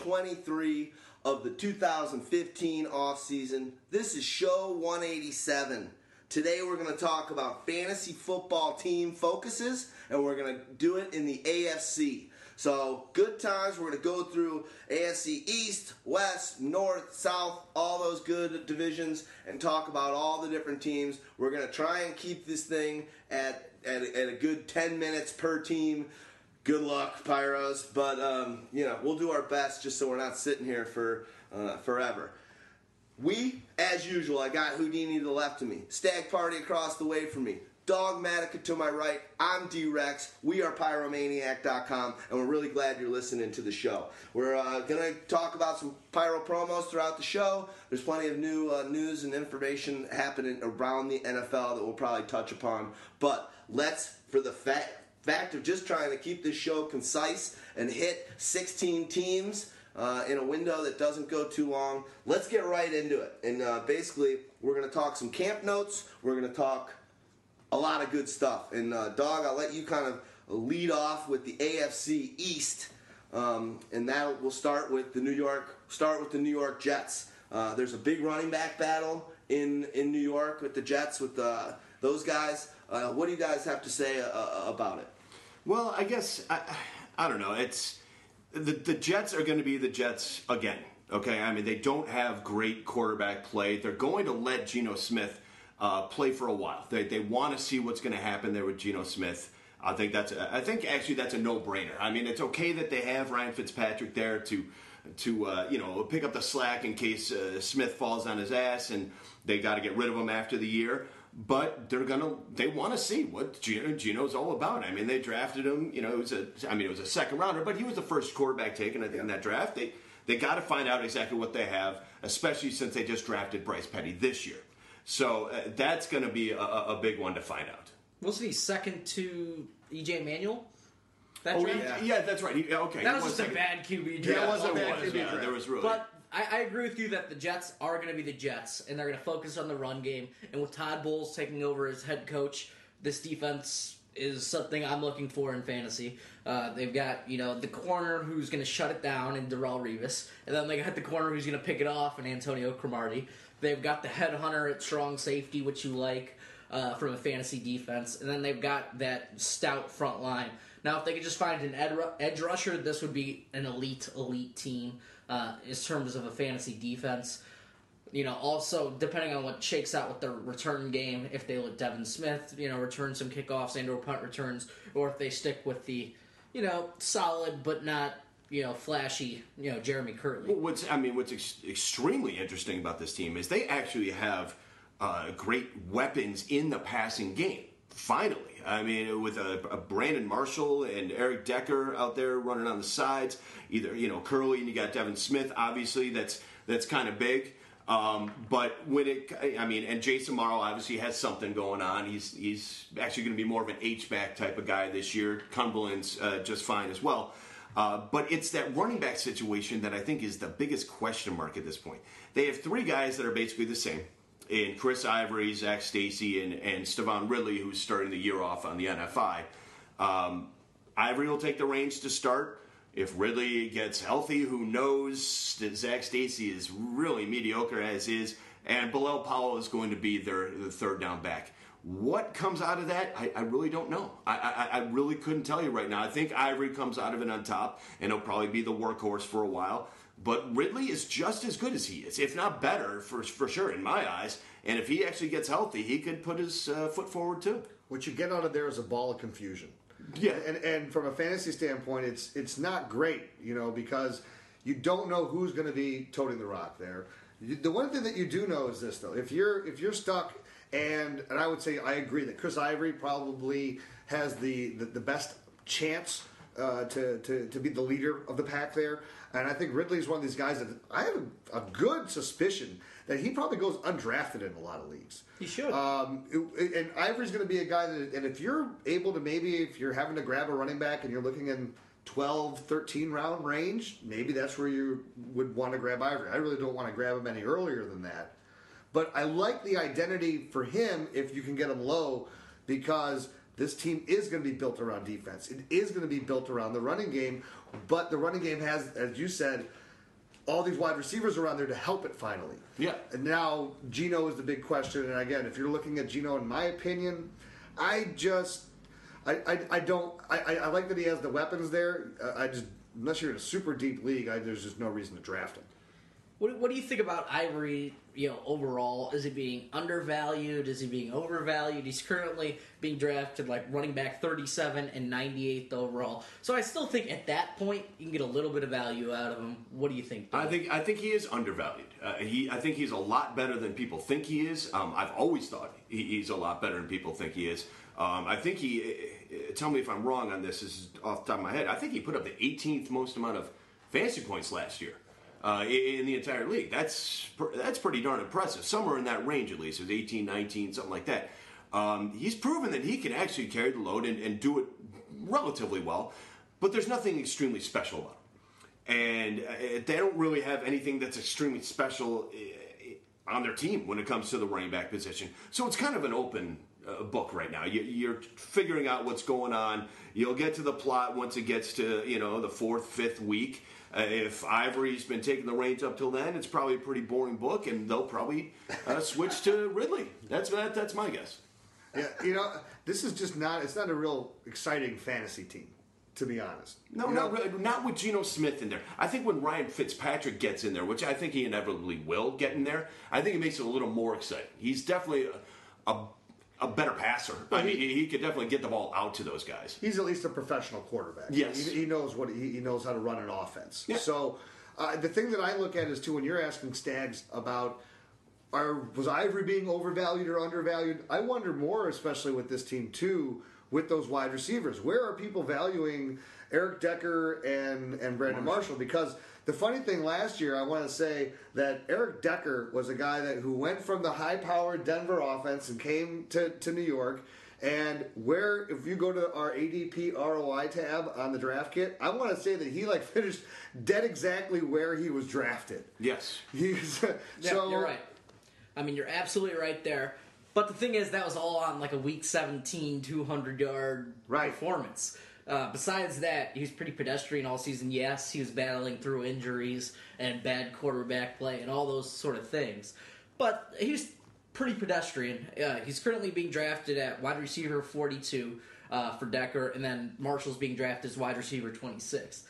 23 of the 2015 off season. This is show 187. Today we're going to talk about fantasy football team focuses, and we're going to do it in the AFC. So, good times. We're going to go through AFC East, West, North, South, all those good divisions, and talk about all the different teams. We're going to try and keep this thing at, at, at a good 10 minutes per team. Good luck, Pyros. But, um, you know, we'll do our best just so we're not sitting here for uh, forever. We, as usual, I got Houdini to the left of me, Stagg Party across the way from me, Dawgmatica to my right. I'm D Rex. We are Pyromaniac.com, and we're really glad you're listening to the show. We're uh, going to talk about some pyro promos throughout the show. There's plenty of new uh, news and information happening around the NFL that we'll probably touch upon. But let's, for the fact fact of just trying to keep this show concise and hit 16 teams uh, in a window that doesn't go too long. Let's get right into it. And uh, basically, we're going to talk some camp notes. We're going to talk a lot of good stuff. And uh, Dog, I'll let you kind of lead off with the AFC East, um, and that will start with the New York start with the New York Jets. Uh, there's a big running back battle in in New York with the Jets with uh, those guys. Uh, what do you guys have to say uh, about it? Well, I guess I, I don't know. It's the the Jets are going to be the Jets again. Okay, I mean they don't have great quarterback play. They're going to let Geno Smith uh, play for a while. They they want to see what's going to happen there with Geno Smith. I think that's a, I think actually that's a no brainer. I mean it's okay that they have Ryan Fitzpatrick there to to uh, you know pick up the slack in case uh, Smith falls on his ass and they got to get rid of him after the year but they're gonna they want to see what Geno, Geno's all about. I mean, they drafted him. You know, it was a I mean, it was a second rounder, but he was the first quarterback taken in that draft. They they got to find out exactly what they have, especially since they just drafted Bryce Petty this year. So uh, that's going to be a, a big one to find out. Wasn't he second to EJ Manuel? That Oh, yeah. yeah, that's right. He, okay, That was just a bad QB Yeah, draft. it was a bad was, QB yeah. There was really. But I, I agree with you that the Jets are going to be the Jets, and they're going to focus on the run game. And with Todd Bowles taking over as head coach, this defense is something I'm looking for in fantasy. Uh, they've got you know the corner who's going to shut it down in Darrelle Revis, and then they got the corner who's going to pick it off in Antonio Cromartie. They've got the headhunter at strong safety, which you like uh, from a fantasy defense, and then they've got that stout front line. Now, if they could just find an ed- edge rusher, this would be an elite, elite team uh, in terms of a fantasy defense. You know, also depending on what shakes out with their return game, if they let Devin Smith, you know, return some kickoffs and or punt returns, or if they stick with the you know, solid but not you know flashy. You know, Jeremy Kerley. What's I mean, what's ex- extremely interesting about this team is they actually have uh, great weapons in the passing game. Finally, I mean, with a, a Brandon Marshall and Eric Decker out there running on the sides, either you know Kerley and you got Devin Smith. Obviously, that's that's kind of big. Um, but when it, I mean, and Jace Amaro obviously has something going on. He's he's actually going to be more of an H back type of guy this year. Cumberland's uh, just fine as well. Uh, but it's that running back situation that I think is the biggest question mark at this point. They have three guys that are basically the same in Chris Ivory, Zac Stacy, and, and Stevan Ridley, who's starting the year off on the NFI. Um, Ivory will take the reins to start. If Ridley gets healthy, who knows Zac Stacy is really mediocre as is, and Bilal Powell is going to be their the third down back. What comes out of that, I, I really don't know. I, I, I really couldn't tell you right now. I think Ivory comes out of it on top, and he'll probably be the workhorse for a while. But Ridley is just as good as he is, if not better, for, for sure, in my eyes. And if he actually gets healthy, he could put his uh, foot forward too. What you get out of there is a ball of confusion. Yeah. And, and from a fantasy standpoint, it's it's not great, you know, because you don't know who's going to be toting the rock there. The one thing that you do know is this, though: if you're if you're stuck, and and I would say I agree that Chris Ivory probably has the the, the best chance uh, to, to to be the leader of the pack there. And I think Ridley is one of these guys that I have a, a good suspicion that he probably goes undrafted in a lot of leagues. He should. Um, it- and Ivory's going to be a guy that, and if you're able to maybe, if you're having to grab a running back and you're looking in 12, 13 round range, maybe that's where you would want to grab Ivory. I really don't want to grab him any earlier than that. But I like the identity for him if you can get him low because this team is going to be built around defense. It is going to be built around the running game, but the running game has, as you said, all these wide receivers around there to help it finally. Yeah. And now Geno is the big question. And again, if you're looking at Geno, in my opinion, I just, I, I, I don't, I, I I like that he has the weapons there. Uh, I just, unless you're in a super deep league, I, there's just no reason to draft him. What, what do you think about Ivory? You know, overall, is he being undervalued? Is he being overvalued? He's currently being drafted like running back 37 and 98th overall. So I still think at that point you can get a little bit of value out of him. What do you think? I think I think he is undervalued. Uh, he I think he's a lot better than people think he is. Um, I've always thought he, he's a lot better than people think he is. Um, I think he. uh, Tell me if I'm wrong on this. This is off the top of my head. I think he put up the 18th most amount of fantasy points last year uh, in, the entire league. That's that's pretty darn impressive. Somewhere in that range at least. It was 18, 19, something like that. Um, he's proven that he can actually carry the load and, and do it relatively well. But there's nothing extremely special about him and uh, they don't really have anything that's extremely special uh, on their team when it comes to the running back position. So it's kind of an open uh, book right now. You, you're figuring out what's going on. You'll get to the plot once it gets to you know the fourth, fifth week. Uh, if Ivory's been taking the reins up till then, it's probably a pretty boring book, and they'll probably uh, switch to Ridley. That's that, that's my guess. Yeah, you know, this is just not, it's not a real exciting fantasy team, to be honest. No, You not know? really, not with Geno Smith in there. I think when Ryan Fitzpatrick gets in there, which I think he inevitably will get in there, I think it makes it a little more exciting. He's definitely a, a, a better passer. I mean, he, he could definitely get the ball out to those guys. he's at least a professional quarterback. Yes. he, he knows what he, he knows how to run an offense. Yeah. So uh, the thing that I look at is too when you're asking Stags about are was Ivory being overvalued or undervalued? I wonder more, especially with this team too, with those wide receivers. Where are people valuing Eric Decker and and Brandon Marshall? Because the funny thing last year, I want to say that Eric Decker was a guy that who went from the high-powered Denver offense and came to, to New York. And where, if you go to our ADP ROI tab on the draft kit, I want to say that he like finished dead exactly where he was drafted. Yes. He's Yeah, so you're right. I mean, you're absolutely right there. But the thing is, that was all on like a week 17, 200 yard Right. performance. Uh, besides that, he was pretty pedestrian all season. Yes, he was battling through injuries and bad quarterback play and all those sort of things. But he was pretty pedestrian. Uh, he's currently being drafted at wide receiver 42 uh, for Decker, and then Marshall's being drafted as wide receiver 26.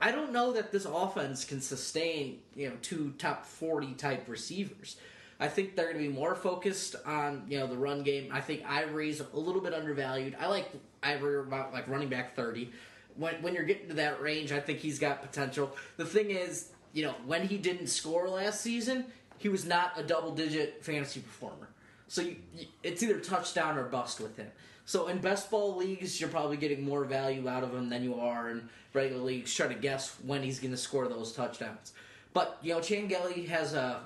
I don't know that this offense can sustain, you know, two top 40 type receivers. I think they're going to be more focused on, you know, the run game. I think Ivory's a little bit undervalued. I like Ivory about like running back 30. when when you're getting to that range, I think he's got potential. The thing is, you know, when he didn't score last season, he was not a double digit fantasy performer. So you, it's either touchdown or bust with him. So in best ball leagues, you're probably getting more value out of him than you are in regular leagues. Try to guess when he's going to score those touchdowns. But you know, Chan has a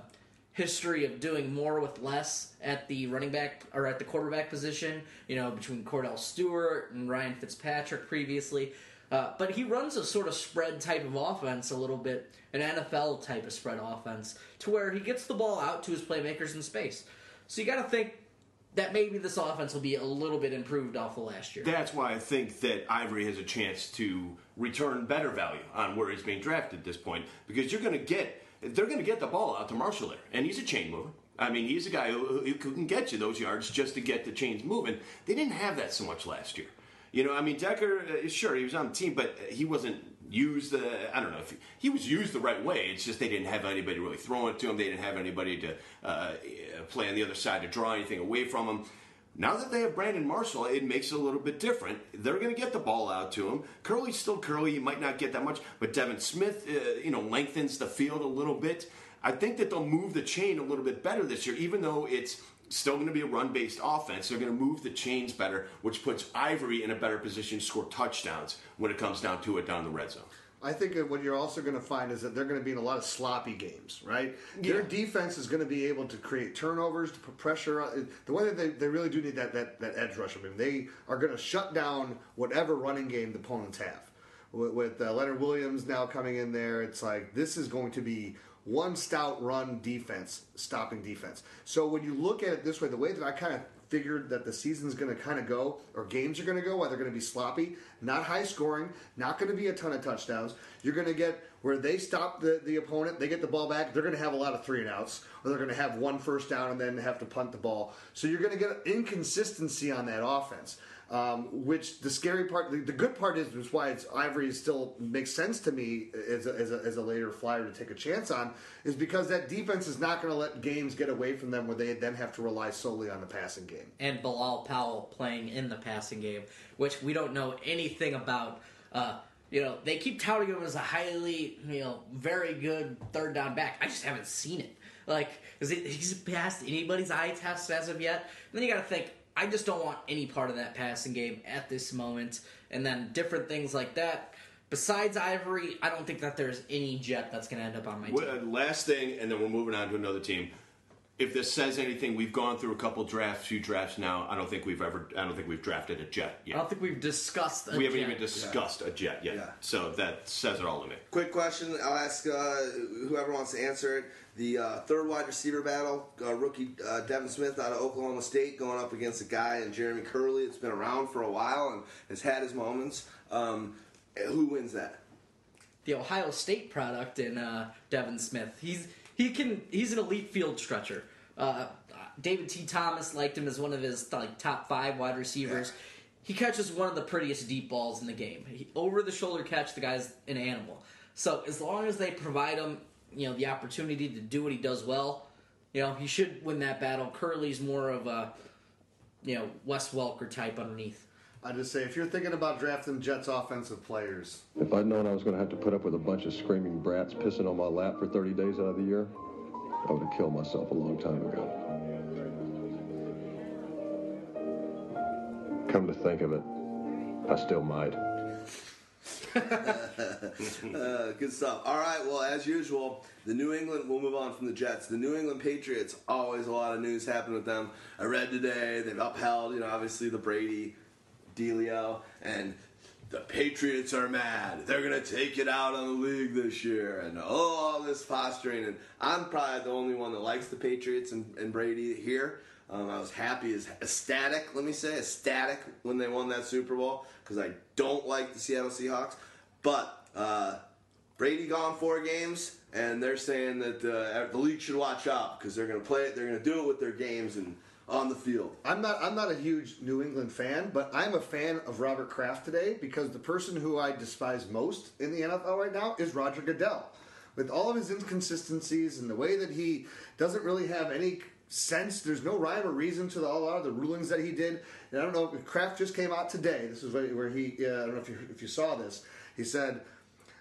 history of doing more with less at the running back or at the quarterback position. You know, between Kordell Stewart and Ryan Fitzpatrick previously. Uh, but he runs a sort of spread type of offense a little bit, an NFL type of spread offense, to where he gets the ball out to his playmakers in space. So you got to think that maybe this offense will be a little bit improved off of last year. That's why I think that Ivory has a chance to return better value on where he's being drafted at this point, because you're going to get they're going to get the ball out to Marshall there, and he's a chain mover. I mean, he's a guy who, who can get you those yards just to get the chains moving. They didn't have that so much last year. You know, I mean, Decker, uh, sure, he was on the team, but he wasn't used. Uh, I don't know if he, he, was used the right way. It's just they didn't have anybody really throwing it to him. They didn't have anybody to uh, play on the other side to draw anything away from him. Now that they have Brandon Marshall, it makes it a little bit different. They're going to get the ball out to him. Kerley's still Kerley. You might not get that much, but Devin Smith, uh, you know, lengthens the field a little bit. I think that they'll move the chain a little bit better this year, even though it's still going to be a run based offense. They're going to move the chains better, which puts Ivory in a better position to score touchdowns when it comes down to it down the red zone. I think what you're also going to find is that they're going to be in a lot of sloppy games, right? Yeah. Their defense is going to be able to create turnovers, to put pressure. On, the way that they, they really do need that, that, that edge rush. I mean, they are going to shut down whatever running game the opponents have. With, with uh, Leonard Williams now coming in there, it's like this is going to be one stout run defense, stopping defense. So when you look at it this way, the way that I kind of figured that the season's going to kind of go, or games are going to go, why they're going to be sloppy, not high scoring, not going to be a ton of touchdowns. You're going to get where they stop the, the opponent, they get the ball back, they're going to have a lot of three and outs, or they're going to have one first down and then have to punt the ball. So you're going to get inconsistency on that offense. Um, which the scary part, the, the, good part is, is why it's Ivory still makes sense to me as a, as, a, as a later flyer to take a chance on, is because that defense is not going to let games get away from them where they then have to rely solely on the passing game. And Bilal Powell playing in the passing game, which we don't know anything about. Uh, you know, they keep touting him as a highly, you know, very good third down back. I just haven't seen it. Like, because he's passed anybody's eye test as of yet. And then you got to think, I just don't want any part of that passing game at this moment. And then different things like that. Besides Ivory, I don't think that there's any jet that's going to end up on my team. Well, last thing, and then we're moving on to another team. If this says anything, we've gone through a couple drafts, few drafts now. I don't think we've ever, I don't think we've drafted a jet yet. I don't think we've discussed. we haven't even discussed yeah. a jet yet. Yeah. So that says it all to me. Quick question. I'll ask uh, whoever wants to answer it. The uh, third wide receiver battle, uh, rookie uh, Devin Smith out of Oklahoma State going up against a guy in Jeremy Kerley that's been around for a while and has had his moments. Um, who wins that? The Ohio State product in uh, Devin Smith. He's he can he's an elite field stretcher. Uh, David T. Thomas liked him as one of his like top five wide receivers. Yeah. He catches one of the prettiest deep balls in the game. He, over the shoulder catch, the guy's an animal. So as long as they provide him you know the opportunity to do what he does well, you know he should win that battle. Kerley's more of a you know Wes Welker type underneath. I just say if you're thinking about drafting Jets offensive players, if I'd known I was going to have to put up with a bunch of screaming brats pissing on my lap for 30 days out of the year, I would have killed myself a long time ago. Come to think of it, I still might. uh, good stuff. All right. Well, as usual, the New England. We'll move on from the Jets. The New England Patriots. Always a lot of news happening with them. I read today they've upheld, you know, obviously the Brady dealio, and the Patriots are mad. They're gonna take it out on the league this year, and oh, all this posturing. And I'm probably the only one that likes the Patriots and, and Brady here. Um, I was happy as ecstatic, let me say, ecstatic when they won that Super Bowl because I don't like the Seattle Seahawks. But uh, Brady gone four games, and they're saying that uh, the league should watch out because they're going to play it. They're going to do it with their games and on the field. I'm not. I'm not a huge New England fan, but I'm a fan of Robert Kraft today because the person who I despise most in the NFL right now is Roger Goodell. With all of his inconsistencies and the way that he doesn't really have any sense. There's no rhyme or reason to the, a lot of the rulings that he did. And I don't know. Kraft just came out today. This is where he. Uh, I don't know if you if you saw this. He said.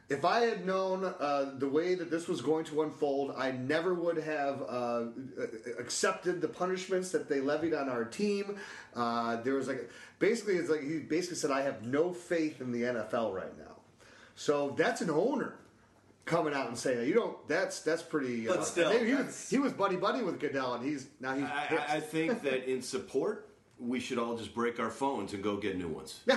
If I had known uh, the way that this was going to unfold, I never would have uh, accepted the punishments that they levied on our team. Uh, there was like, basically, it's like he basically said, "I have no faith in the NFL right now." So that's an owner coming out and saying that. You don't. That's that's pretty. But uh, still, he was, he was buddy buddy with Goodell, and he's now he's. I- I think that in support, we should all just break our phones and go get new ones.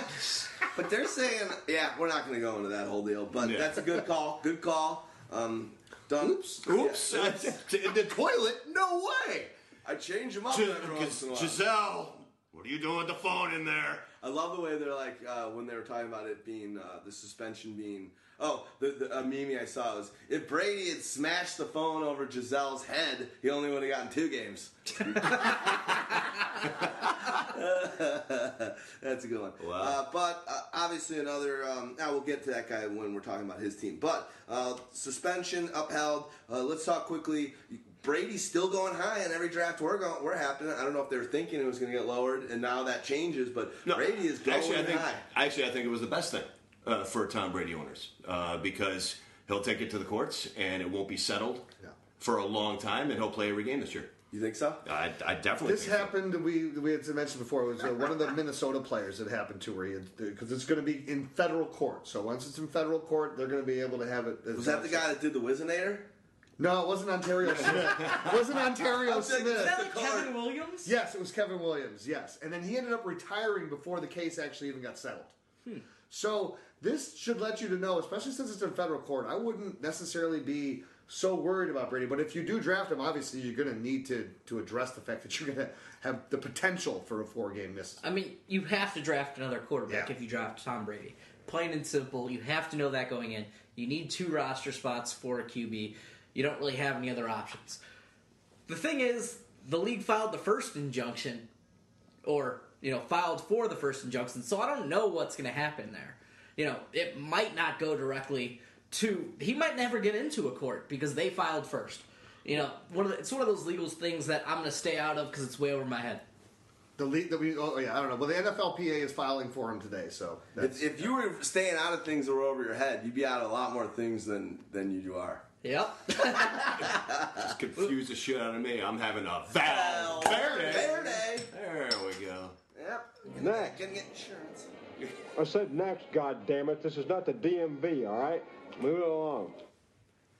But they're saying, yeah, we're not going to go into that whole deal. But Yeah. that's a good call. Good call. Um, done. Oops! Oops! Yeah. in the toilet? No way! I change them up Gi- every once in a while. Gisele, what are you doing with the phone in there? I love the way they're like uh, when they were talking about it being uh, the suspension being. Oh, the, the a meme I saw was if Brady had smashed the phone over Gisele's head, he only would have gotten two games. That's a good one. Wow. Uh, but uh, obviously another. Um, now we'll get to that guy when we're talking about his team. But uh, suspension upheld. Uh, let's talk quickly. Brady's still going high in every draft we're going. We're happening. I don't know if they were thinking it was going to get lowered, and now that changes. But Brady is going actually, I think, high. Actually, I think it was the best thing uh, for Tom Brady owners uh, because he'll take it to the courts and it won't be settled Yeah. for a long time, and he'll play every game this year. You think so? I, I definitely. This think so. happened. We we had mentioned before. It was uh, one of the Minnesota players that happened to where he because it's going to be in federal court. So once it's in federal court, they're going to be able to have it. Was that the guy that did the Whizzinator? No, it wasn't Onterrio Smith. It wasn't Onterrio I'm thinking Smith. Is that like. Kevin Williams? Yes, it was Kevin Williams. Yes, and then he ended up retiring before the case actually even got settled. So this should let you to know, especially since it's in federal court. I wouldn't necessarily be so worried about Brady, but if you do draft him, obviously you're going to need to to address the fact that you're going to have the potential for a four game miss. I mean, you have to draft another quarterback Yeah. if you draft Tom Brady. Plain and simple. You have to know that going in. You need two roster spots for a QB. You don't really have any other options. The thing is, the league filed the first injunction, or you know, filed for the first injunction. So I don't know what's going to happen there. You know, it might not go directly to. He might never get into a court because they filed first. You know, one of the, it's one of those legal things that I'm going to stay out of because it's way over my head. The league that we oh yeah I don't know. Well, the NFLPA is filing for him today, so that's, If, if you were staying out of things that were over your head, you'd be out of a lot more things than than you are. Yep. Just confused the shit out of me. I'm having a Val Verde. Verde. There we go. Yep. Next. Gonna get insurance. I said next, God damn it! This is not the DMV, all right? Move it along.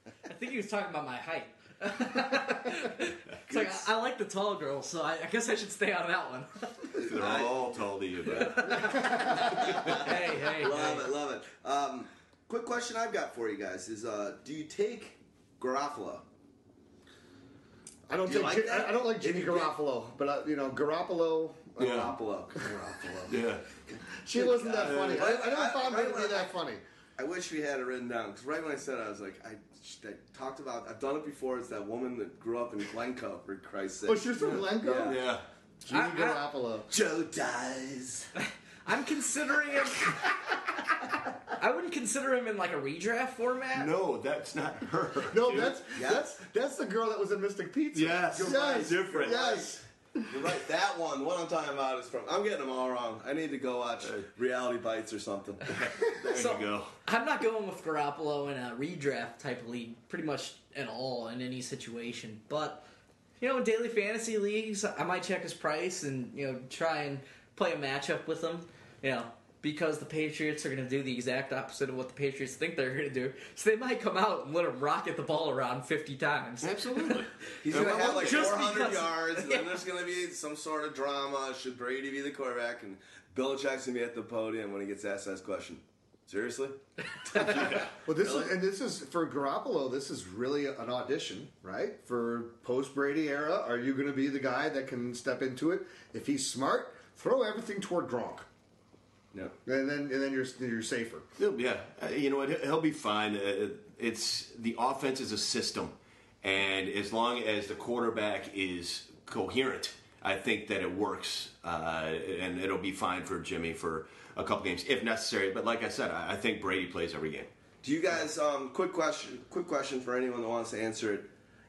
I think he was talking about my height. it's like I, I like the tall girls, so I, I guess I should stay out of that one. They're all tall to you, but hey, hey, Love hey. it, love it. Um, quick question I've got for you guys is: uh, Do you take Garofalo? I don't Do you think like Ji- that? I, I don't like If Jimmy you pick- Garoppolo, but uh, you know Garoppolo. Yeah. Garoppolo. Garoppolo. yeah. She wasn't that funny. I, I never I- found I- her to be I- that funny. I wish we had it written down because right when I said it, I was like, I, I talked about. I've done it before. It's that woman that grew up in Glencoe, for Christ's sake. Oh, she was from Glencoe. Yeah. Jimmy I- I- Garoppolo. Joe dies. I'm considering him. I wouldn't consider him in like a redraft format. No, that's not her. No, dude. that's Yeah. that's that's the girl that was in Mystic Pizza. Yes. yes, You're. Different. Yes. You're right. That one. What I'm talking about is from. I'm getting them all wrong. I need to go watch Reality Bites or something. There So- you go. I'm not going with Garoppolo in a redraft type of league, pretty much at all in any situation. But you know, in daily fantasy leagues, I might check his price and you know try and play a matchup with him. You know, because the Patriots are going to do the exact opposite of what the Patriots think they're going to do, so they might come out and let him rocket the ball around 50 times. Absolutely. He's going to have like Just 400 because- yards, and Yeah. then there's going to be some sort of drama. Should Brady be the quarterback? And Belichick's going to be at the podium when he gets asked that question. Seriously? Well, this is and this is for Garoppolo. This is really an audition, right? For post Brady era, are you going to be the guy that can step into it? If he's smart, throw everything toward Gronk, No. and then and then you're you're safer. Yeah, uh, you know what? He'll- He'll be fine. Uh, It's the offense is a system, and as long as the quarterback is coherent, I think that it works, uh, and it'll be fine for Jimmy for a couple games if necessary. But like I said, I I think Brady plays every game. Do you guys? Um, quick question. Quick question for anyone that wants to answer it.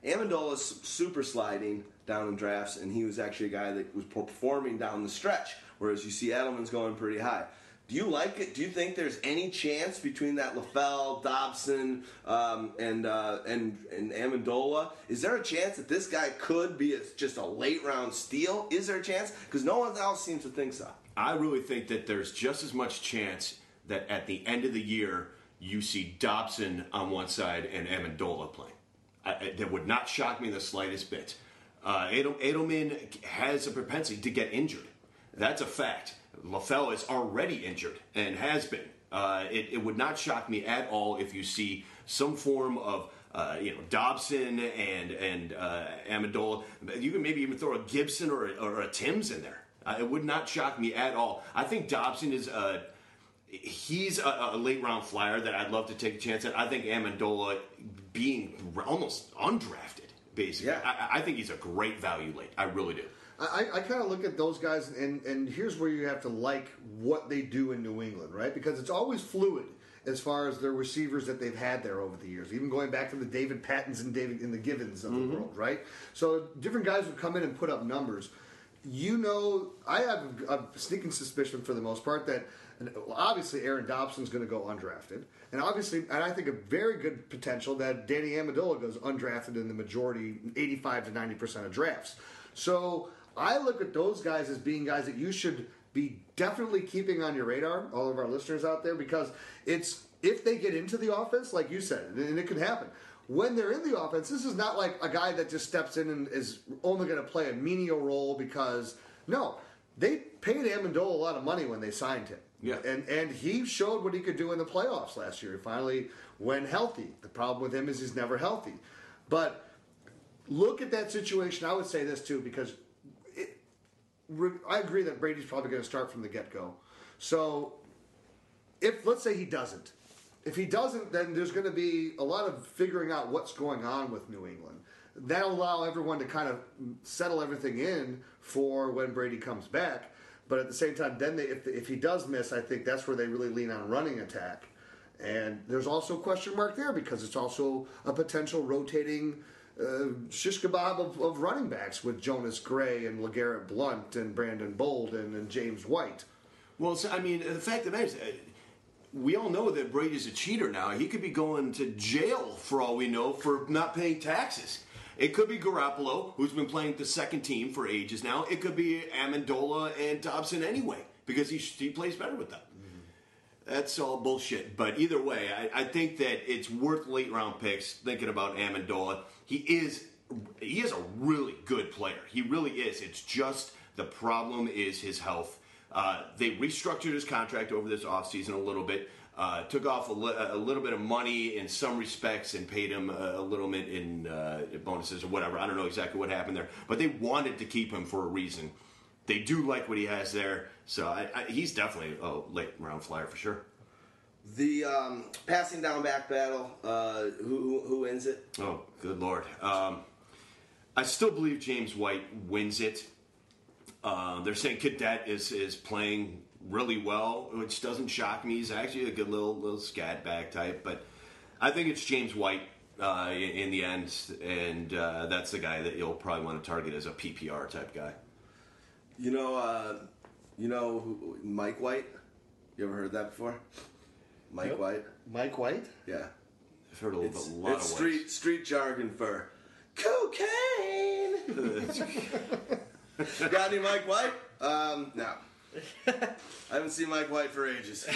Amendola's super sliding. down in drafts, and he was actually a guy that was performing down the stretch. Whereas you see Edelman's going pretty high. Do you like it? Do you think there's any chance between that LaFell, Dobson, um, and uh, and and Amendola? Is there a chance that this guy could be a, just a late round steal? Is there a chance? Because no one else seems to think so. I really think that there's just as much chance that at the end of the year you see Dobson on one side and Amendola playing. I, that would not shock me the slightest bit. Uh, Edel, Edelman has a propensity to get injured. That's a fact. LaFell is already injured and has been. Uh, it, it, would not shock me at all if you see some form of uh, you know Dobson and and uh, Amendola. You can maybe even throw a Gibson or, or a Timms in there. Uh, it would not shock me at all. I think Dobson is a he's a, a, late round flyer that I'd love to take a chance at. I think Amendola being almost undrafted, basically. Yeah. I, I think he's a great value late. I really do. I, I kind of look at those guys, and, and here's where you have to like what they do in New England, right? Because it's always fluid as far as the receivers that they've had there over the years, even going back to the David Pattons and David in the Givens of mm-hmm. the world, right? So different guys would come in and put up numbers. You know, I have a, a sneaking suspicion for the most part that obviously Aaron Dobson's going to go undrafted, and obviously, and I think a very good potential that Danny Amendola goes undrafted in the majority, eighty-five to ninety percent of drafts. So I look at those guys as being guys that you should be definitely keeping on your radar, all of our listeners out there, because it's if they get into the offense, like you said, and it can happen. When they're in the offense, this is not like a guy that just steps in and is only going to play a menial role because no, they paid Amendola a lot of money when they signed him. Yeah. And and he showed what he could do in the playoffs last year. He finally when healthy. The problem with him is he's never healthy. But look at that situation. I would say this too because I agree that Brady's probably going to start from the get go. So, if let's say he doesn't, if he doesn't, then there's going to be a lot of figuring out what's going on with New England. That'll allow everyone to kind of settle everything in for when Brady comes back. But at the same time, then they, if if he does miss, I think that's where they really lean on running attack. And there's also a question mark there because it's also a potential rotating uh, shish kebab of, of, running backs with Jonas Gray and LeGarrette Blount and Brandon Bolden and James White. Well, so, I mean, the fact of the matter is, uh, we all know that Brady's a cheater now. He could be going to jail for all we know for not paying taxes. It could be Garoppolo, who's been playing the second team for ages now. It could be Amendola and Dobson anyway, because he, he plays better with them. That's all bullshit. But either way, I, I think that it's worth late round picks thinking about Amendola he is he is a really good player. He really is. It's just the problem is his health. Uh, they restructured his contract over this offseason a little bit. Uh, took off a, li- a, little bit of money in some respects and paid him a, a little bit in uh, bonuses or whatever. I don't know exactly what happened there, but they wanted to keep him for a reason. They do like what he has there, so I, I, he's definitely a late round flyer for sure. The um, passing down back battle. Uh, who, who, wins it? Oh, good lord! Um, I still believe James White wins it. Uh, they're saying Cadet is is playing really well, which doesn't shock me. He's actually a good little little scat back type, but I think it's James White uh, in, in, the end, and uh, that's the guy that you'll probably want to target as a PPR type guy. You know, uh, you know Mike White. You ever heard that before? Mike Nope. White. Mike White? Yeah. I've heard a little It's, bit, lot it's of street street jargon for cocaine. Got any Mike White? Um, no. I haven't seen Mike White for ages.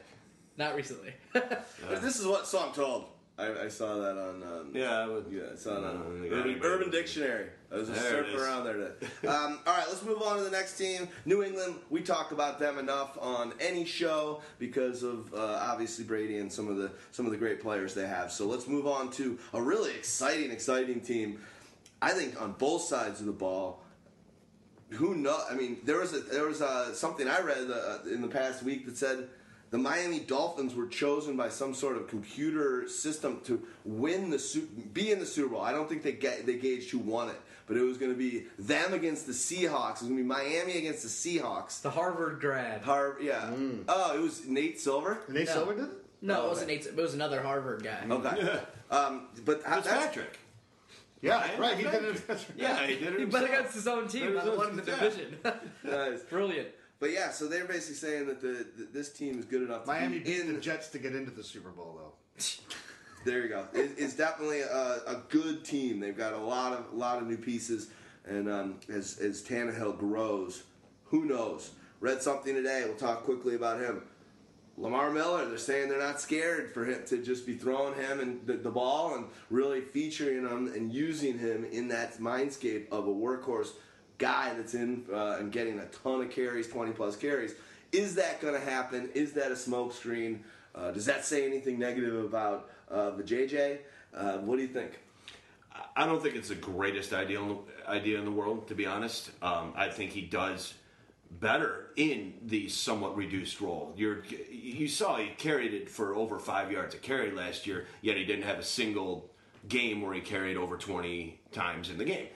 Not recently. This is what so I'm told. I, I saw that on. Um, Yeah, I would. Yeah, I saw that Uh, on got Urban. Urban Dictionary. I was just surfing around there today. Um, all right, let's move on to the next team. New England. We talk about them enough on any show because of uh, obviously Brady and some of the some of the great players they have. So let's move on to a really exciting, exciting team. I think on both sides of the ball. Who know? I mean, there was a, there was a, something I read uh, in the past week that said the Miami Dolphins were chosen by some sort of computer system to win the be in the Super Bowl. I don't think they get they gauged who won it, but it was going to be them against the Seahawks. It was going to be Miami against the Seahawks. the Harvard grad. Har- yeah. Oh, it was Nate Silver. Nate No. Silver did it? No, Oh, it wasn't okay. Nate. It was another Harvard guy. Okay. Um, but how- that's, Fitzpatrick. Yeah, Ryan, right. He did it. Yeah, he did it He bet against his own team That that was won the yeah. division. Nice. Brilliant. But yeah, so they're basically saying that the, that this team is good enough to Miami be beat in the Jets to get into the Super Bowl, though. There you go. It, it's definitely a, a good team. They've got a lot of a lot of new pieces, and um, as as Tannehill grows, who knows? Read something today. We'll talk quickly about him. Lamar Miller. They're saying they're not scared for him to just be throwing him and the, the ball and really featuring him and using him in that mindscape of a workhorse guy that's in uh, and getting a ton of carries, twenty plus carries. Is that going to happen? Is that a smokescreen? Uh, does that say anything negative about uh, the JJ? Uh, what do you think? I don't think it's the greatest idea in the, idea in the world, to be honest. Um, I think he does better in the somewhat reduced role. You're, you saw he carried it for over five yards a carry last year, yet he didn't have a single game where he carried over 20 times in the game.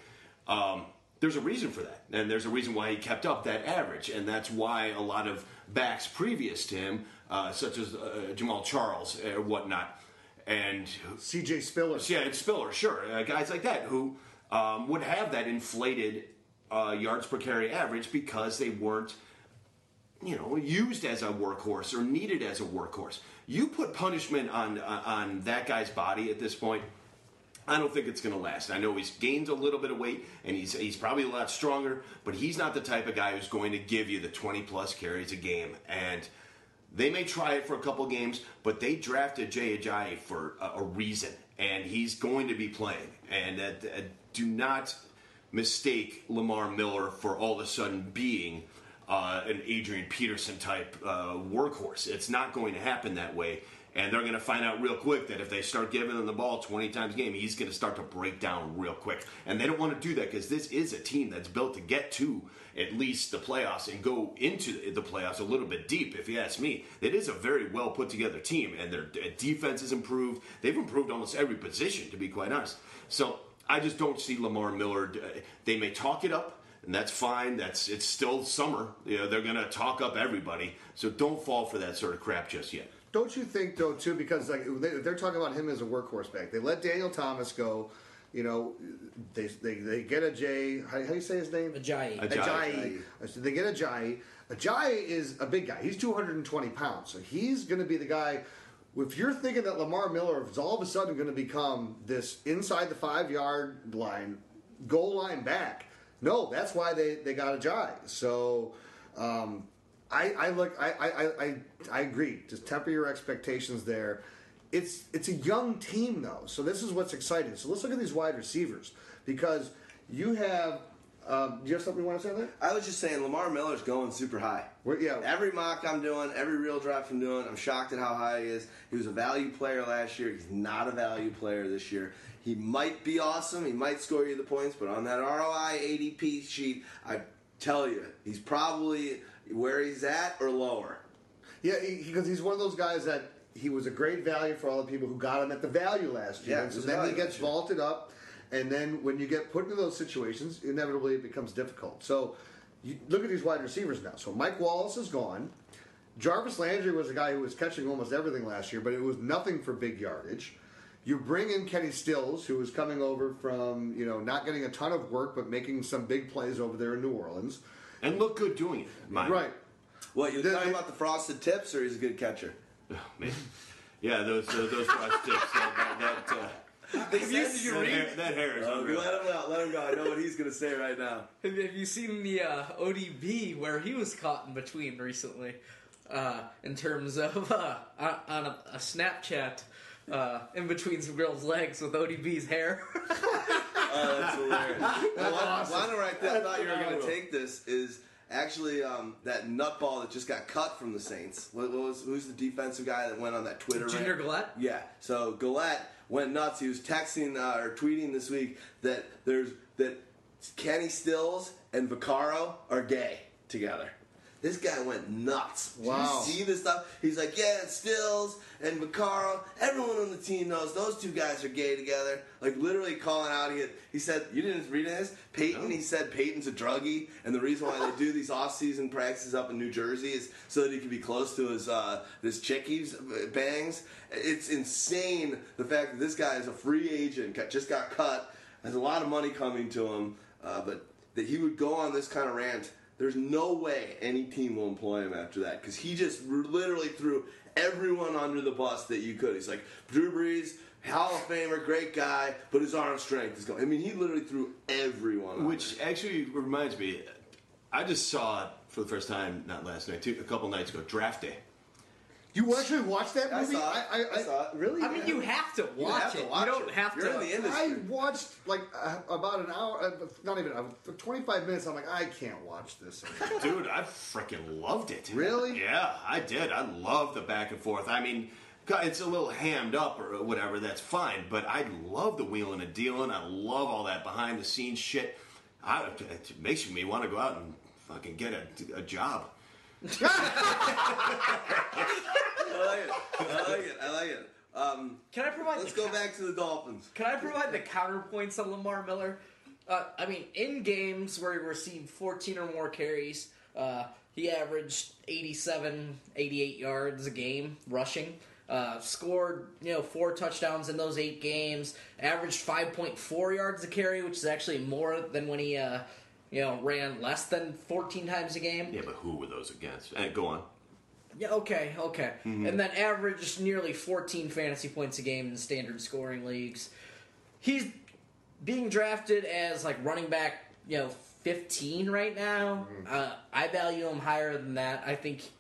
Um, there's a reason for that, and there's a reason why he kept up that average, and that's why a lot of backs previous to him, uh, such as uh, Jamaal Charles or whatnot, and CJ Spiller. yeah, it's Spiller, sure. Uh, guys like that who um, would have that inflated uh, yards per carry average because they weren't, you know, used as a workhorse or needed as a workhorse. You put punishment on uh, on that guy's body at this point. I don't think it's going to last. I know he's gained a little bit of weight and he's he's probably a lot stronger, but he's not the type of guy who's going to give you the 20 plus carries a game. And they may try it for a couple games, but they drafted Jay Ajayi for a, a reason, and he's going to be playing. And uh, uh, do not mistake Lamar Miller for all of a sudden being uh, an Adrian Peterson type uh, workhorse. It's not going to happen that way. And they're going to find out real quick that if they start giving him the ball 20 times a game, he's going to start to break down real quick. And they don't want to do that because this is a team that's built to get to at least the playoffs and go into the playoffs a little bit deep, if you ask me. It is a very well put together team, and their defense has improved. They've improved almost every position, to be quite honest. So I just don't see Lamar Miller. They may talk it up, and that's fine. That's it's still summer. You know, they're going to talk up everybody. So don't fall for that sort of crap just yet. Don't you think though too? Because like they, they're talking about him as a workhorse back. They let Daniel Thomas go. You know, they they, they get a J. How, how do you say his name? Ajayi. Ajayi. Ajayi. So they get Ajayi. Ajayi is a big guy. He's 220 pounds, so he's going to be the guy. If you're thinking that Lamar Miller is all of a sudden going to become this inside the five yard line, goal line back, no, that's why they, they got Ajayi. So um, I, I look, I, I, I, I agree. Just temper your expectations there. It's it's a young team though, so this is what's exciting. So let's look at these wide receivers because you have. Um, do you have something you want to say there? I was just saying, Lamar Miller's going super high. Yeah. Every mock I'm doing, every real draft I'm doing, I'm shocked at how high he is. He was a value player last year. He's not a value player this year. He might be awesome. He might score you the points, but on that ROI ADP sheet, I tell you, he's probably where he's at or lower. Yeah, because he's one of those guys that he was a great value for all the people who got him at the value last year. Yeah, and so then he gets vaulted up, and then when you get put into those situations, inevitably it becomes difficult. So you look at these wide receivers now. So Mike Wallace is gone. Jarvis Landry was a guy who was catching almost everything last year, but it was nothing for big yardage. You bring in Kenny Stills, who was coming over from you know not getting a ton of work, but making some big plays over there in New Orleans. And look good doing it. mind. Right. What, you're The- talking the- about the frosted tips, or he's a good catcher? Oh, man. Yeah, those uh, those frost tips. That, that, that, uh, Have you, did you that, read? hair, that hair is Oh, unreal. let him go. Let him go. I know what he's going to say right now. Have have you seen the uh, ODB where he was caught in between recently? Uh, in terms of uh, on on a, a Snapchat, uh, in between some girls' legs with ODB's hair. Oh, that's hilarious. Well, one, one right there, I thought you were going to take this is actually um, that nutball that just got cut from the Saints. What, what was who's the defensive guy that went on that Twitter? Junior rant? Galette? Yeah. So Galette went nuts. He was texting uh, or tweeting this week that there's that Kenny Stills and Vaccaro are gay together. This guy went nuts. Did Wow. you see this stuff? He's like, yeah, it's Stills and Vaccaro. Everyone on the team knows those two guys are gay together. Like literally calling out. He, he said, you didn't read this? Peyton, he said Peyton's a druggie, and the reason why they do these off-season practices up in New Jersey is so that he can be close to his uh, his chickies uh, bangs. It's insane the fact that this guy is a free agent, just got cut. has a lot of money coming to him, uh, but that he would go on this kind of rant. There's no way any team will employ him after that because he just literally threw everyone under the bus that you could. He's like Drew Brees, Hall of Famer, great guy, but his arm strength is going. I mean, he literally threw everyone. on Which actually reminds me, I just saw it for the first time not last night, a couple nights ago. Draft day. You actually watched that I movie? saw it. I, I saw it. Really? I mean, you have to You watch have to it. watch you don't it. have You're to. in the industry. I watched like uh, about an hour, uh, not even uh, 25 minutes. I'm like, I can't watch this. Dude, I freaking loved it. Really? Yeah, I did. I love the back and forth. I mean, God, it's a little hammed up or whatever, that's fine, but I love the wheeling and dealing. I love all that behind the scenes shit. I, it makes me want to go out and fucking get a, a job. I like it. I like it. I like it. Um, Can I provide? let's go ca- back to the Dolphins. Can I provide the counterpoints on Lamar Miller? Uh, I mean, in games where he received 14 or more carries, uh, he averaged 87, 88 yards a game rushing. Uh, scored, you know, four touchdowns in those eight games. Averaged 5.4 yards a carry, which is actually more than when he, uh, you know, ran less than 14 times a game. Yeah, but who were those against? And go on. Yeah, okay, okay. And then averaged nearly 14 fantasy points a game in standard scoring leagues. He's being drafted as like running back, you know, 15 right now. Uh, I value him higher than that. I think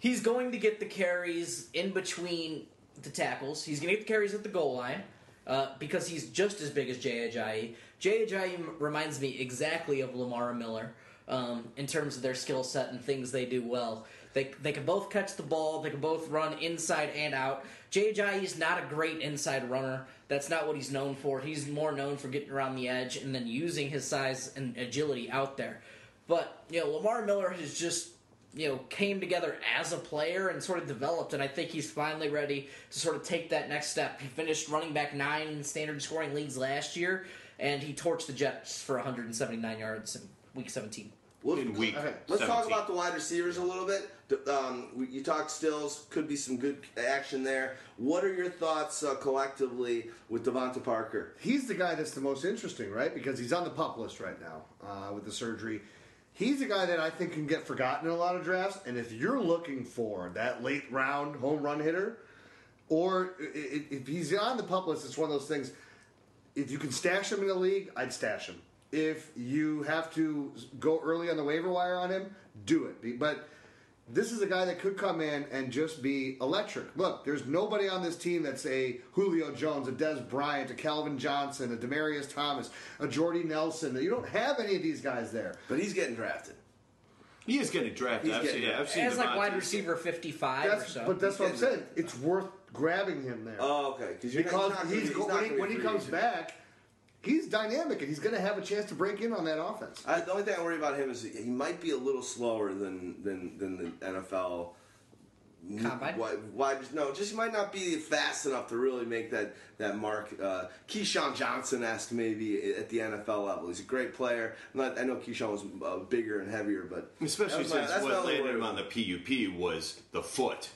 he's going to get the carries in between the tackles. He's going to get the carries at the goal line uh, because he's just as big as Jay Ajayi. Ajayi reminds me exactly of Lamar Miller um, in terms of their skill set and things they do well. They, they can both catch the ball. They can both run inside and out. Ajayi is not a great inside runner. That's not what he's known for. He's more known for getting around the edge and then using his size and agility out there. But you know, Lamar Miller has just you know came together as a player and sort of developed, and I think he's finally ready to sort of take that next step. He finished running back nine in standard scoring leagues last year, and he torched the Jets for 179 yards in Week 17. Well, In week Okay. Let's talk about the wide receivers a little bit. Um, you talked Stills, could be some good action there. What are your thoughts uh, collectively with DeVante Parker? He's the guy that's the most interesting, right? Because he's on the pup list right now uh, with the surgery. He's a guy that I think can get forgotten in a lot of drafts. And if you're looking for that late round home run hitter, or i- i- if he's on the pup list, it's one of those things. If you can stash him in the league, I'd stash him. If you have to go early on the waiver wire on him, do it. But this is a guy that could come in and just be electric. Look, there's nobody on this team that's a Julio Jones, a Dez Bryant, a Calvin Johnson, a Demaryius Thomas, a Jordy Nelson. You don't have any of these guys there. But he's getting drafted. He is getting drafted. He's I've getting seen, yeah, I've seen As like wide receiver 55 or That's, so. but that's what I'm saying. It's worth grabbing him there. Oh, okay. Because because he's, he's go- not when, he, gonna when be he comes agent. back, he's dynamic and he's going to have a chance to break in on that offense. I, the only thing I worry about him is he might be a little slower than than, than the NFL. Combine? Why, why? No, just he might not be fast enough to really make that that mark. Uh, Keyshawn Johnson asked maybe at the NFL level. He's a great player. I'm not, I know Keyshawn was uh, bigger and heavier, but Especially since my what only landed him on the PUP was the foot.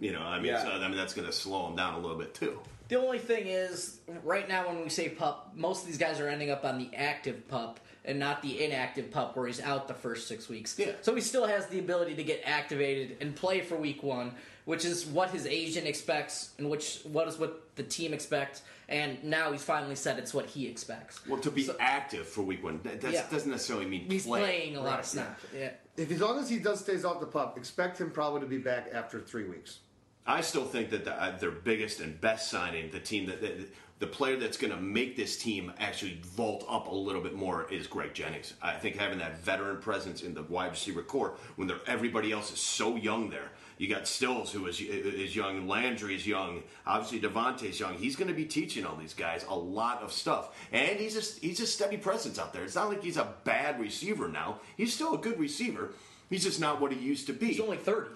You know, I mean, Yeah. so, I mean that's going to slow him down a little bit too. The only thing is, right now when we say pup, most of these guys are ending up on the active pup and not the inactive pup where he's out the first six weeks. Yeah. So he still has the ability to get activated and play for week one, which is what his agent expects and which what is what the team expects. And now he's finally said it's what he expects. Well, to be So- active for week one, that that's, Yeah. doesn't necessarily mean He's play. playing a lot Right. of snaps. Yeah. If as long as he does stays off the pup, expect him probably to be back after three weeks. I still think that the, uh, their biggest and best signing, the team that, that the player that's going to make this team actually vault up a little bit more is Greg Jennings. I think having that veteran presence in the wide receiver core when they're, everybody else is so young there. You got Stills, who is, is young. Landry's young. Obviously, DeVante's young. He's going to be teaching all these guys a lot of stuff, and he's a he's a steady presence out there. It's not like he's a bad receiver now. He's still a good receiver. He's just not what he used to be. He's only 30.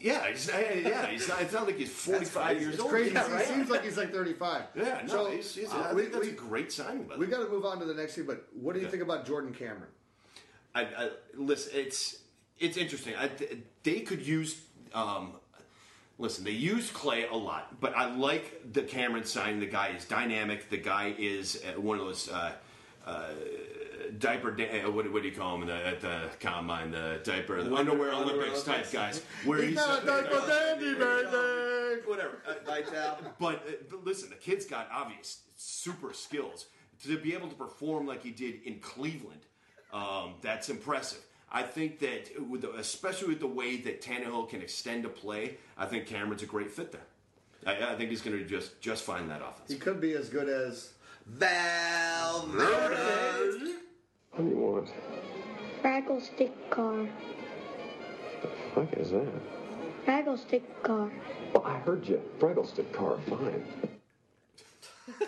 Yeah, he's, yeah, he's not, it's not like he's 45 years It's old. crazy. Yeah, right? He seems like he's like 35. Yeah, no, So, he's, he's, uh, I we, think that's we, a great signing. We got to move on to the next thing, but what do you think about Jordan Cameron? I, I, listen, it's it's interesting. I, they could use um, listen, they use Clay a lot, but I like the Cameron signing. The guy is dynamic. The guy is uh, one of those. Uh, uh, diaper, da- uh, what, what do you call them at the combine? The diaper, the underwear, underwear Olympics type Olympics. guys. Where He's not a diaper dandy, baby. Whatever. Uh, Vital. But, uh, but listen, the kid's got obvious super skills to be able to perform like he did in Cleveland. Um, that's impressive. I think that, with the, especially with the way that Tannehill can extend a play, I think Cameron's a great fit there. I, I think he's going to just just find that offense. He could be as good as. Valverde. What do you want? Fraggle stick car. The fuck is that? Fraggle stick car. Well, I heard you. Fraggle stick car, fine.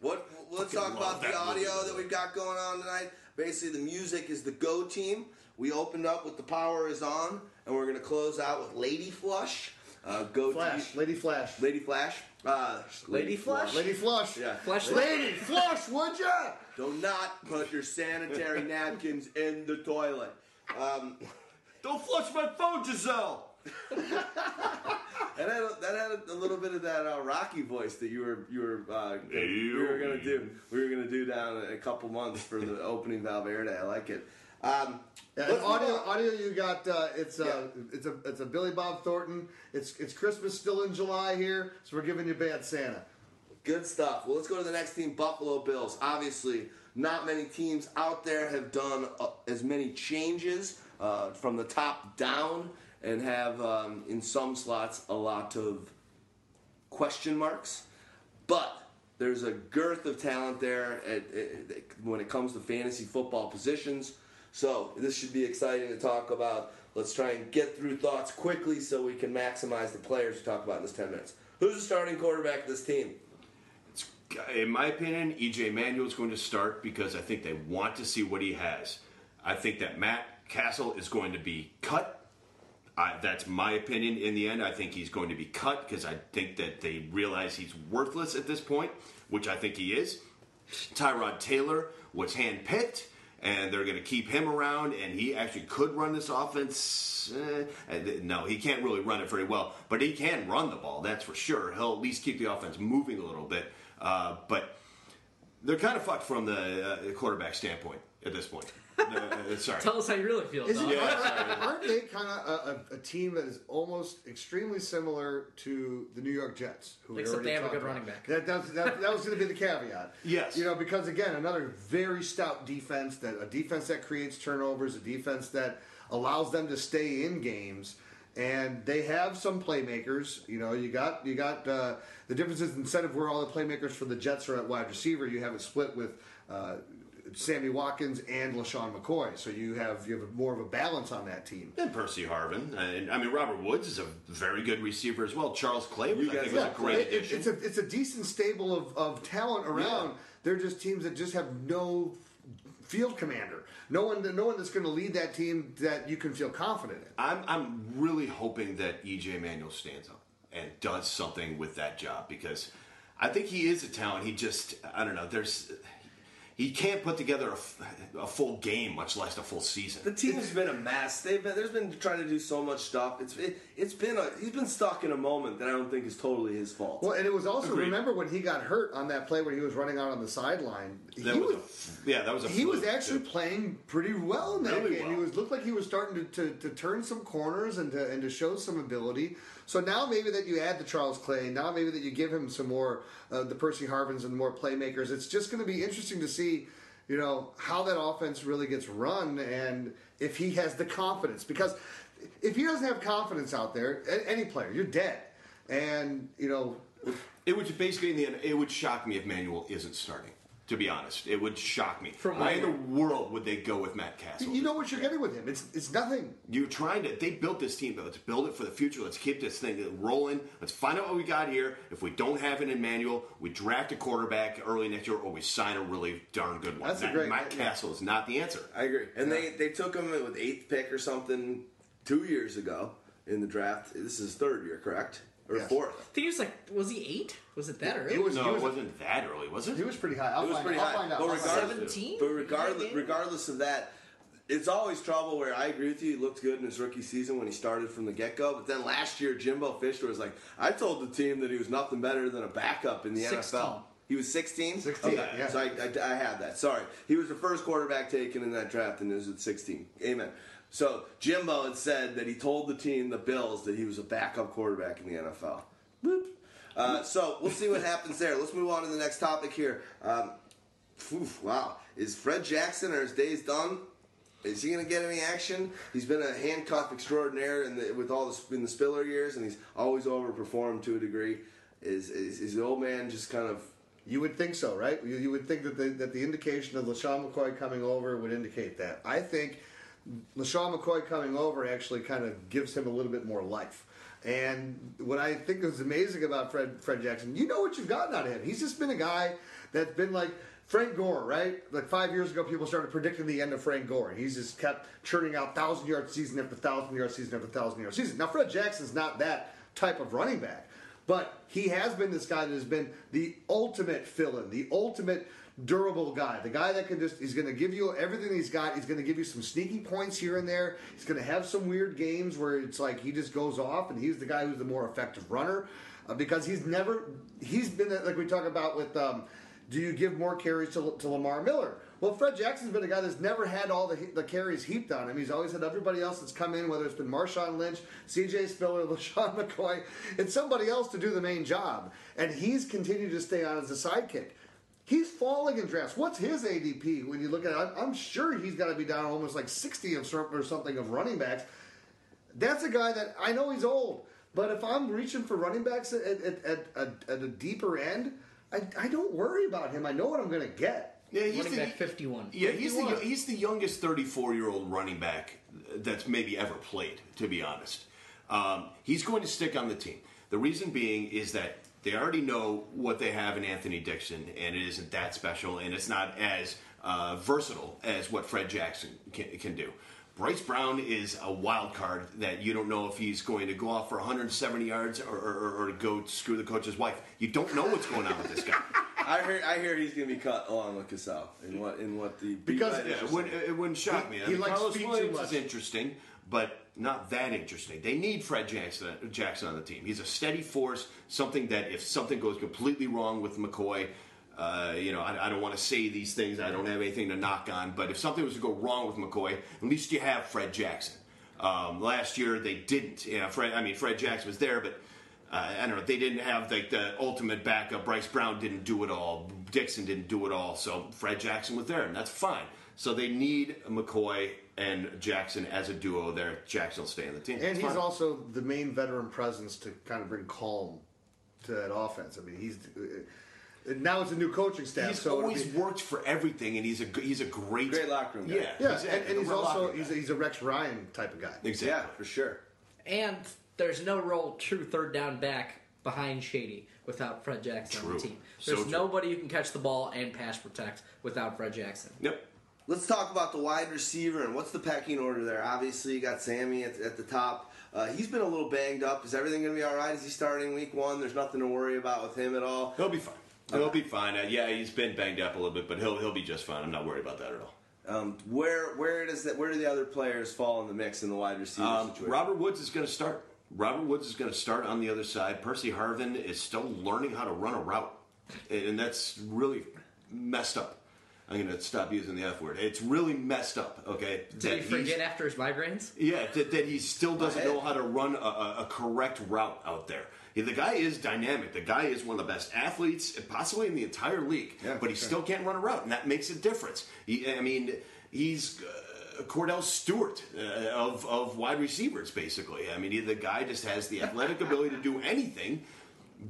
What? Let's talk about the audio movie. that we've got going on tonight. Basically, the music is the go team. We opened up with "The Power Is On," and we're going to close out with "Lady Flush." Uh, go Flash, team. Lady Flash. Lady Flash. Uh, Lady Flush? Lady Flush. Yeah. Flash Lady Flush, would ya? Do not put your sanitary napkins in the toilet. Um, Don't flush my phone, Gisele. that had a, that had a, little bit of that uh, Rocky voice that you were you were uh, Hey, you were gonna do. We were gonna do down a couple months for the opening Valverde. I like it. Um, Yeah, audio, audio. You got uh, it's uh, it's a it's a Billy Bob Thornton. It's it's Christmas still in July here, so we're giving you Bad Santa. Good stuff. Well, let's go to the next team, Buffalo Bills. Obviously, not many teams out there have done uh, as many changes uh, from the top down and have, um, in some slots, a lot of question marks. But there's a girth of talent there at, at, when it comes to fantasy football positions. So this should be exciting to talk about. Let's try and get through thoughts quickly so we can maximize the players we talk about in this 10 minutes. Who's the starting quarterback of this team? In my opinion, EJ Manuel is going to start because I think they want to see what he has. I think that Matt Cassel is going to be cut. I, that's my opinion in the end. I think he's going to be cut because I think that they realize he's worthless at this point, which I think he is. Tyrod Taylor was handpicked, and they're going to keep him around, and he actually could run this offense. Eh, no, he can't really run it very well, but he can run the ball, that's for sure. He'll at least keep the offense moving a little bit. Uh, but they're kind of fucked from the uh, quarterback standpoint at this point. Uh, sorry. Tell us how you really feel. Isn't, Dom. aren't, aren't they kind of a, a, a team that is almost extremely similar to the New York Jets? Who Except they have a good about? running back. That, that, that, that was going to be the caveat. Yes. You know, because again, another very stout defense that a defense that creates turnovers, a defense that allows them to stay in games. And they have some playmakers. You know, you got you got uh, the difference is instead of where all the playmakers for the Jets are at wide receiver, you have it split with uh, Sammy Watkins and LeSean McCoy. So you have you have more of a balance on that team. And Percy Harvin. And I mean, Robert Woods is a very good receiver as well. Charles Clay, was, I think, was a great it- addition. it's a it's a decent stable of, of talent around. Yeah. They're just teams that just have no field commander. No one no one that's going to lead that team that you can feel confident in. I'm, I'm really hoping that EJ Manuel stands up and does something with that job because I think he is a talent. He just, I don't know, there's. He can't put together a full game, much less a full season. The team's been a mess. They've been there's been trying to do so much stuff. It's it, it's been a he's been stuck in a moment that I don't think is totally his fault. Well, and it was also Agreed. remember when he got hurt on that play where he was running out on the sideline. That he was, was, a, yeah, that was a. he was actually too. playing pretty well in that Really game. He was looked like he was starting to, to, to turn some corners and to and to show some ability. So now maybe that you add the Charles Clay, now maybe that you give him some more uh, the Percy Harvins and more playmakers. It's just going to be interesting to see, you know, how that offense really gets run and if he has the confidence. Because if he doesn't have confidence out there, any player, you're dead. And you know, It would basically in the end, it would shock me if Manuel isn't starting. To be honest, it would shock me. From Why in the world would they go with Matt Cassel? you know what you're getting with him. It's it's nothing. You're trying to. They built this team, but let's build it for the future. Let's keep this thing rolling. Let's find out what we got here. If we don't have an Emmanuel, we draft a quarterback early next year, or we sign a really darn good one. That's a great- Matt Cassel is not the answer. I agree. And they they took him with eighth pick or something two years ago in the draft. This is his third year, correct? Or Yes. fourth? I think he was like, was he eight? Was it that early? It was No, he it was, wasn't that early, was it? he was pretty high. I'll It was find, pretty I'll high. find out. But I'll find out. regardless, 17? but regardless, regardless of that, it's always trouble where I agree with you. He looked good in his rookie season when he started from the get go. But then last year, Jimbo Fisher was like, I told the team that he was nothing better than a backup in the 16. NFL. He was 16? 16, Okay, yeah. So I, I, I had that. Sorry. He was the first quarterback taken in that draft and is at 16. Amen. So Jimbo had said that he told the team, the Bills, that he was a backup quarterback in the NFL. Boop. Uh, so we'll see what happens there. Let's move on to the next topic here. Um, wow. Is Fred Jackson or his days done? Is he going to get any action? He's been a handcuff extraordinaire in the, with all the in the Spiller years, and he's always overperformed to a degree. Is, is is the old man just kind of You would think so, right? You, you would think that the, that the indication of LeSean McCoy coming over would indicate that. I think LeSean McCoy coming over actually kind of gives him a little bit more life. And what I think is amazing about Fred Fred Jackson, you know what you've gotten out of him. He's just been a guy that's been like Frank Gore, right? Like five years ago, people started predicting the end of Frank Gore, he's just kept churning out thousand yard season after thousand yard season after thousand yard season. Now, Fred Jackson's not that type of running back, but he has been this guy that has been the ultimate fill-in, the ultimate durable guy, the guy that can just he's going to give you everything he's got. He's going to give you some sneaky points here and there. He's going to have some weird games where it's like he just goes off, and he's the guy who's the more effective runner uh, because he's never he's been like we talk about with. Um, do you give more carries to, to Lamar Miller? Well, Fred Jackson's been a guy that's never had all the, the carries heaped on him. He's always had everybody else that's come in, whether it's been Marshawn Lynch, C.J. Spiller, LeSean McCoy, it's somebody else to do the main job. And he's continued to stay on as a sidekick. He's falling in drafts. What's his ADP when you look at it? I'm, I'm sure he's got to be down almost like 60 of or something of running backs. That's a guy that I know he's old, but if I'm reaching for running backs at, at, at, at, at a deeper end, I, I don't worry about him. I know what I'm going to get. Yeah, he's Running the, back 51. Yeah, he's the he's the youngest 34 year old running back that's maybe ever played. To be honest, um, he's going to stick on the team. The reason being is that they already know what they have in Anthony Dixon, and it isn't that special, and it's not as uh, versatile as what Fred Jackson can, can do. Bryce Brown is a wild card that you don't know if he's going to go off for 170 yards or, or, or go screw the coach's wife. You don't know what's going on with this guy. I hear I hear he's going to be cut along with Cassel in what in what the Because- Yeah, it, would, it wouldn't shock me. I he mean, likes Karlos too Williams much. is interesting, but not that interesting. They need Fred Jackson, Jackson on the team. He's a steady force. Something that if something goes completely wrong with McCoy, uh, you know, I, I don't want to say these things. I don't have anything to knock on. But if something was to go wrong with McCoy, at least you have Fred Jackson. Um, last year they didn't. You know, Fred. I mean, Fred Jackson was there, but uh, I don't know. They didn't have like the ultimate backup. Bryce Brown didn't do it all. Dixon didn't do it all. So Fred Jackson was there, and that's fine. So they need McCoy and Jackson as a duo there. Jackson will stay on the team. And It's he's fine. also the main veteran presence to kind of bring calm to that offense. I mean, he's uh, now it's a new coaching staff. He's so it'll always be- worked for everything, and he's a g- he's a great Great locker room guy. Yeah, yeah, exactly. and, and he's also he's a, he's a Rex Ryan type of guy. exactly. Yeah, for sure. And there's no real true third down back behind Shady without Fred Jackson on the team. There's true. nobody who can catch the ball and pass protect without Fred Jackson. Yep. Let's talk about the wide receiver and what's the pecking order there. Obviously, you got Sammy at, at the top. Uh, he's been a little banged up. Is everything going to be all right? Is he starting week one? There's nothing to worry about with him at all. He'll be fine. He'll be fine. Uh, yeah, he's been banged up a little bit, but he'll he'll be just fine. I'm not worried about that at all. Um, where where does that? Where do the other players fall in the mix in the wide receiver Um, situation? Robert Woods is going to start. Robert Woods is going to start on the other side. Percy Harvin is still learning how to run a route, and that's really messed up. I'm going to stop using the F word. It's really messed up. Okay, Did That he forget after his migraines? Yeah, that, that he still doesn't know how to run a, a, correct route out there. The guy is dynamic. The guy is one of the best athletes, possibly in the entire league. Yeah, but he sure. still can't run a route, and that makes a difference. He, I mean, he's uh, Kordell Stewart uh, of of wide receivers, basically. I mean, he, the guy just has the athletic ability to do anything,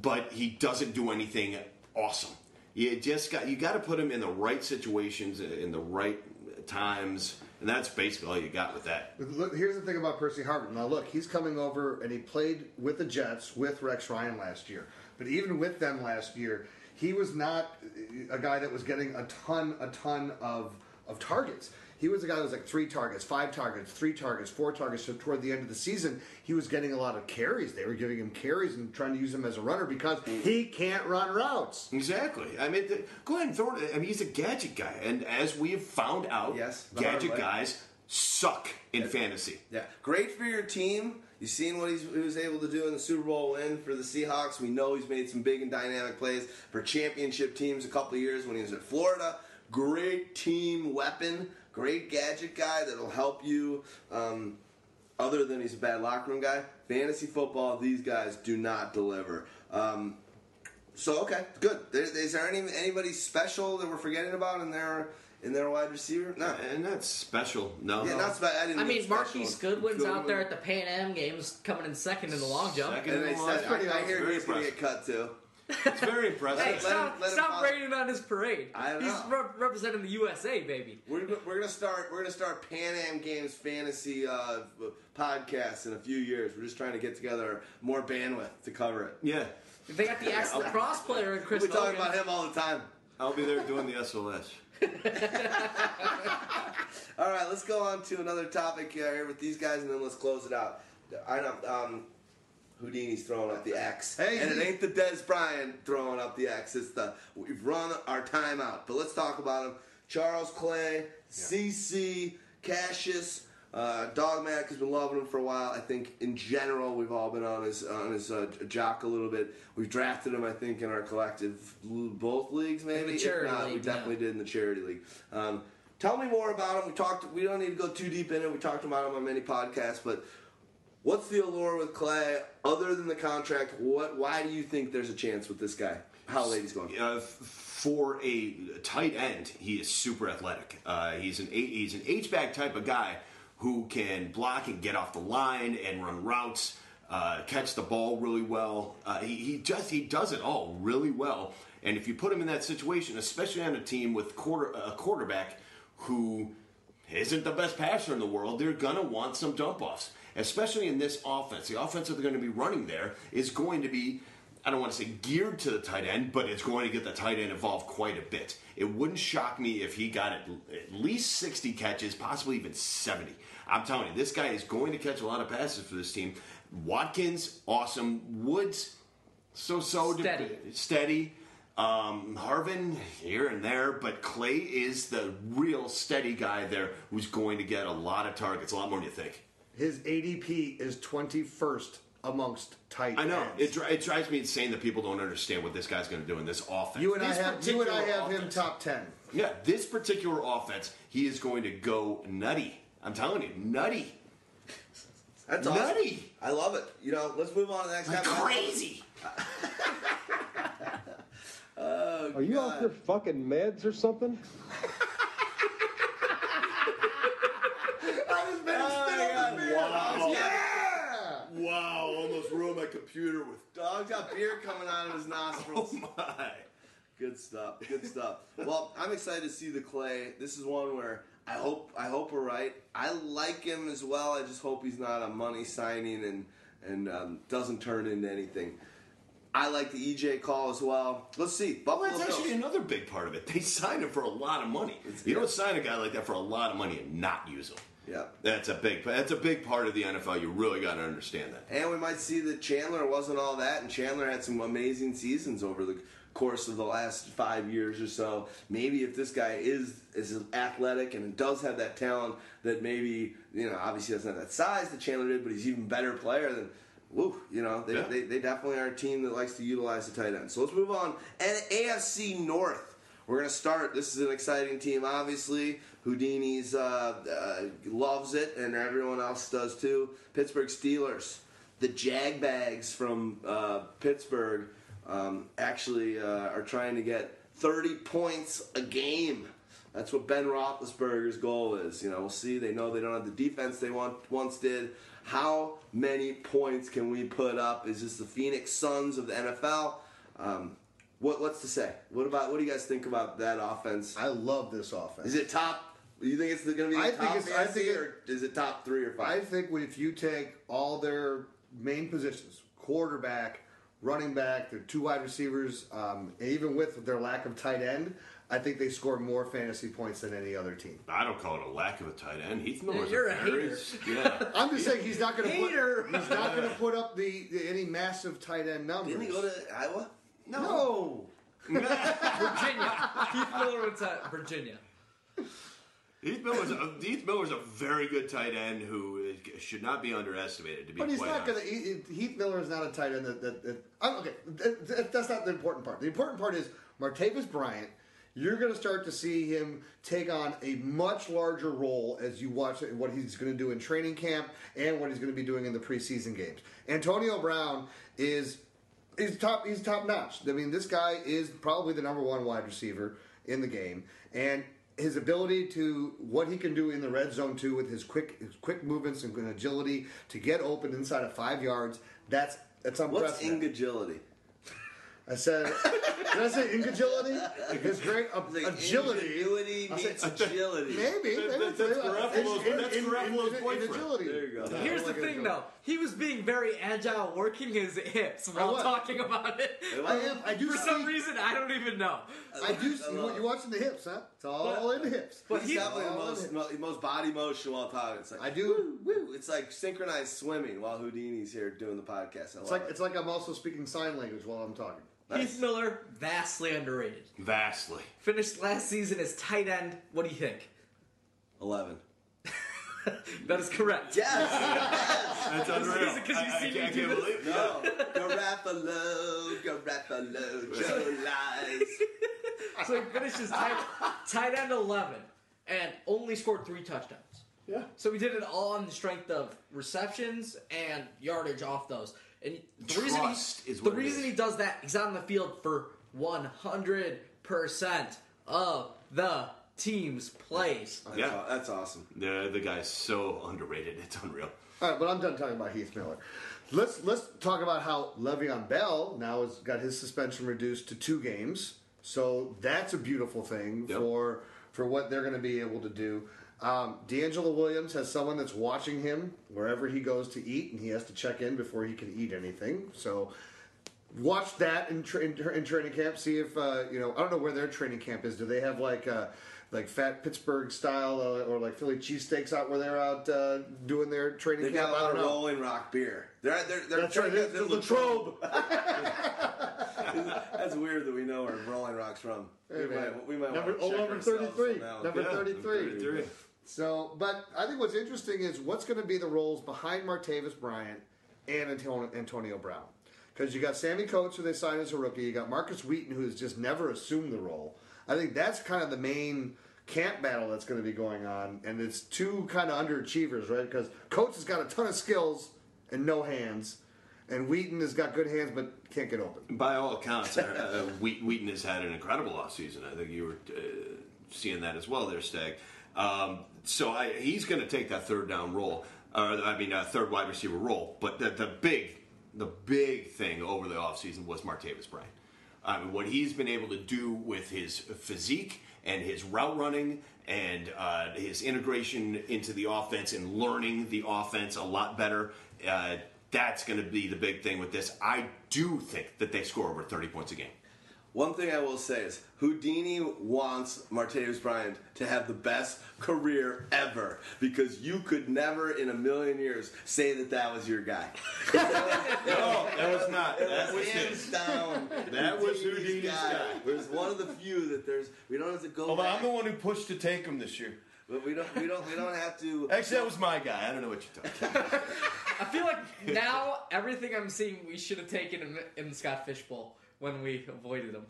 but he doesn't do anything awesome. You just got you got to put him in the right situations, uh, in the right times, and that's basically all you got with that. Look, here's the thing about Percy Harvin. Now, look, he's coming over and he played with the Jets with Rex Ryan last year. But even with them last year, he was not uh, a guy that was getting a ton, a ton of of targets. He was a guy that was like three targets, five targets, three targets, four targets. So toward the end of the season, he was getting a lot of carries. They were giving him carries and trying to use him as a runner because he can't run routes. Exactly. I mean, th- go ahead and throw it. I mean, he's a gadget guy, and as we have found out, Yes, gadget guys suck in fantasy. Yeah, great for your team. You've seen what he's, he was able to do in the Super Bowl win for the Seahawks. We know he's made some big and dynamic plays for championship teams a couple of years when he was at Florida. Great team weapon, great gadget guy that'll help you. Um, other than he's a bad locker room guy, fantasy football, these guys do not deliver. Um, so okay, good. There, is there any anybody special that we're forgetting about in their in their wide receiver? No, And that's special. No. yeah, not special. I didn't. I mean, special. Marquise Goodwin's out there at the Pan Am Games, coming in second in the long jump. Second. And they Well, said, that's pretty I, I hear he's going to get cut too. It's very impressive. Hey, Let him- stop, let him stop follow. raining on his parade. I don't He's know. rep- representing the USA, baby. We're, we're gonna start. We're gonna start Pan Am Games fantasy uh, podcast in a few years. We're just trying to get together more bandwidth to cover it. yeah. They got the ex cross player in Chris We're talking about him all the time. I'll be there doing the SOS. All right, let's go on to another topic here with these guys, and then let's close it out. I know um, Houdini's throwing up the X, Hey. and it ain't the Dez Bryant throwing up the X. It's the we've run our time out. But let's talk about him. Charles Clay, CC, Cassius. Uh, Dogmatic has been loving him for a while. I think in general we've all been on his on his uh, jock a little bit. We've drafted him, I think, in our collective both leagues, maybe. the charity if not, we league, yeah. definitely did in the charity league. Um, tell me more about him. We talked. We don't need to go too deep in it. We talked about him on many podcasts, but what's the allure with Clay other than the contract? What? Why do you think there's a chance with this guy? How late he's going? Uh, for a tight end, he is super athletic. Uh, he's an he's an H back type of guy who can block and get off the line and run routes, uh, catch the ball really well. Uh, he, he just he does it all really well. And if you put him in that situation, especially on a team with quarter a quarterback who isn't the best passer in the world, they're to want some dump offs, especially in this offense. The offense that they're going to be running there is going to be, I don't want to say geared to the tight end, but it's going to get the tight end involved quite a bit. It wouldn't shock me if he got at, least 60 catches, possibly even 70. I'm telling you, this guy is going to catch a lot of passes for this team. Watkins, awesome. Woods, so so Steady. steady. Um, Harvin here and there, but Clay is the real steady guy there who's going to get a lot of targets, a lot more than you think. His ADP is 21st amongst tight I know ends. it, dri- it drives me insane that people don't understand what this guy's going to do in this offense. you and I have you and I particular have him top 10. Yeah, this particular offense, he is going to go nutty. I'm telling you, nutty, That's awesome. nutty, I love it. You know, let's move on to the next like guy. crazy. Are you off your oh, fucking meds or something? Wow, Yeah! wow, almost ruined my computer with Dog's got beer coming out of his nostrils. Oh my. Good stuff. Good stuff. Well, I'm excited to see the Clay. This is one where I hope I hope we're right. I like him as well. I just hope he's not a money signing and and um, doesn't turn into anything. I like the EJ call as well. Let's see. Well, Buffalo that's actually another big part of it. They signed him for a lot of money. You don't sign a guy like that for a lot of money and not use him. Yeah. That's a big. That's a big part of the NFL. You really got to understand that. And we might see that Chandler wasn't all that, and Chandler had some amazing seasons over the course of the last five years or so. Maybe if this guy is is athletic and does have that talent, that maybe you know obviously doesn't have that size that Chandler did, but he's even better player than. Woo, you know, they, Yeah. they, they definitely are a team that likes to utilize the tight end. So let's move on. And AFC North. We're going to start. This is an exciting team, obviously. Houdini's uh, uh, loves it, and everyone else does too. Pittsburgh Steelers. The Jagbags from uh, Pittsburgh um, actually uh, are trying to get 30 points a game. That's what Ben Roethlisberger's goal is. You know, we'll see. They know they don't have the defense they want, once did. How many points can we put up? Is this the Phoenix Suns of the NFL? Um, what, what's to say? What about? What do you guys think about that offense? I love this offense. Is it top? You think it's going to be I the think top it's- I fantasy, think it- or is it top three or five? I think when- if you take all their main positions, quarterback, running back, their two wide receivers, um, and even with their lack of tight end, I think they score more fantasy points than any other team. I don't call it a lack of a tight end. Heath Miller's You're a very- Yeah. I'm just saying he's not going to Hater. put he's not going to put up the, the any massive tight end numbers. Didn't he go to Iowa? no. Virginia. Heath Miller went to Virginia. Heath Miller's a, Heath Miller's a very good tight end who should not be underestimated. To be But he's not going to. Heath Miller is not a tight end. That, that, that okay, that- that- that's not the important part. The important part is Martavis Bryant. You're going to start to see him take on a much larger role as you watch what he's going to do in training camp and what he's going to be doing in the preseason games. Antonio Brown is he's top he's top notch. I mean, this guy is probably the number one wide receiver in the game, and his ability to what he can do in the red zone too with his quick his quick movements and agility to get open inside of five yards. That's that's What's unprecedented. ingagility? I said, did I say ingagility? His great uh, Like agility. Ingenuity meets said- agility. Maybe, maybe That- that's Garoppolo's- in- that's in- in- Garoppolo's in- boyfriend. in agility. There you go. Yeah, Here's I the thing, though. He was being very agile, working his hips while talking about it. I am. I do For see- some reason, I don't even know. I do. See, you, you're watching the hips, huh? It's all in the hips. But He's he, definitely the most, mo- most body motion while talking. It's like I do. Woo, woo. It's like synchronized swimming while Houdini's here doing the podcast. I It's like it. it's like I'm also speaking sign language while I'm talking. Heath Miller, vastly underrated. vastly. Finished last season as tight end. What do you think? eleven. That is correct. Yes. That's unreal. easy 'cause you I- I see me can't do believe this. it. no. Garoppolo, Garoppolo, Joe lies. So he finished as tight, tight end 11 and only scored three touchdowns. Yeah. So we did it all on the strength of receptions and yardage off those. And the reason, he, is the it reason is. he does that, he's on the field for 100% of the team's plays. That's, Yeah. aw- that's awesome. The the guy's so underrated. It's unreal. All right, but I'm done talking about Heath Miller. Let's let's talk about how Le'Veon Bell now has got his suspension reduced to two games. So that's a beautiful thing Yep. for for what they're going to be able to do. Um, DeAngelo Williams has someone that's watching him wherever he goes to eat, and he has to check in before he can eat anything. So watch that in, tra- in, in training camp. See if uh, you know. I don't know where their training camp is. Do they have like uh, like fat Pittsburgh style uh, or like Philly cheesesteaks out where they're out uh, doing their training They camp? got a lot of. Rolling Rock beer. They're they're they're That's right. they're- It's the they're Latrobe. That's weird that we know where Rolling Rock's from. Hey, we might, we might Number- want to oh, check number 33. on. Number Yeah, 33. 33. So, but I think what's interesting is what's going to be the roles behind Martavis Bryant and Antonio, Brown. Because you got Sammie Coates, who they signed as a rookie. You got Markus Wheaton, who has just never assumed the role. I think that's kind of the main camp battle that's going to be going on. And it's two kind of underachievers, right? Because Coates has got a ton of skills and no hands. And Wheaton has got good hands but can't get open. By all accounts, uh, uh, Wheaton has had an incredible offseason. I think you were uh, seeing that as well there, Stagg. Um, so I, he's going to take that third down role, or I mean, uh, third wide receiver role. But the, the big, the big thing over the offseason was Martavis Bryant. I mean, what he's been able to do with his physique and his route running and uh, his integration into the offense and learning the offense a lot better. Uh, that's going to be the big thing with this. I do think that they score over 30 points a game. One thing I will say is Houdini wants Martavis Bryant to have the best career ever because you could never in a million years say that that was your guy. No, that was not. That was Hands his. down. That was Houdini's guy. There's one of the few that there's. We don't have to go. Although back, I'm the one who pushed to take him this year. but we don't. We don't. We don't have to. Actually, that was my guy. I don't know what you're talking about. I feel like now everything I'm seeing we should have taken in, in the Scott Fish Bowl when we avoided him.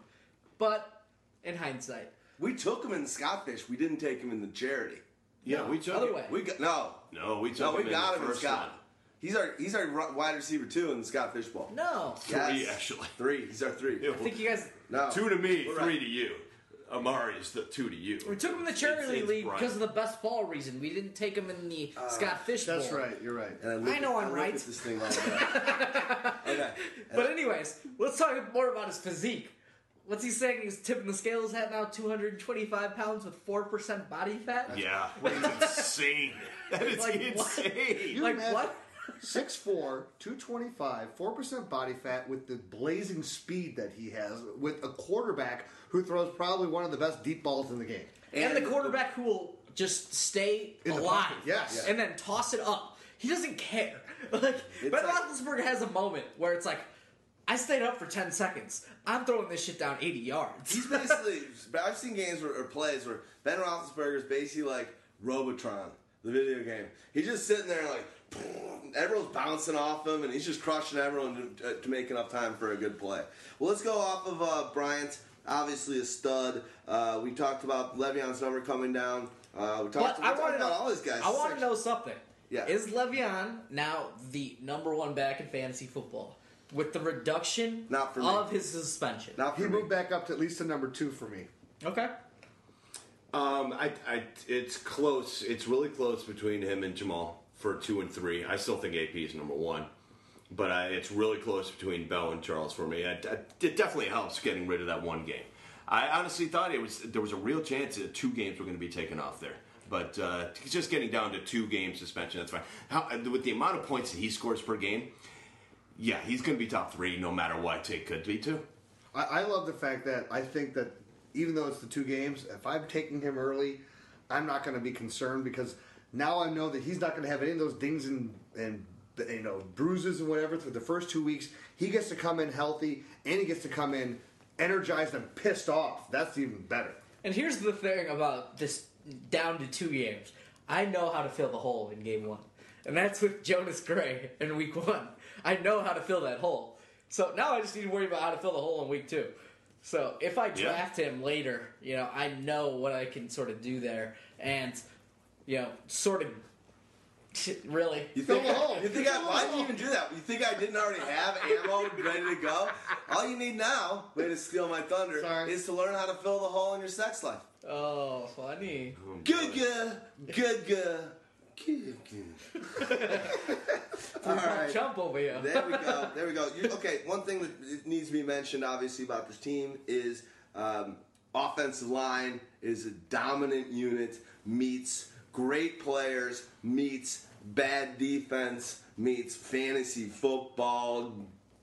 But in hindsight, We took him in the Scotfish. We didn't take him in the charity. Yeah, we took other it. way. We got no. No, we took No, we him got in him the in first Scott. round. He's our he's our ru- wide receiver too in the Scott Fish Bowl. no. Three, Yes. actually. Three. He's our three. Yeah, I think you guys. No. Two to me, We're three right. to you. Amari is the two to you. We took him in the charity It's- it's league Brian. because of the best ball reason. We didn't take him in the uh, Scott Fish Bowl. That's right. You're right. And I, look I know at, I'm look right. At this thing all day. okay. But anyways, let's talk more about his physique. What's he saying? He's tipping the scales at now 225 pounds with 4% body fat? Yeah, that's insane. That is Like what? insane. You Like imagine- what? 6'4", 225, 4% body fat with the blazing speed that he has with a quarterback who throws probably one of the best deep balls in the game. And, the quarterback who will just stay In alive. pocket, yes. And then toss it up. He doesn't care. Like, Ben like- Roethlisberger has a moment where it's like, I stayed up for 10 seconds. I'm throwing this shit down 80 yards. He's basically. But I've seen games where, or plays where Ben Roethlisberger is basically like Robotron, the video game. He's just sitting there like everyone's bouncing off him, and he's just crushing everyone to, uh, to make enough time for a good play. Well, let's go off of uh, Bryant. Obviously a stud. Uh, we talked about Le'Veon's number coming down. Uh, we talked, we I talked want to know. about all these guys. I want to know something. Yeah. Is Le'Veon now the number one back in fantasy football with the reduction Not for me. of his suspension? Not He me. moved back up to at least to number two for me. Okay. Um, I, I, it's close. It's really close between him and Jamaal for two and three. I still think AP is number one, but I, it's really close between Bell and Charles for me. I, I- it definitely helps getting rid of that one game. I honestly thought it was there was a real chance that two games were going to be taken off there. But uh, just getting down to two game suspension, that's fine. How, with the amount of points that he scores per game, yeah, he's going to be top three no matter what. It could be two. I, I love the fact that I think that even though it's the two games, if I'm taking him early, I'm not going to be concerned because now I know that he's not going to have any of those dings and and you know bruises and whatever for the first two weeks. He gets to come in healthy and he gets to come in energized and pissed off. That's even better. And here's the thing about this down to two games. I know how to fill the hole in game one. And that's with Jonas Gray in week one. I know how to fill that hole. So now I just need to worry about how to fill the hole in week two. So if I draft him later, you know, I know what I can sort of do there. And, you know, sort of really. You think, Fill the hole. you think I, Fill why did you even do that? You think I didn't already have ammo ready to go? All you need now, way to steal my thunder, Sorry. is to learn how to fill the hole in your sex life. Oh, funny. Good, good, good, good. Good, good. All right. Jump over here. There we go. There we go. You, okay, one thing that needs to be mentioned, obviously, about this team is um, offensive line is a dominant unit, meets great players, meets bad defense, meets fantasy football,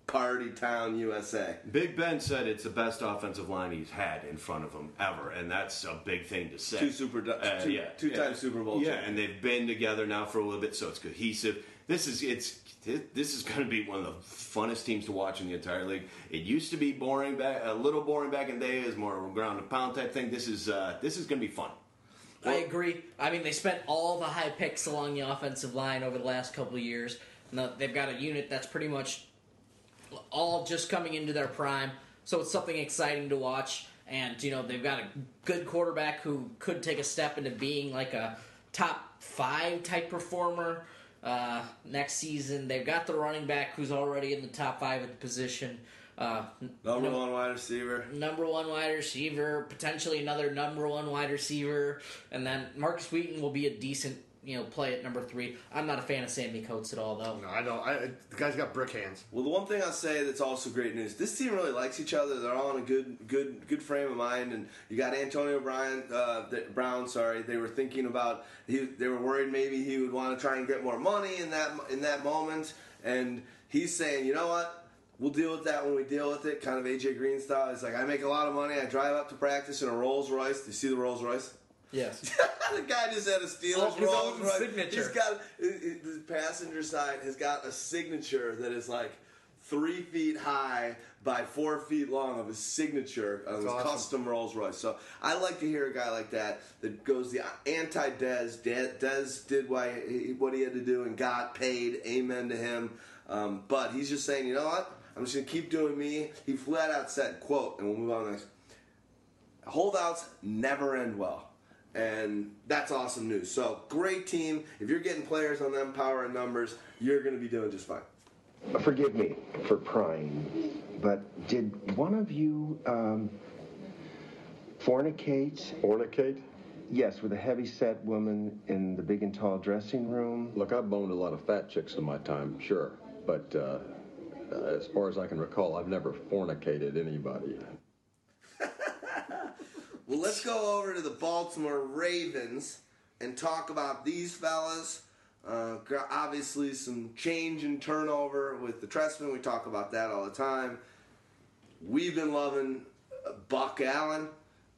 party town USA. Big Ben said it's the best offensive line he's had in front of him ever, and that's a big thing to say. Two Super- Uh, two- yeah, two-time yeah. Super Bowl Yeah, champion. and they've been together now for a little bit, so it's cohesive. This is it's this is going to be one of the funnest teams to watch in the entire league. It used to be boring back, a little boring back in the day, is more of a ground and pound type thing. This is uh, this is going to be fun. I agree. I mean, they spent all the high picks along the offensive line over the last couple of years. Now, they've got a unit that's pretty much all just coming into their prime, so it's something exciting to watch. And you know, they've got a good quarterback who could take a step into being like a top five type performer uh, next season. They've got the running back who's already in the top five at the position. Uh, Number no- one wide receiver. number one wide receiver, potentially another number one wide receiver, and then Markus Wheaton will be a decent, you know, play at number three. I'm not a fan of Sammie Coates at all, though. No, I don't. I, the guy's got brick hands. Well, the one thing I'll say that's also great news: this team really likes each other. They're all in a good, good, good frame of mind. And you got Antonio Brown. Uh, th- Brown, sorry, they were thinking about. He, they were worried maybe he would want to try and get more money in that in that moment. And he's saying, you know what? We'll deal with that when we deal with it. Kind of AJ Green style. He's like, I make a lot of money. I drive up to practice in a Rolls Royce. Do you see the Rolls Royce? Yes. the guy just had a Steelers Oh, his Rolls own Royce. signature. He's got the passenger side has got a signature that is like three feet high by four feet long of his signature on his awesome. custom Rolls Royce. So I like to hear a guy like that that goes the anti Dez. Dez did why what he had to do and got paid. Amen to him. Um, but he's just saying, you know what? I'm just gonna keep doing me. He flat out said, "quote," and we'll move on to the next holdouts never end well. And that's awesome news. So, great team. If you're getting players on them power and numbers, you're going to be doing just fine. Forgive me for prying, but did one of you um, fornicate? Fornicate? Yes, with a heavy-set woman in the big and tall dressing room. Look, I've boned a lot of fat chicks in my time, sure. But uh, as far as I can recall, I've never fornicated anybody. Well, let's go over to the Baltimore Ravens and talk about these fellas. Uh, obviously, some change and turnover with the Trestman. We talk about that all the time. We've been loving uh, Buck Allen,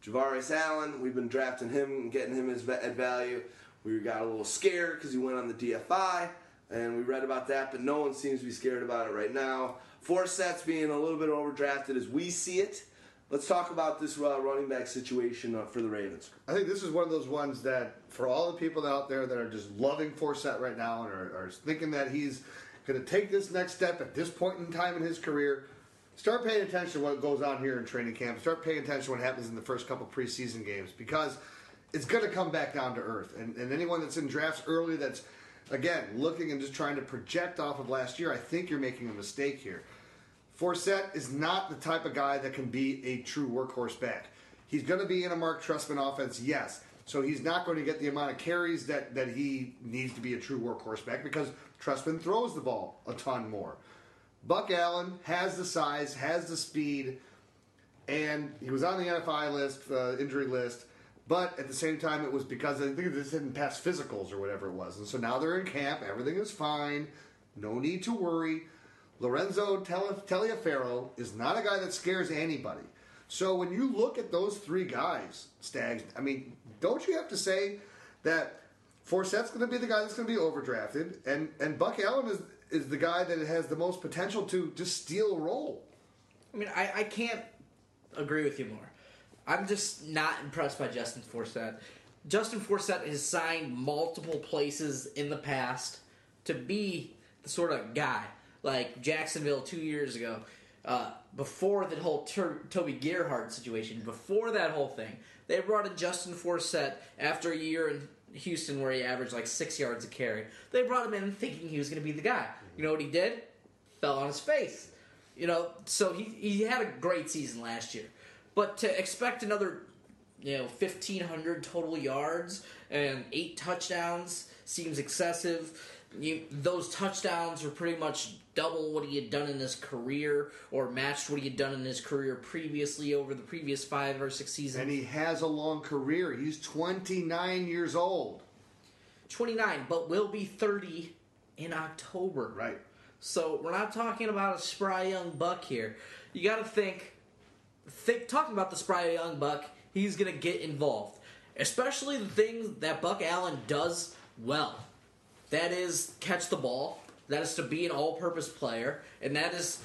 Javorius Allen. We've been drafting him and getting him at value. We got a little scared because he went on the DFI, and we read about that, but no one seems to be scared about it right now. Forsett being a little bit overdrafted as we see it. let's talk about this uh, running back situation uh, for the Ravens. I think this is one of those ones that, for all the people out there that are just loving Forsett right now and are, are thinking that he's going to take this next step at this point in time in his career, start paying attention to what goes on here in training camp. Start paying attention to what happens in the first couple preseason games because it's going to come back down to earth. And, and anyone that's in drafts early that's, again, looking and just trying to project off of last year, I think you're making a mistake here. Forsett is not the type of guy that can be a true workhorse back. He's going to be in a Marc Trestman offense, yes. So he's not going to get the amount of carries that, that he needs to be a true workhorse back because Trustman throws the ball a ton more. Buck Allen has the size, has the speed, and he was on the NFI list, uh, injury list. But at the same time, it was because I think they didn't pass physicals or whatever it was. And so now they're in camp. Everything is fine. No need to worry. Lorenzo Taliaferro is not a guy that scares anybody. So when you look at those three guys, Stags, I mean, don't you have to say that Forsett's going to be the guy that's going to be overdrafted, and and Buck Allen is is the guy that has the most potential to just steal a role. I mean, I, I can't agree with you more. I'm just not impressed by Justin Forsett. Justin Forsett has signed multiple places in the past to be the sort of guy like Jacksonville two years ago, uh, before the whole Toby Gerhart situation, before that whole thing. They brought in Justin Forsett after a year in Houston where he averaged like six yards a carry. They brought him in thinking he was going to be the guy. You know what he did? Fell on his face. You know, so he, he had a great season last year. But to expect another, you know, 1,500 total yards and eight touchdowns seems excessive. You, those touchdowns were pretty much double what he had done in his career or matched what he had done in his career previously over the previous five or six seasons. And he has a long career. He's 29 years old. 29, but will be 30 in October. Right. So we're not talking about a spry young buck here. You got to think, think talking about the spry young buck, he's going to get involved, especially the things that Buck Allen does well. That is catch the ball. That is to be an all-purpose player, and that is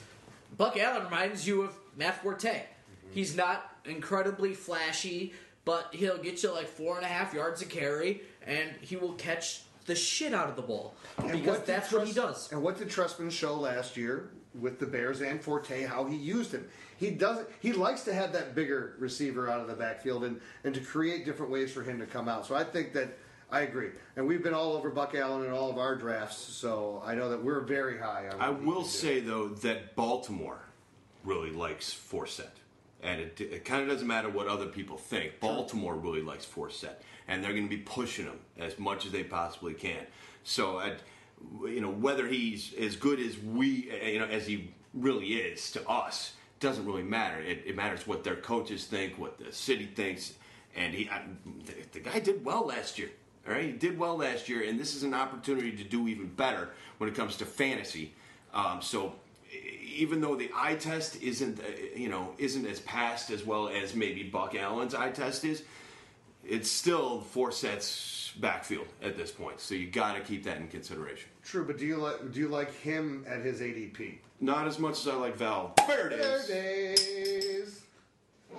Buck Allen reminds you of Matt Forte. Mm-hmm. He's not incredibly flashy, but he'll get you like four and a half yards a carry, and he will catch the shit out of the ball because what that's what he does. And what did Trestman show last year with the Bears and Forte? How he used him. He does. He likes to have that bigger receiver out of the backfield and and to create different ways for him to come out. So I think that. I agree, and we've been all over Buck Allen in all of our drafts, so I know that we're very high on. I will say though that Baltimore really likes Forsett, and it, it kind of doesn't matter what other people think. Baltimore really likes Forsett, and they're going to be pushing him as much as they possibly can. So, I, you know, whether he's as good as we, you know, as he really is to us, doesn't really matter. It, it matters what their coaches think, what the city thinks, and he, I, the, the guy did well last year. All right, he did well last year, and this is an opportunity to do even better when it comes to fantasy. Um, so, even though the eye test isn't, uh, you know, isn't as passed as well as maybe Buck Allen's eye test is, it's still Forsett's backfield at this point. So you got to keep that in consideration. True, but do you like do you like him at his ADP? Not as much as I like Val. There it There is. days.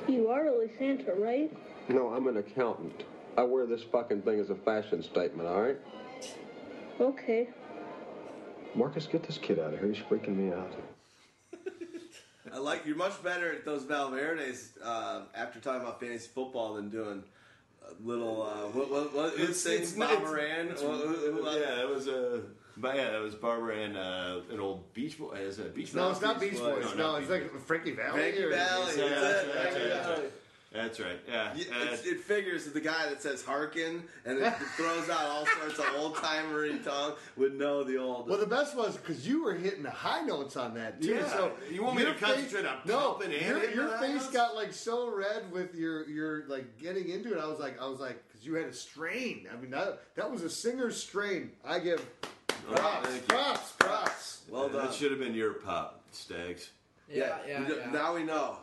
You are really Santa, right? No, I'm an accountant. I wear this fucking thing as a fashion statement, all right? Okay. Marcus, get this kid out of here. He's freaking me out. I like you're much better at those Valverdes uh, after talking about fantasy football than doing a little uh, what what what who sings Bob Moran? it's- Who- who- who- yeah, it was a. but yeah, it was Barbara and uh, an old Beach Boy. Is it a Beach No, it's not Beach Boys. Boys. No, No, not it's like Frankie Valli. Frankie or- Valli. Yeah, that's that's it, right, that's right, That's right. Yeah. Yeah, Uh, it's, it figures that the guy that says "harken" and it throws out all sorts of old timery tongue would know the old. Well, the best was because you were hitting the high notes on that too. Yeah. So You want me your to concentrate on no, pumping and your, hitting your the high face notes? got like so red with your your like getting into it. I was like, I was like, because you had a strain. I mean, that that was a singer's strain. I give props, thank you. props, props. well done. That should have been your pop, Stags. Yeah, yeah, we do- yeah. Now we know.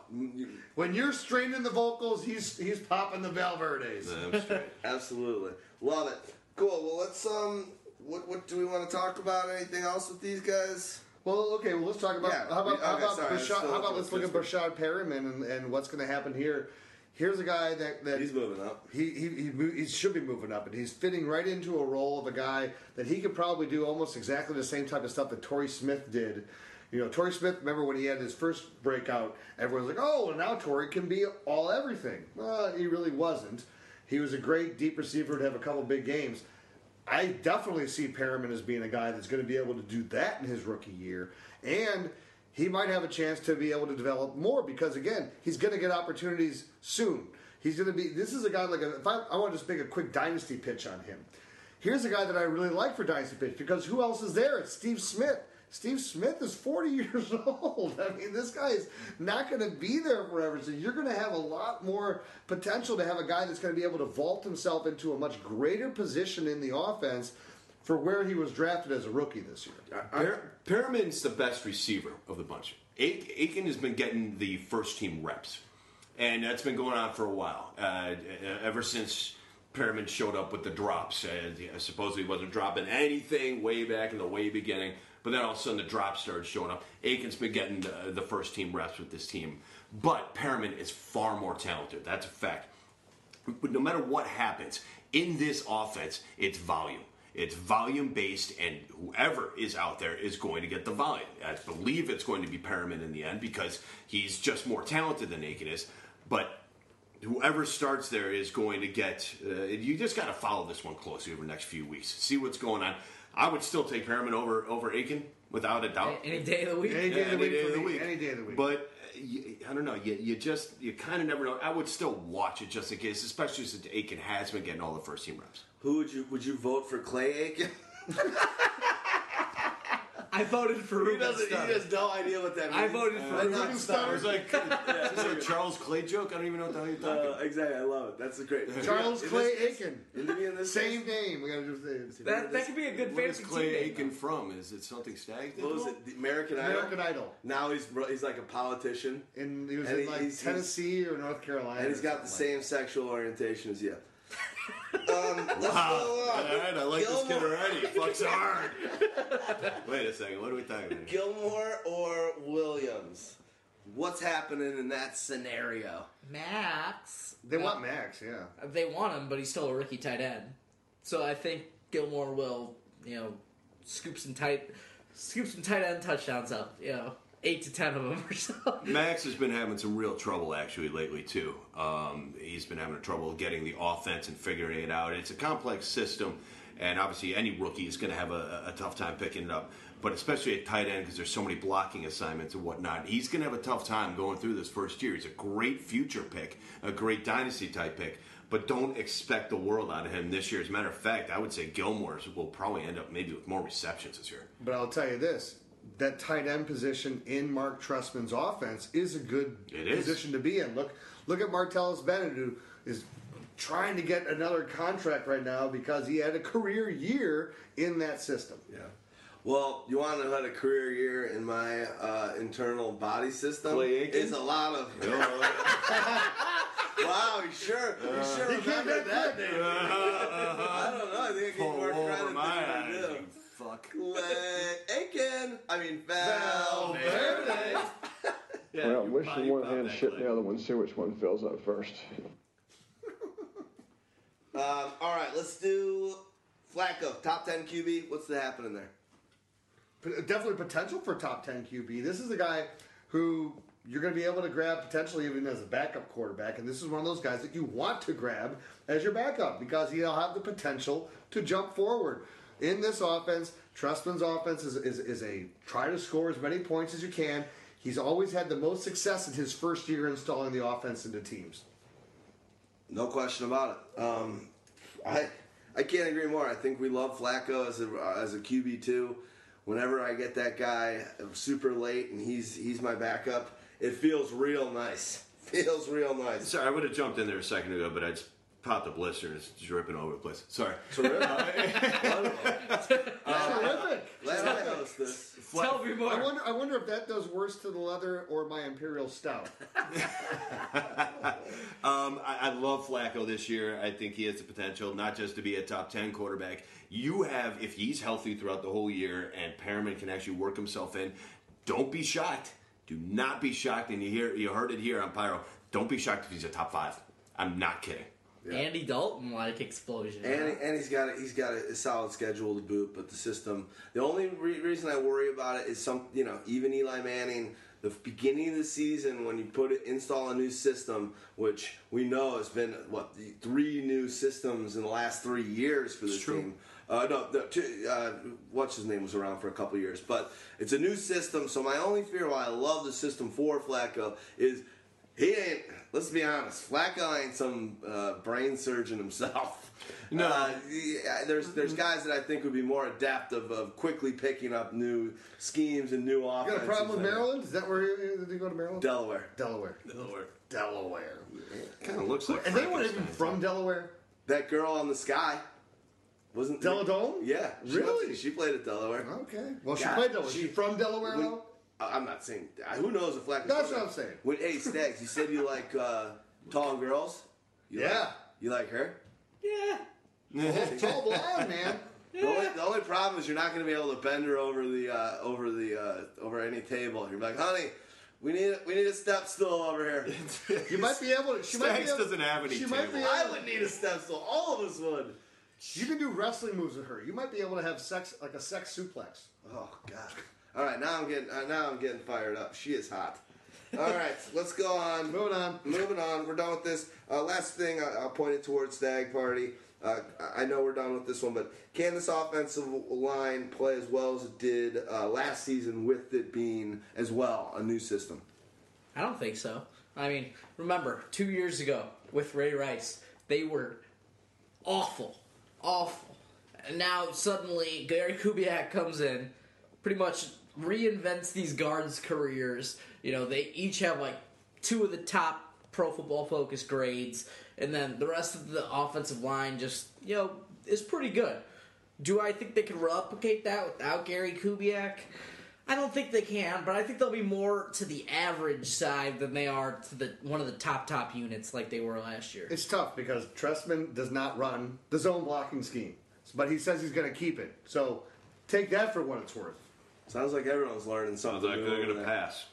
When you're straining the vocals, he's he's popping the Valverdes. That's. Absolutely, love it. Cool. Well, let's um. What what do we want to talk about? Anything else with these guys? Well, okay. Well, let's talk about Yeah, how about we- how about sorry, I'm Breshad, how about let's look at Pittsburgh. Breshad Perriman and, and what's going to happen here. Here's a guy that, that He's moving up. he, he, he, he should be moving up, and he's fitting right into a role of a guy that he could probably do almost exactly the same type of stuff that Torrey Smith did. You know, Torrey Smith, remember when he had his first breakout, everyone's like, oh, well, now Torrey can be all everything. Well, he really wasn't. He was a great deep receiver to have a couple big games. I definitely see Perriman as being a guy that's going to be able to do that in his rookie year. And he might have a chance to be able to develop more because, again, he's going to get opportunities soon. He's going to be, this is a guy like, a, if I, I want to just make a quick dynasty pitch on him. Here's a guy that I really like for dynasty pitch because who else is there? It's Steve Smith. Steve Smith is 40 years old. I mean, this guy is not going to be there forever. So you're going to have a lot more potential to have a guy that's going to be able to vault himself into a much greater position in the offense for where he was drafted as a rookie this year. Uh, uh, per- Perriman's the best receiver of the bunch. A- Aiken has been getting the first team reps, and that's been going on for a while. Uh, uh ever since Perriman showed up with the drops, and he supposedly wasn't dropping anything way back in the way beginning, but then all of a sudden the drops started showing up. Aiken's been getting the, the first team reps with this team, but Perriman is far more talented. That's a fact. But no matter what happens in this offense, it's volume. It's volume based, and whoever is out there is going to get the volume. I believe it's going to be Perriman in the end because he's just more talented than Aiken is. But whoever starts there is going to get. Uh, you just got to follow this one closely over the next few weeks. See what's going on. I would still take Perriman over over Aiken without a doubt. Any day of the week. Any day of the any week day of the week. Any day of the week. But uh, you, I don't know. You, you just you kind of never know. I would still watch it just in case, especially since Aiken has been getting all the first team reps. Who would you would you vote for Clay Aiken? I voted for he Ruben doesn't. He Studdard. has no idea what that means. I voted for Uh, Ruben not Studdard. It was like, is this a Charles Clay joke? I don't even know what the hell you're talking Uh, exactly. I love it. That's a great. Charles In Clay this Aiken. Isn't in this Same name. We got to just say That, that could be a good Where is fantasy Clay team name, Aiken from? Is it something Stag? did What was it? The American Idol. American Idol. Now he's he's like a politician, And he was And in he- like he's- Tennessee or North Carolina. and he's or got the something same sexual orientation as you. Um, let's Wow. go on. All right, I like this kid already. He fucks hard. Wait a second. What are we talking about? Gillmore or Williams? What's happening in that scenario? Max. They want Max, yeah. They want him, but he's still a rookie tight end. So I think Gillmore will, you know, scoop some tight, scoop some tight end touchdowns up. You know, eight to ten of them or so. Max has been having some real trouble actually lately too. Um, he's been having trouble getting the offense and figuring it out. It's a complex system, and obviously any rookie is going to have a, a tough time picking it up. But especially at tight end because there's so many blocking assignments and whatnot, he's going to have a tough time going through this first year. He's a great future pick, a great dynasty type pick. But don't expect the world out of him this year. As a matter of fact, I would say Gillmore will probably end up maybe with more receptions this year. But I'll tell you this: that tight end position in Marc Trestman's offense is a good It is. position to be in. Look, look at Martellus Bennett, who is trying to get another contract right now because he had a career year in that system. Yeah. Well, you want to know how a career year in my uh, internal body system? It's a lot of. wow, you sure? You sure He came remember back that quick. name? I don't know. I think I give Pull more over credit than eyes, you do. You fuck. Clay Aiken. I mean Valverde. Yeah, well, you wishing probably one hand shit Clay. the other one, see which one fills up first. Um, all right, let's do Flacco, top ten QB. What's the happening there? Definitely potential for top ten QB. This is a guy who you're going to be able to grab potentially even as a backup quarterback, and this is one of those guys that you want to grab as your backup because he'll have the potential to jump forward. In this offense, Trestman's offense is, is, is a try to score as many points as you can. He's always had the most success in his first year installing the offense into teams. No question about it. Um, I I can't agree more. I think we love Flacco as a as a QB two. Whenever I get that guy super late and he's he's my backup, it feels real nice. Feels real nice. Sorry, I would have jumped in there a second ago, but I just popped a blister and it's dripping all over the place. Sorry. Terrific. Let I host this. Tell me more. I wonder. I wonder if that does worse to the leather or my imperial stout. Um, I, I love Flacco this year. I think he has the potential not just to be a top 10 quarterback. You have, if he's healthy throughout the whole year and Perriman can actually work himself in, don't be shocked. Do not be shocked. And you hear, you heard it here on Pyro. Don't be shocked if he's a top five. I'm not kidding. Andy Dalton like explosion. And, and he's got a, he's got a, solid schedule to boot, but the system. The only re- reason I worry about it is some you know even Eli Manning. The beginning of the season when you put it install a new system, which we know has been what the three new systems in the last three years for this team. Uh, no, the, two, uh, what's his name was around for a couple years, but it's a new system. So my only fear, why I love the system for Flacco, is he ain't. Let's be honest, Flacco ain't some uh, brain surgeon himself. No. Uh, yeah, there's there's guys that I think would be more adaptive of of quickly picking up new schemes and new You offenses. got a problem with Maryland? Is that where you, did you go to Maryland? Delaware. Delaware. Delaware. Delaware. Kind of looks like. Is anyone even from Delaware? That girl on the sky wasn't Delle Donne? Yeah, she Really? to- she played at Delaware. Okay. Well, she played Delaware. she- She from Delaware when- though? I- I'm not saying. Who knows if Flacco's That's what I'm saying. With hey, Stags, you said you like uh, tall girls. You Yeah. Like, you like her? yeah. Tall blonde man. The, only, the only problem is you're not going to be able to bend her over the uh, over the uh, over any table. You're like, honey, we need a, we need a step stool over here. You might be able to. She might be able, doesn't have any She might be table. I able, would need a step stool. All of us would. You can do wrestling moves with her. You might be able to have sex like a sex suplex. Oh God! All right, now I'm getting uh, now I'm getting fired up. She is hot. All right, let's go on. Moving on. Moving on. We're done with this. Uh, last thing I, I'll point it towards Stag Party. Uh, I I know we're done with this one, but can this offensive line play as well as it did uh, last season with it being as well a new system? I don't think so. I mean, remember two years ago with Ray Rice, they were awful, awful, and now suddenly Gary Kubiak comes in, pretty much reinvents these guards' careers. You know, they each have like two of the top Pro Football Focus grades, and then the rest of the offensive line just you know is pretty good. Do I think they can replicate that without Gary Kubiak? I don't think they can, but I think they'll be more to the average side than they are to the one of the top top units like they were last year. It's tough because Trestman does not run the zone blocking scheme, but he says he's going to keep it. So take that for what it's worth. Sounds like everyone's learning Sounds something. like new they're going to there. pass.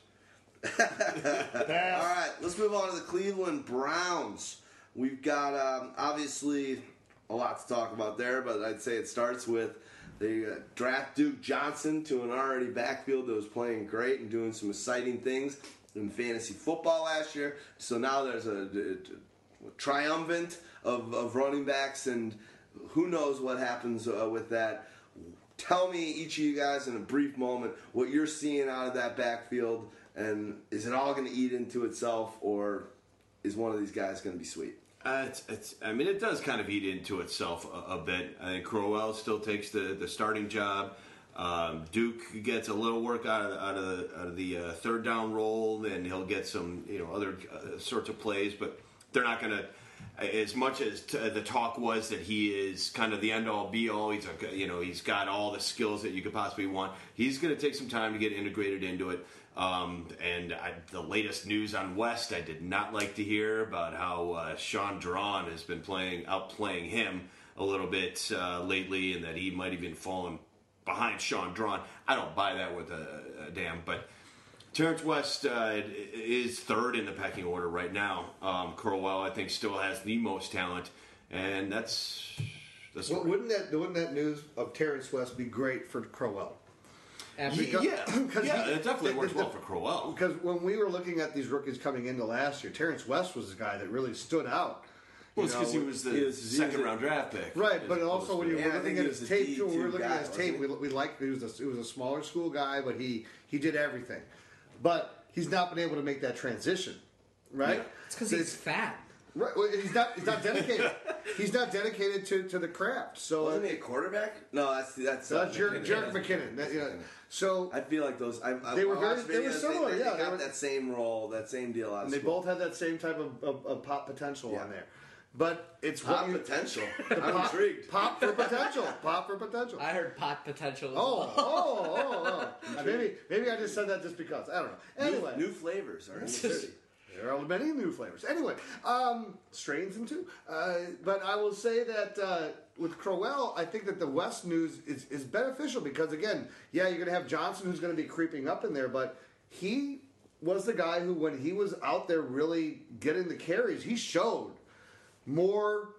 All right, let's move on to the Cleveland Browns. We've got um, obviously a lot to talk about there, but I'd say it starts with they uh, draft Duke Johnson to an already backfield that was playing great and doing some exciting things in fantasy football last year. So now there's a, a- a triumphant of, of running backs, and who knows what happens uh, with that. Tell me, each of you guys, in a brief moment, what you're seeing out of that backfield, and is it all going to eat into itself, or is one of these guys going to be sweet? Uh, it's, it's, I mean, it does kind of eat into itself a, a bit. I think Crowell still takes the, the starting job. Um, Duke gets a little work out of, out of the, out of the uh, third down role, and he'll get some you know other uh, sorts of plays. But they're not going to. As much as t- the talk was that he is kind of the end all be all, he's a, you know he's got all the skills that you could possibly want. He's going to take some time to get integrated into it. Um, and I, the latest news on West, I did not like to hear about how uh, Shaun Draughn has been playing outplaying him a little bit uh, lately, and that he might have been falling behind Shaun Draughn. I don't buy that with a, a damn, but Terrance West uh, is third in the pecking order right now. Um, Crowell, I think, still has the most talent, and that's that's Well, wouldn't that wouldn't that news of Terrance West be great for Crowell? After- yeah, yeah, 'Cause yeah, he- it definitely the- works the- well for Crowell. Because when we were looking at these rookies coming into last year, Terrance West was the guy that really stood out. Well, it's because he was the he was- he was second a- round draft pick, Right, but also when you Yeah, were I looking at his tape, we were looking at his tape, we, wasn't we liked he was a, he was a smaller school guy, but he he did everything. But he's not been able to make that transition, right? Yeah. it's because he's fat. Right, well, he's not he's not dedicated. he's not dedicated to, to the craft. So Wasn't uh, he a quarterback? No, that's that's uh, uh, McKinnon. Jerick McKinnon. That, you know, so I feel like those. I, I They were very- they were similar, They, yeah, they they got were- that same role, that same deal. And they school. both had that same type of, of, of pop potential Yeah. on there. But it's Pop what you, potential. I'm pop, intrigued. Pop for potential. Pop for potential. I heard pot potential. as Oh, well. oh, oh, oh. Uh, maybe, maybe I just said that just because. I don't know. Anyway, New, new flavors are in the city. There are many new flavors. Anyway, um, strains them too. Uh, but I will say that uh, with Crowell, I think that the West news is, is beneficial because, again, yeah, you're going to have Johnson who's going to be creeping up in there, but he was the guy who, when he was out there really getting the carries, he showed more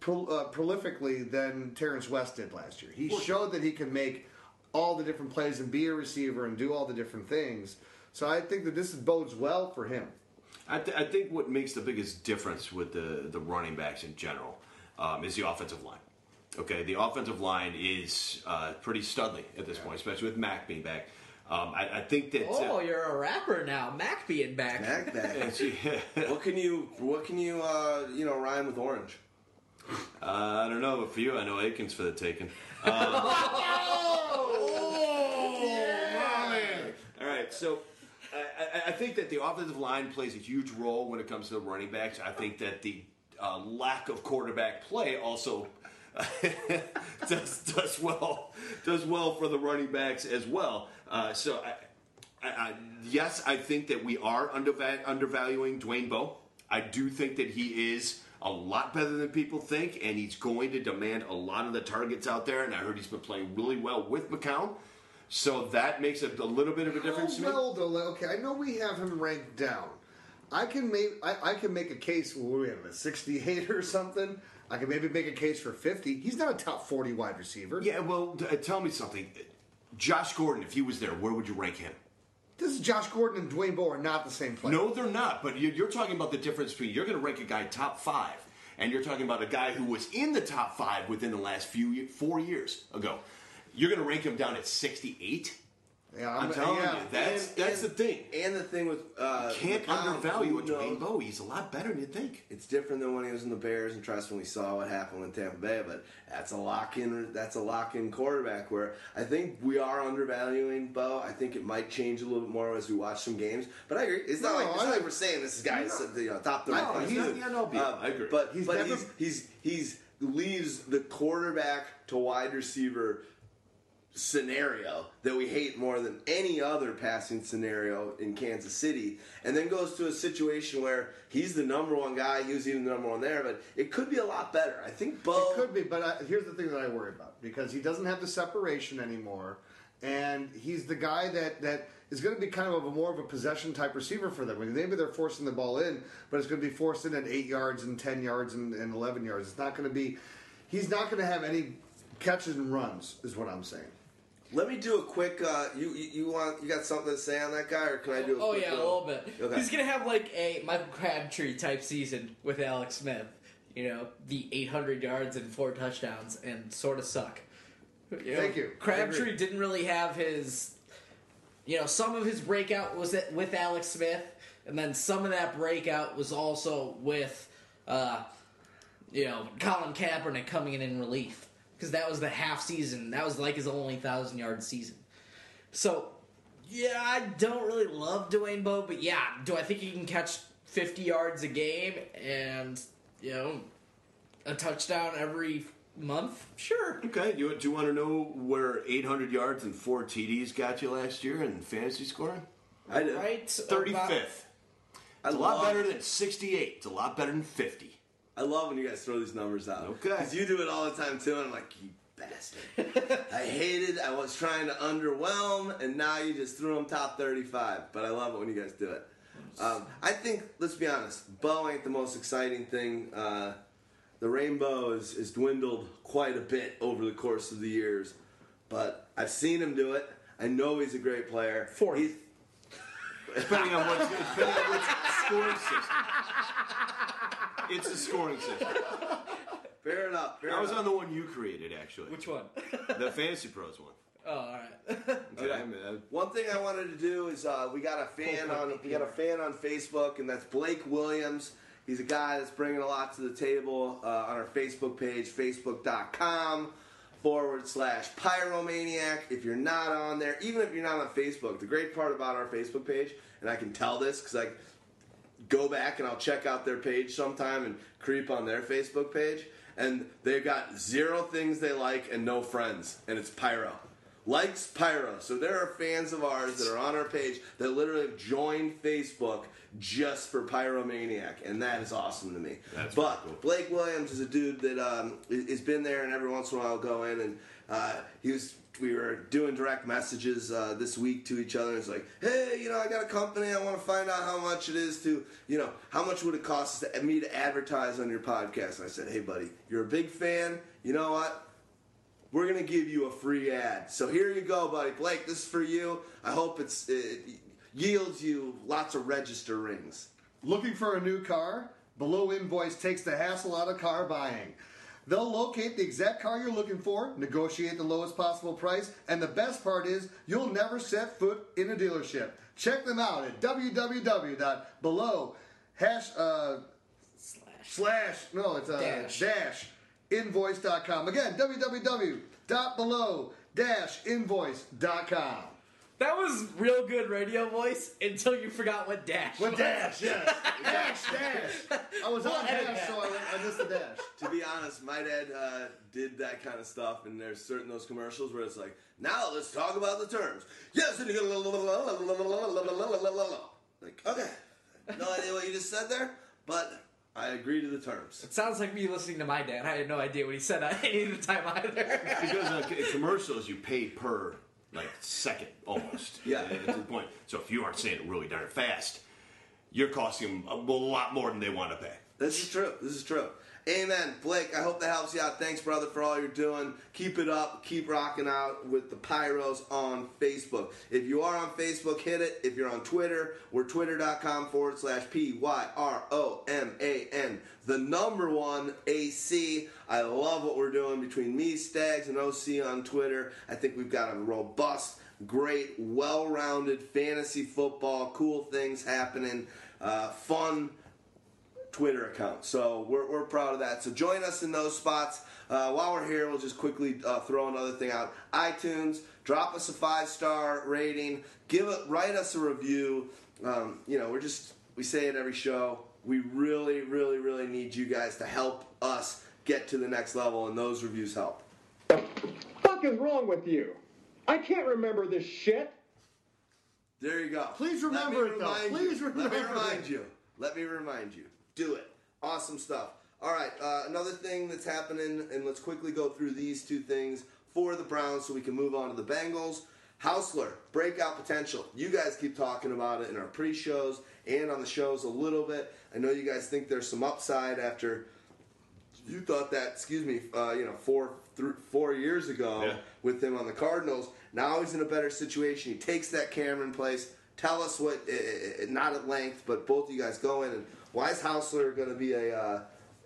pro, uh, prolifically than Terrance West did last year. He showed that he can make all the different plays and be a receiver and do all the different things. So I think that this bodes well for him. I, th- I think what makes the biggest difference with the, the running backs in general um, is the offensive line. Okay, the offensive line is uh, pretty studly at this point, especially with Mack being back. Um, I, I think that. Oh, uh, you're a rapper now. Mack being back. Back, back. uh, what can you what can you uh, you know rhyme with orange? I don't know, but for you, I know Aikens for the taking. All right, so I, I, I think that the offensive line plays a huge role when it comes to the running backs. I think that the uh, lack of quarterback play also does does well does well for the running backs as well. Uh, so, I, I, I, yes, I think that we are underva- undervaluing Dwayne Bowe. I do think that he is a lot better than people think, and he's going to demand a lot of the targets out there. And I heard he's been playing really well with McCown. So that makes a, a little bit of a difference to How me. well, though, okay, I know we have him ranked down. I can make I, I can make a case. What we have a 68 or something? I can maybe make a case for 50. He's not a top 40 wide receiver. Yeah, well, t- uh, tell me something. Josh Gordon, if he was there, where would you rank him? This is Josh Gordon and Dwayne Bowe are not the same player. No, they're not. But you're, you're talking about the difference between you're going to rank a guy top five, and you're talking about a guy who was in the top five within the last few four years ago. You're going to rank him down at 68. Yeah, I'm, telling yeah. you, that's And- that's and- the thing. And the thing with uh, Can't McCown, undervalue Dwayne knows? Bowe. He's a lot better than you think. It's different than when he was in the Bears, and trust when we saw what happened with Tampa Bay. But that's a lock in. That's a lock in quarterback. Where I think we are undervaluing Bowe. I think it might change a little bit more as we watch some games. But I agree. It's not No, like it's I- not like we're saying this guy is you know, top thirty. No, he's- dude. yeah, no, B, I agree. But He's but never- he's he's he's leaves the quarterback to wide receiver scenario that we hate more than any other passing scenario in Kansas City, and then goes to a situation where he's the number one guy. He was even the number one there, but it could be a lot better. I think Bowe It could be, but I, here's the thing that I worry about because he doesn't have the separation anymore, and he's the guy that that is going to be kind of a more of a possession type receiver for them. Maybe they're forcing the ball in, but it's going to be forced in at eight yards and ten yards and, and eleven yards. It's not going to be. He's not going to have any catches and runs, is what I'm saying. Let me do a quick. Uh, you, you you want you got something to say on that guy, or can I do? A Oh quick yeah, a little bit. Okay. He's gonna have like a Michael Crabtree type season with Alex Smith. You know, the 800 yards and four touchdowns, and sort of suck. You know, Thank you. Crabtree didn't really have his. You know, some of his breakout was with Alex Smith, and then some of that breakout was also with, uh, you know, Colin Kaepernick coming in in relief because that was the half season. That was like his only thousand yard season. So, yeah, I don't really love Dwayne Bowe, but yeah, do I think he can catch 50 yards a game and, you know, a touchdown every month? Sure. Okay, do you, do you want to know where 800 yards and four TDs got you last year in fantasy scoring? I. Right? 35th. About- It's a lot better than 68. It's a lot better than 50. I love when you guys throw these numbers out. Okay. Because you do it all the time too, and I'm like, you bastard. I hated. I was trying to underwhelm, and now you just threw them top 35. But I love it when you guys do it. Um, I think, let's be honest, Bowe ain't the most exciting thing. Uh, the rainbow is, is dwindled quite a bit over the course of the years, but I've seen him do it. I know he's a great player. Fourth. He's- Depending on what, depending on scoring system. It's a scoring system. fair enough. Fair I was enough. on the one you created, actually. Which one? The Fantasy Pros one. oh, alright. Okay, I mean, uh, One thing I wanted to do is uh, we got a fan on we got a fan on Facebook, and that's Blake Williams. He's a guy that's bringing a lot to the table uh, on our Facebook page, facebook.com forward slash pyromaniac. If you're not on there, even if you're not on Facebook, the great part about our Facebook page, and I can tell this because like go back and I'll check out their page sometime and creep on their Facebook page, and they've got zero things they like and no friends, and it's Pyro. Likes Pyro. So there are fans of ours that are on our page that literally have joined Facebook just for Pyromaniac, and that is awesome to me. That's but cool. Blake Williams is a dude that um, has been there, and every once in a while I'll go in and uh, he was. We were doing direct messages uh, this week to each other. It's like, hey, you know, I got a company. I want to find out how much it is to, you know, how much would it cost to, me to advertise on your podcast? And I said, hey, buddy, you're a big fan. You know what? We're gonna give you a free ad. So here you go, buddy. Blake, this is for you. I hope it's it yields you lots of register rings. Looking for a new car? Below Invoice takes the hassle out of car buying. They'll locate the exact car you're looking for, negotiate the lowest possible price, and the best part is you'll never set foot in a dealership. Check them out at www.below hash uh, slash no it's uh, Dash. dash invoice.com. Again, www.below dash invoice.com. That was real good radio voice until you forgot what dash. What was. dash? Yes. dash, dash. I was on We'll edit dash, that. so I, went- I missed the dash. to be honest, my dad uh, did that kind of stuff, and there's certain those commercials where it's like, now let's talk about the terms. Yes, and you go, like, okay, no idea what you just said there, but I agree to the terms. It sounds like me listening to my dad. I had no idea what he said at any of the time either. Because uh, c- commercials, you pay per like second almost. Yeah. to the point. So if you aren't saying it really darn fast, you're costing them a lot more than they want to pay. This is true. This is true. Amen. Blake, I hope that helps you out. Thanks, brother, for all you're doing. Keep it up. Keep rocking out with the Pyros on Facebook. If you are on Facebook, hit it. If you're on Twitter, we're twitter.com forward slash P Y R O M A N. The number one AC. I love what we're doing between me, Stags, and OC on Twitter. I think we've got a robust, great, well rounded fantasy football, cool things happening, uh, fun. Twitter account. So we're, we're proud of that. So join us in those spots. Uh, while we're here, we'll just quickly uh, throw another thing out. iTunes, drop us a five star rating. Give it, write us a review. Um, you know, we're just we say it every show. We really, really, really need you guys to help us get to the next level, and those reviews help. The fuck is wrong with you? I can't remember this shit. There you go. Please remember it, though. remind Please you. Let me remind it. you. Let me remind you. Do it. Awesome stuff. All right. Uh, another thing that's happening, and let's quickly go through these two things for the Browns so we can move on to the Bengals. Housler, breakout potential. You guys keep talking about it in our pre-shows and on the shows a little bit. I know you guys think there's some upside after you thought that, excuse me, uh, you know, four th- four years ago Yeah. with him on the Cardinals. Now he's in a better situation. He takes that Cameron place. Tell us what, uh, uh, not at length, but both of you guys go in and why is Housler going to be a, uh,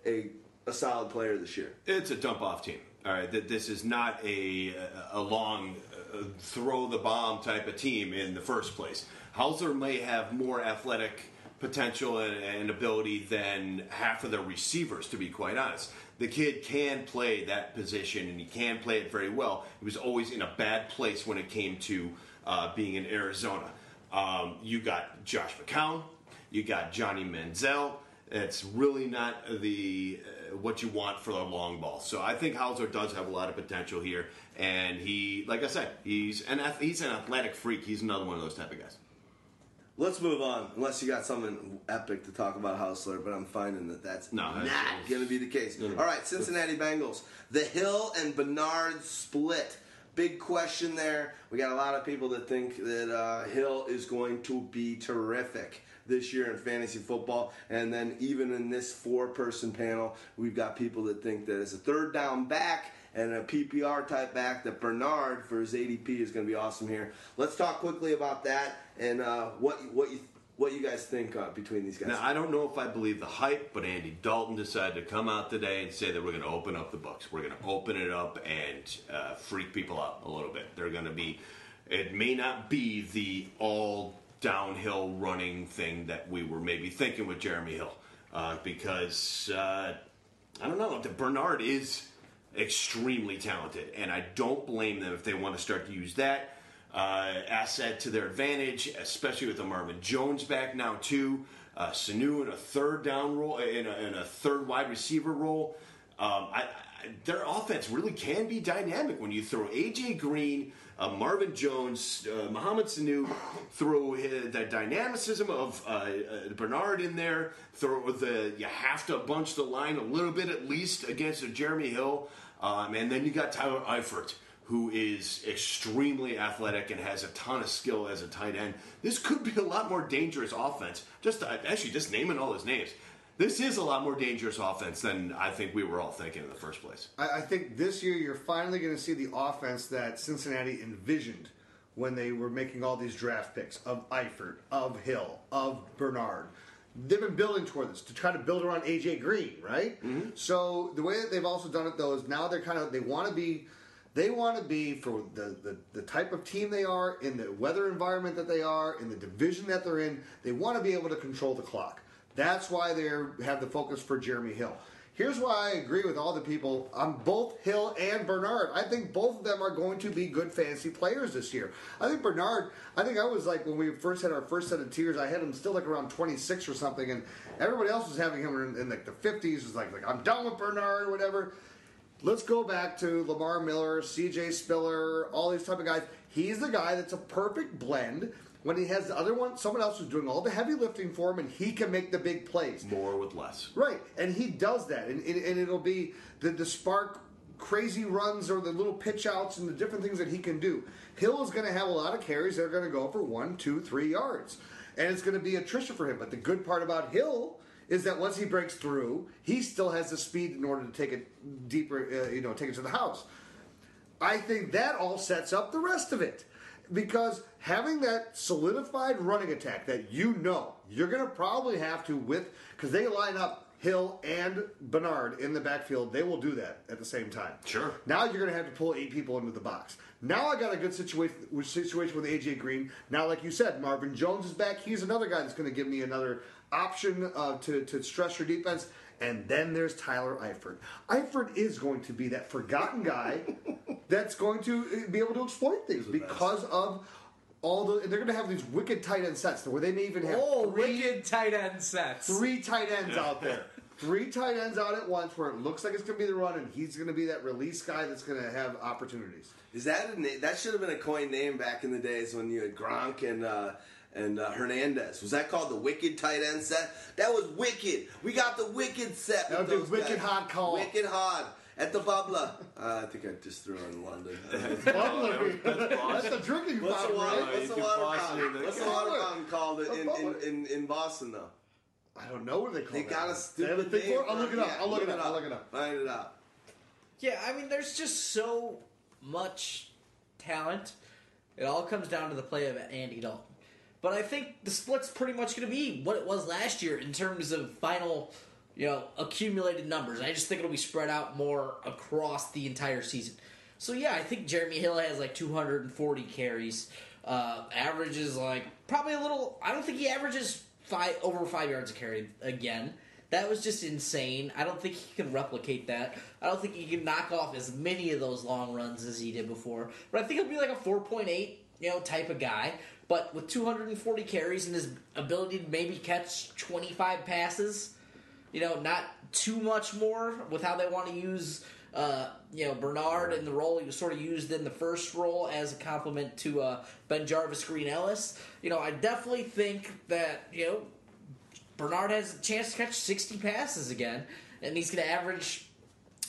a a solid player this year? It's a dump off team. All right, that this is not a a long uh, throw the bomb type of team in the first place. Housler may have more athletic potential and, and ability than half of their receivers, to be quite honest. The kid can play that position and he can play it very well. He was always in a bad place when it came to uh, being in Arizona. Um, you got Josh McCown, you got Johnny Manziel. It's really not the uh, what you want for the long ball. So I think Housler does have a lot of potential here, and he, like I said, he's an he's an athletic freak. He's another one of those type of guys. Let's move on, unless you got something epic to talk about Housler, but I'm finding that that's No, not going to be the case. No, no. All right, Cincinnati Bengals. The Hill and Bernard split. Big question there. We got a lot of people that think that uh, Hill is going to be terrific this year in fantasy football. And then even in this four-person panel, we've got people that think that as a third down back and a PPR type back, that Bernard for his ADP is going to be awesome here. Let's talk quickly about that and uh, what what you what you guys think uh, between these guys. Now I don't know if I believe the hype, but Andy Dalton decided to come out today and say that we're going to open up the books. We're going to open it up and uh, freak people out a little bit. They're going to be. It may not be the all downhill running thing that we were maybe thinking with Jeremy Hill, uh, because uh, I don't know. Bernard is extremely talented, and I don't blame them if they want to start to use that uh, asset to their advantage, especially with the Marvin Jones back now too. uh, Sanu in a third down role, in a, in a third wide receiver role. Um, I, I, their offense really can be dynamic when you throw AJ Green, uh, Marvin Jones, uh, Mohamed Sanu, throw the dynamicism of uh, uh, Bernard in there. Throw the you have to bunch the line a little bit at least against Jeremy Hill, um, and then you got Tyler Eifert who is extremely athletic and has a ton of skill as a tight end. This could be a lot more dangerous offense. Just uh, actually, just naming all his names. This is a lot more dangerous offense than I think we were all thinking in the first place. I, I think this year you're finally going to see the offense that Cincinnati envisioned when they were making all these draft picks of Eifert, of Hill, of Bernard. They've been building toward this to try to build around AJ Green, right? So the way that they've also done it though is now they're kind of they want to be they want to be for the, the, the type of team they are in the weather environment that they are in the division that they're in. They want to be able to control the clock. That's why they have the focus for jeremy hill. Here's why i agree with all the people. On both hill and bernard. I think both of them are going to be good fantasy players this year. I think bernard i think i was like when we first had our first set of tiers i had him still like around 26 or something and everybody else was having him in, in like the 50s was like, like i'm done with bernard or whatever Let's go back to Lamar Miller, C.J. Spiller, all these type of guys. He's the guy that's a perfect blend when he has the other one, someone else who's doing all the heavy lifting for him, and he can make the big plays. More with less. Right, and he does that, and, and, and it'll be the, the spark crazy runs or the little pitch outs and the different things that he can do. Hill is going to have a lot of carries that are going to go for one, two, three yards, and it's going to be attrition for him. But the good part about Hill is that once he breaks through, he still has the speed in order to take it deeper, uh, you know, take it to the house. I think that all sets up the rest of it. Because having that solidified running attack that you know you're going to probably have to with, because they line up Hill and Bernard in the backfield, they will do that at the same time. Sure. Now you're going to have to pull eight people into the box. Now I got a good situation situation with AJ Green. Now, like you said, Marvin Jones is back. He's another guy that's going to give me another option uh, to to stress your defense. And then there's Tyler Eifert. Eifert is going to be that forgotten guy that's going to be able to exploit things because of all the. They're going to have these wicked tight end sets where they may even have Oh, three, wicked tight end sets. three tight ends out there. Three tight ends out at once where it looks like it's going to be the run, and he's going to be that release guy that's going to have opportunities. Is that a na- that should have been a coin name back in the days when you had Gronk and uh, and uh, Hernandez? Was that called the Wicked tight end set? That was wicked. We got the Wicked set. That with would be those wicked guys. hot call. Wicked hot at the Bubla. Uh, I think I just threw in London. That's the drinking What's the fountain, right? What's the you water fountain? What's the call water fountain called in, in, in, in, in Boston though? I don't know what they call They that. got a They have a stupid thing for it? I'll look it up. Yeah, I'll look it up. I'll look it up. Find it out. Yeah, I mean, there's just so much talent. It all comes down to the play of Andy Dalton. But I think the split's pretty much going to be what it was last year in terms of final, you know, accumulated numbers. I just think it'll be spread out more across the entire season. So yeah, I think Jeremy Hill has like 240 carries. Uh, averages like probably a little. I don't think he averages five over five yards a carry again. That was just insane. I don't think he can replicate that. I don't think he can knock off as many of those long runs as he did before. But I think he'll be like a 4.8, you know, type of guy. But with 240 carries and his ability to maybe catch 25 passes, you know, not too much more with how they want to use, uh, you know, Bernard in the role he was sort of used in the first role as a compliment to uh, BenJarvus Green-Ellis. You know, I definitely think that, you know, Bernard has a chance to catch 60 passes again, and he's going to average,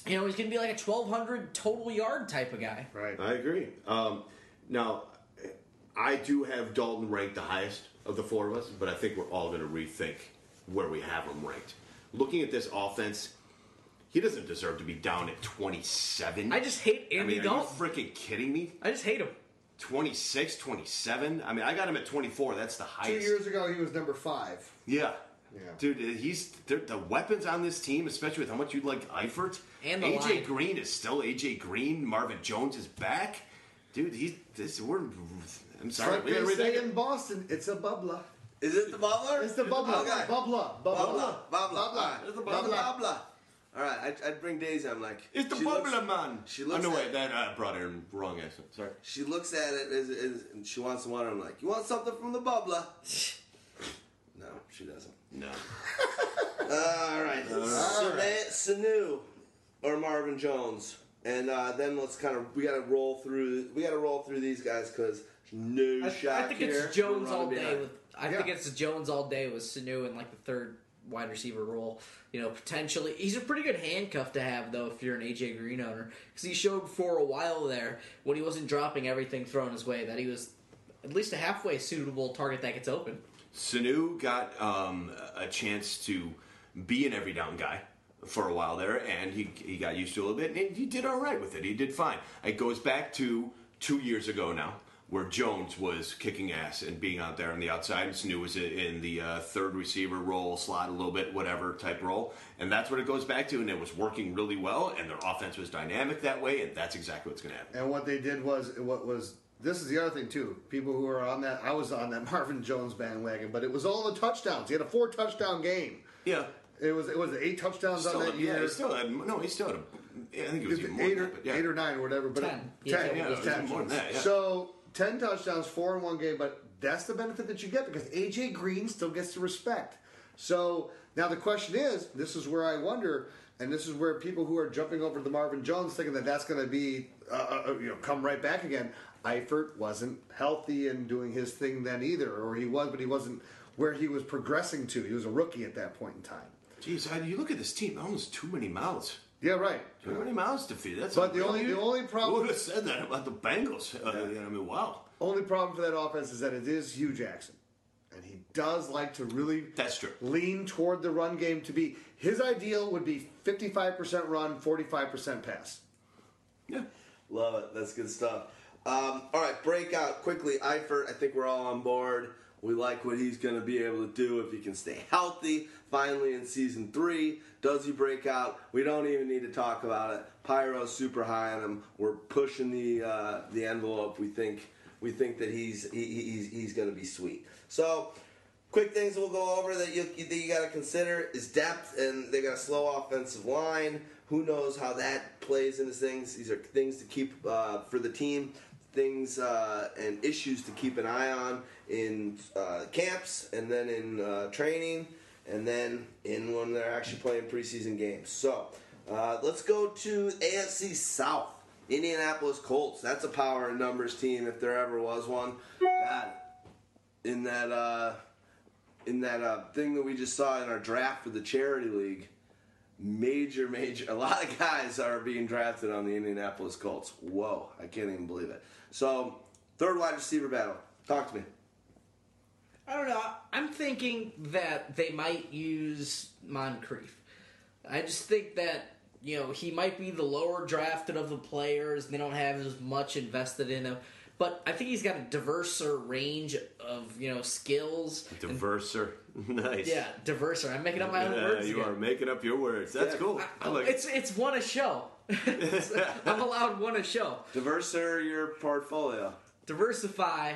you know, he's going to be like a 1,200 total yard type of guy. Right. I agree. Um, now, I do have Dalton ranked the highest of the four of us, but I think we're all going to rethink where we have him ranked. Looking at this offense, he doesn't deserve to be down at 27. I just hate I Andy mean, are Dalton. you freaking kidding me? I just hate him. 26, 27? I mean, I got him at 24. That's the highest. Two years ago, he was number five. Yeah. Yeah. Dude, uh, he's the weapons on this team, especially with how much you like Eifert. And AJ line. Green is still AJ Green. Marvin Jones is back. Dude, he's this. We're. I'm sorry. Like we they say that. in Boston, it's a bubbler. Is it the bubbler? It's the bubbler. Okay. Bubbler. Bubbler. Bubbler. Bubbler. All right. It's the Bubbler. bubbler. Bubbler. All right. I'd, I'd bring Daisy. I'm like. It's the she looks- bubbler man. She Oh looks no, at- wait, that uh, brought in wrong accent. Sorry. She looks at it as, as and she wants some water. I'm like, you want something from the bubbler? no, she doesn't. No. All right. Sane- Sanu or Marvin Jones, and uh, then let's kind of we got to roll through. We got to roll through these guys because no I, shot I think here. it's Jones all day. behind. With I think it's Jones all day with Sanu in like the third wide receiver role. You know, potentially he's a pretty good handcuff to have though if you're an AJ Green owner because he showed for a while there when he wasn't dropping everything thrown his way that he was at least a halfway suitable target that gets open. Sanu got um, a chance to be an every down guy for a while there, and he, he got used to it a little bit, and he did all right with it. He did fine. It goes back to two years ago now, where Jones was kicking ass and being out there on the outside, and Sanu was in the uh, third receiver role, slot a little bit, whatever type role, and that's what it goes back to, and it was working really well, and their offense was dynamic that way, and that's exactly what's going to happen. And what they did was what was this is the other thing too. People who are on that I was on that Marvin Jones bandwagon, but it was all the touchdowns. He had a four touchdown game. Yeah. It was it was eight touchdowns Still on that had- year. yeah, he still had, no, he still had, a, I think it was even more eight than or that, but yeah. eight or nine or whatever. But Ten. It, Yeah, ten. yeah, it was it was ten. more than that, yeah. So ten touchdowns, four in one game. But that's the benefit that you get because AJ Green still gets the respect. So now the question is, this is where I wonder, and this is where people who are jumping over to Marvin Jones thinking that that's going to be, uh, uh, you know, come right back again. Eifert wasn't healthy and doing his thing then either, or he was, but he wasn't where he was progressing to. He was a rookie at that point in time. Jeez, I- you look at this team, almost too many mouths. Yeah, right. Too many mouths to feed. That's But the only- the only problem- Who would have said that about the Bengals? Uh, you I mean, wow. Only problem for that offense is that it is Hue Jackson. And he does like to really That's true. lean toward the run game to be his ideal would be 55% run, 45% pass. Yeah. Love it. That's good stuff. Um, all right, breakout quickly. Eifert, I think we're all on board. We like what he's going to be able to do if he can stay healthy. Finally, in season three, does he break out? We don't even need to talk about it. Pyro's super high on him. We're pushing the uh, the envelope. We think we think that he's he, he's he's going to be sweet. So, quick things we'll go over that you that you got to consider is depth, and they got a slow offensive line. Who knows how that plays into things? These are things to keep uh, for the team, things uh, and issues to keep an eye on in uh, camps, and then in uh, training, and then in when they're actually playing preseason games. So, uh, let's go to AFC South. Indianapolis Colts. That's a power in numbers team if there ever was one. God, in that uh, in that uh, thing that we just saw in our draft for the charity league, major, major. A lot of guys are being drafted on the Indianapolis Colts. Whoa, I can't even believe it. So, third wide receiver battle. Talk to me. I don't know. I'm thinking that they might use Moncrief. I just think that you know he might be the lower drafted of the players. They don't have as much invested in him, but I think he's got a diverser range of you know skills. and- Diverser. nice. yeah, diverser. I'm making up my own Yeah, words. you again. are making up your words. That's Yeah. cool. I like it's it's one a show. I'm allowed one a show. Diverser your portfolio. Diversify.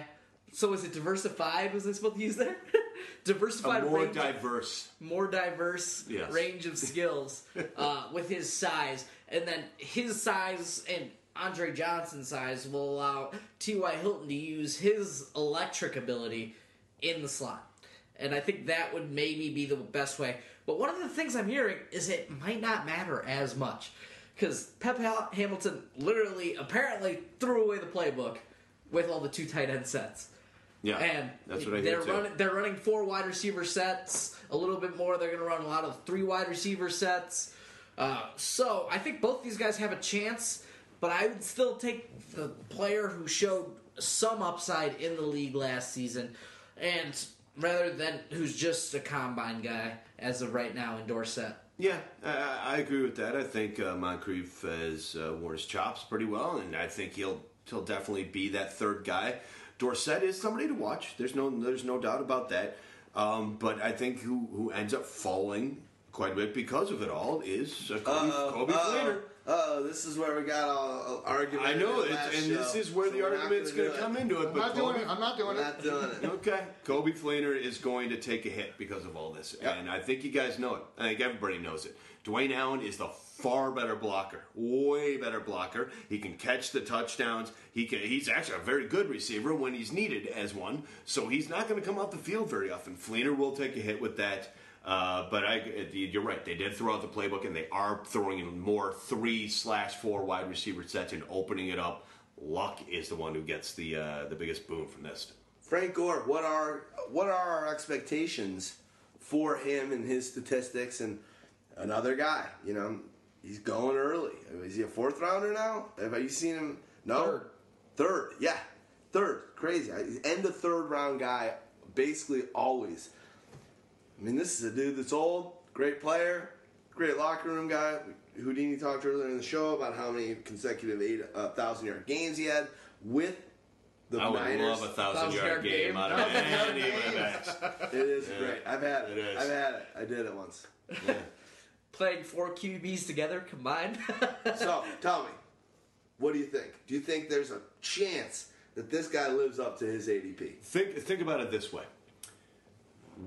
So is it diversified? Was I supposed to use that? diversified a more range diverse. more diverse Yes. range of skills uh, with his size, and then his size and Andre Johnson's size will allow T.Y. Hilton to use his electric ability in the slot. And I think that would maybe be the best way. But one of the things I'm hearing is it might not matter as much. Because Pep Hamilton literally, apparently, threw away the playbook with all the two tight end sets. Yeah. And that's what I they're hear running. They're running four wide receiver sets. A little bit more. They're going to run a lot of three wide receiver sets. Uh, so I think both these guys have a chance, but I would still take the player who showed some upside in the league last season, and rather than who's just a combine guy as of right now in Dorsett. Yeah, I, I agree with that. I think uh, Moncrief has uh, worn his chops pretty well, and I think he'll he'll definitely be that third guy. Dorsett is somebody to watch. There's no there's no doubt about that. Um, but I think who who ends up falling quite a bit because of it all is uh, Coby, Uh-oh, Coby uh-oh, Fleener. uh-oh, this is where we got all uh, argument. I know, in the it's, last and this is where so the we're not argument's gonna going to do come into it. I'm but not doing it. I'm not doing We're it. not doing it. Okay, Coby Fleener is going to take a hit because of all this, Yep. and I think you guys know it. I think everybody knows it. Dwayne Allen is the far better blocker, way better blocker. He can catch the touchdowns. He can. He's actually a very good receiver when he's needed as one. So he's not going to come off the field very often. Fleener will take a hit with that. Uh, but I, you're right. They did throw out the playbook, and they are throwing in more three slash four wide receiver sets and opening it up. Luck is the one who gets the uh, the biggest boom from this. Frank Gore, what are what are our expectations for him and his statistics and another guy? You know, he's going early. Is he a fourth rounder now? Have you seen him? No, Third. Third, yeah, third. Crazy. End of third round guy, basically always. I mean, this is a dude that's old, great player, great locker room guy. Houdini talked earlier in the show about how many consecutive eight uh, thousand yard games he had with the I would Niners. love a thousand Thousand yard yard game game. out of Thousand any of my game. backs. It is great. I've had it. It is. I've had it. I did it once. Playing four QBs together combined. So tell me, what do you think? Do you think there's a chance that this guy lives up to his ADP? Think think about it this way.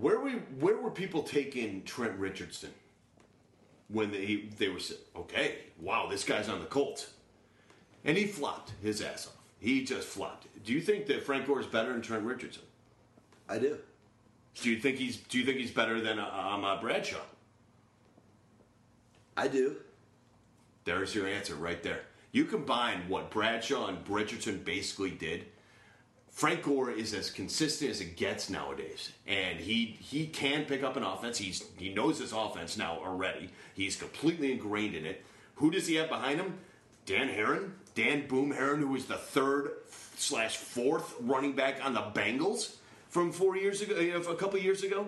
Where we where were people taking Trent Richardson when they they were saying, okay, wow, this guy's on the Colts, and he flopped his ass off. He just flopped. Do you think that Frank Gore is better than Trent Richardson? I do. Do you think he's Do you think he's better than uh, um, uh, Bradshaw? I do. There's your answer right there. You combine what Bradshaw and Richardson basically did. Frank Gore is as consistent as it gets nowadays, and he he can pick up an offense. He's he knows his offense now already. He's completely ingrained in it. Who does he have behind him? Dan Herron, Dan Boom Herron, who was the third slash fourth running back on the Bengals from four years ago, a couple years ago.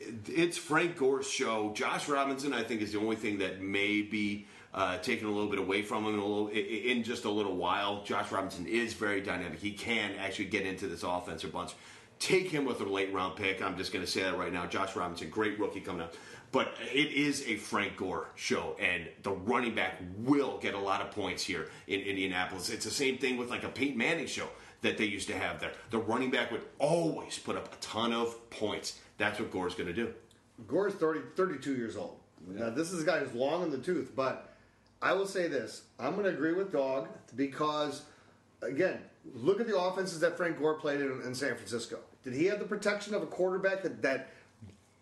It's Frank Gore's show. Josh Robinson, I think, is the only thing that may be uh, taken a little bit away from him in, a little, in just a little while. Josh Robinson is very dynamic. He can actually get into this offensive bunch. Take him with a late round pick. I'm just going to say that right now. Josh Robinson, great rookie coming up. But it is a Frank Gore show, and the running back will get a lot of points here in Indianapolis. It's the same thing with like a Peyton Manning show that they used to have there. The running back would always put up a ton of points. That's what Gore's going to do. Gore's 30, 32 years old. Now, this is a guy who's long in the tooth, but I will say this. I'm going to agree with Dog because, again, look at the offenses that Frank Gore played in, in San Francisco. Did he have the protection of a quarterback that, that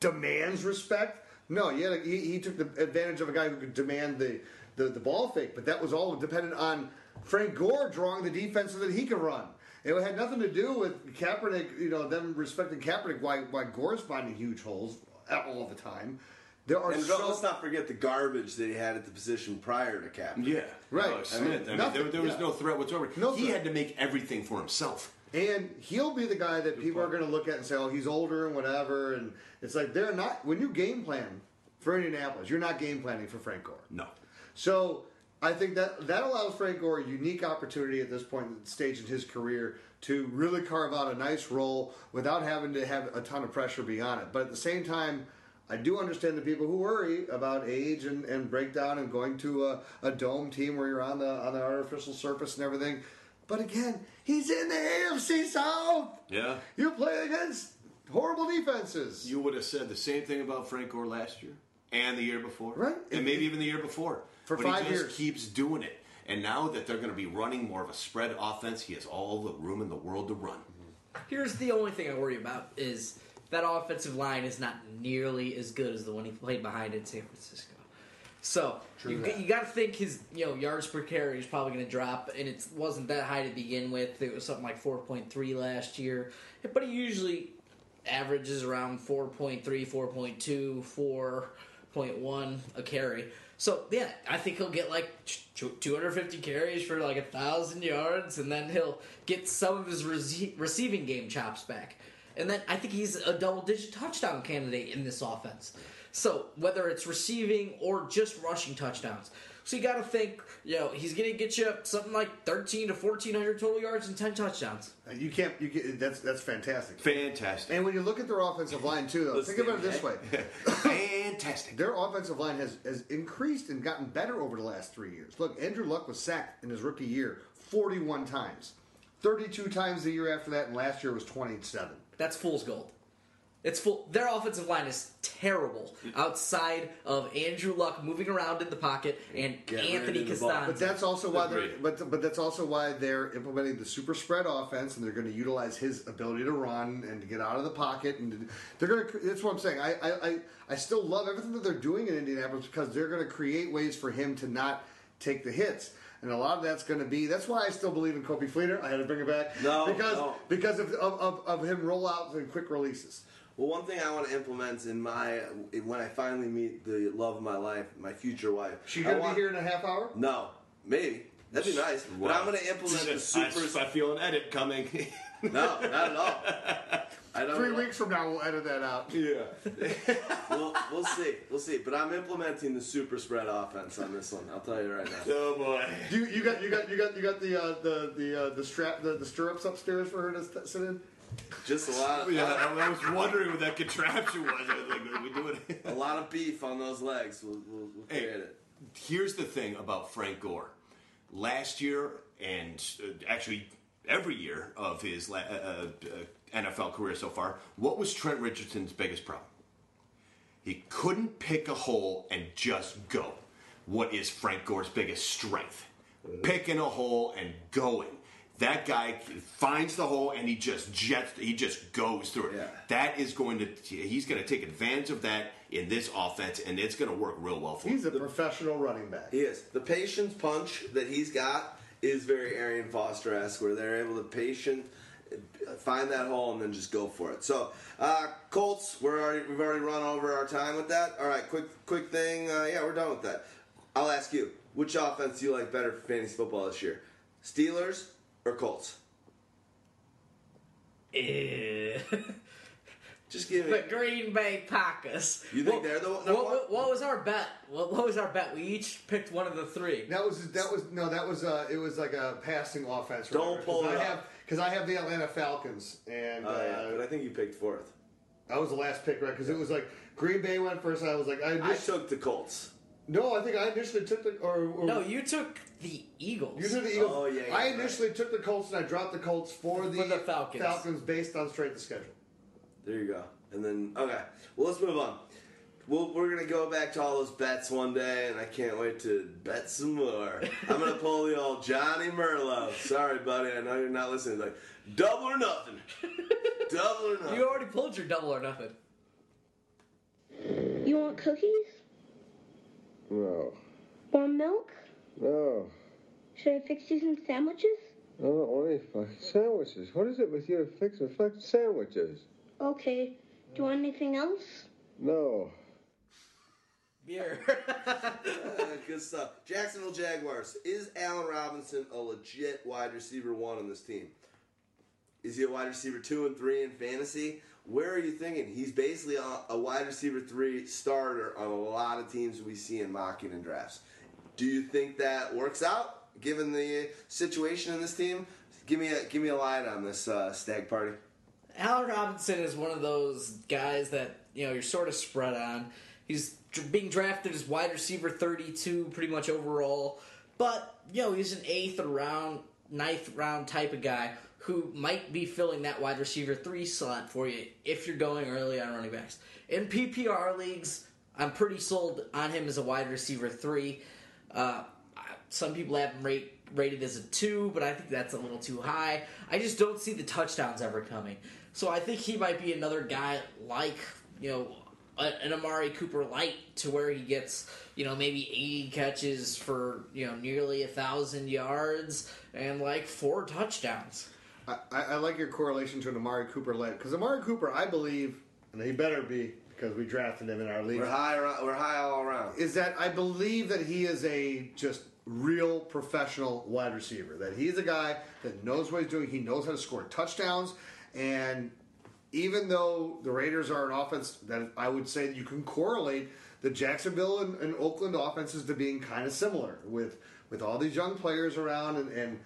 demands respect? No, he, a, he, he took the advantage of a guy who could demand the, the, the ball fake, but that was all dependent on Frank Gore drawing the defense so that he could run. It had nothing to do with Kaepernick, you know, them respecting Kaepernick, why, why Gore's finding huge holes all the time. There are And so, let's not forget the garbage that he had at the position prior to Cap. Yeah, Right. Alex I mean, Smith. I mean, nothing, there, there was yeah. no threat whatsoever. No he threat. had to make everything for himself. And he'll be the guy that people are going to look at and say, "Oh, he's older and whatever." And it's like they're not. When you game plan for Indianapolis, you're not game planning for Frank Gore. No. So I think that that allows Frank Gore a unique opportunity at this point in the stage in his career to really carve out a nice role without having to have a ton of pressure beyond it. But at the same time, I do understand the people who worry about age and, and breakdown and going to a, a dome team where you're on the on the artificial surface and everything. But again, he's in the AFC South. Yeah. You play against horrible defenses. You would have said the same thing about Frank Gore last year and the year before, Right. And maybe even the year before. For but five he just years. keeps doing it. And now that they're going to be running more of a spread offense, he has all the room in the world to run. Mm-hmm. Here's the only thing I worry about is that offensive line is not nearly as good as the one he played behind in San Francisco. So you, that. you got to think his you know yards per carry is probably going to drop, and it wasn't that high to begin with. It was something like 4.3 last year, but he usually averages around 4.3, 4.2, 4.1 a carry. So yeah, I think he'll get like 250 carries for like a thousand yards, and then he'll get some of his rece- receiving game chops back. And then I think he's a double-digit touchdown candidate in this offense. So whether it's receiving or just rushing touchdowns, so you got to think, you know, he's going to get you something like 13 to 1400 total yards and 10 touchdowns. Uh, you can't. You get, that's that's fantastic. Fantastic. And when you look at their offensive line too, though, Let's think about it this way: Fantastic. their offensive line has, has increased and gotten better over the last three years. Look, Andrew Luck was sacked in his rookie year 41 times, 32 times the year after that, and last year was 27. That's fool's gold. It's full. Their offensive line is terrible outside of Andrew Luck moving around in the pocket and Get Anthony of the ball. Costanza. But that's also why they're but but that's also why they're implementing the super spread offense, and they're going to utilize his ability to run and to get out of the pocket, and they're going to. That's what I'm saying. I I, I, I still love everything that they're doing in Indianapolis because they're going to create ways for him to not take the hits. And a lot of that's going to be. That's why I still believe in Coby Fleener. I had to bring it back. No, because no. because of, of, of, of him rollouts and quick releases. Well, one thing I want to implement in my when I finally meet the love of my life, my future wife. She I going to want- be here in a half hour. No, maybe that'd be nice. But I'm going to implement the super. I, I feel an edit coming. No, not at all. I don't. Three know. weeks from now, we'll edit that out. yeah. We'll, we'll see. We'll see. But I'm implementing the super spread offense on this one. I'll tell you right now. Oh boy. You, you got you got you got you got the uh, the the uh, the strap the, the stirrups upstairs for her to sit in. Just a lot. Yeah, I, I was wondering what that contraption was. I was like, are we doing it? A lot of beef on those legs. We'll, we'll, we'll Hey. it. Here's the thing about Frank Gore. Last year, and uh, actually every year of his la- uh, uh, NFL career so far, what was Trent Richardson's biggest problem? He couldn't pick a hole and just go. What is Frank Gore's biggest strength? Picking a hole and going. That guy finds the hole and he just jets. He just goes through it. Yeah. That is going to. He's going to take advantage of that in this offense, and it's going to work real well for him. He's a professional running back. He is. The patience punch that he's got is very Arian Foster esque, where they're able to patient find that hole and then just go for it. So, uh, Colts, we're already we've already run over our time with that. All right, quick quick thing. Uh, yeah, we're done with that. I'll ask you, which offense do you like better for fantasy football this year? Steelers or Colts? Eh. Just give me. the Green Bay Packers. You think What- they're the what, number what, what was our bet? What, what was our bet? We each picked one of the three. That was that was no that was uh it was like a passing offense. Don't remember, 'cause pull it I up. have because I have the Atlanta Falcons and yeah, uh, but I think you picked fourth. that was the last pick right because it was like Green Bay went first. And I was like I, I initially, took the Colts. No I think I initially took the or, or No, you took the Eagles. You took the Eagles. Oh, yeah, yeah, I right. initially took the Colts and I dropped the Colts for the, For the Falcons. Falcons based on strength of schedule. There you go. And then okay, well let's move on. We'll, we're gonna go back to all those bets one day, and I can't wait to bet some more. I'm gonna pull the old Johnny Merlot. Sorry, buddy, I know you're not listening. Like double or nothing. double or nothing. You already pulled your double or nothing. You want cookies? No. Want milk? No. Should I fix you some sandwiches? I don't want any fucking sandwiches. What is it with you to fix the fucking sandwiches? Okay. Do you want anything else? No. Beer. Uh, good stuff. Jacksonville Jaguars. Is Allen Robinson a legit wide receiver one on this team? Is he a wide receiver two and three in fantasy? Where are you thinking? He's basically a, wide receiver three starter on a lot of teams we see in mocking and drafts. Do you think that works out given the situation in this team? Give me a give me a line on this uh, Stagg Party. Allen Robinson is one of those guys that you know you're sort of spread on. He's being drafted as wide receiver 32, pretty much overall, but you know he's an eighth round, ninth round type of guy who might be filling that wide receiver three slot for you if you're going early on running backs. In PPR leagues, I'm pretty sold on him as a wide receiver three. Uh, some people have him rate, rated as a two, but I think that's a little too high. I just don't see the touchdowns ever coming. So I think he might be another guy like, you know, an Amari Cooper light to where he gets, you know, maybe 80 catches for, you know, nearly a thousand yards and like four touchdowns. I, I like your correlation to an Amari Cooper led because Amari Cooper, I believe, and he better be because we drafted him in our league. We're high. We're high all around. is that I believe that he is a just real professional wide receiver. That he's a guy that knows what he's doing. He knows how to score touchdowns. And even though the Raiders are an offense that I would say that you can correlate the Jacksonville and, and Oakland offenses to being kind of similar with with all these young players around and, and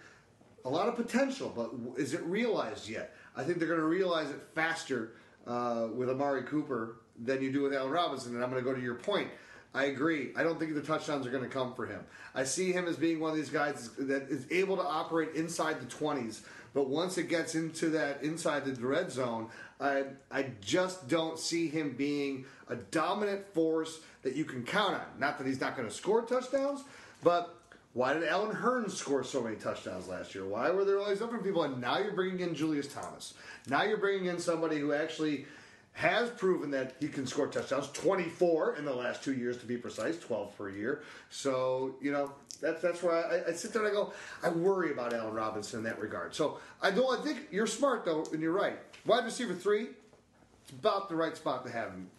a lot of potential, but is it realized yet? I think they're going to realize it faster uh, with Amari Cooper than you do with Allen Robinson. And I'm going to go to your point. I agree. I don't think the touchdowns are going to come for him. I see him as being one of these guys that is able to operate inside the 20s, but once it gets into that inside the red zone, I, I just don't see him being a dominant force that you can count on. Not that he's not going to score touchdowns, but why did Allen Hurns score so many touchdowns last year? Why were there all these other people? And now you're bringing in Julius Thomas. Now you're bringing in somebody who actually has proven that he can score touchdowns 24 in the last two years to be precise 12 per year so you know that's that's where I, I sit there and I go I worry about Allen Robinson in that regard so I don't I think you're smart though and you're right wide receiver three it's about the right spot to have him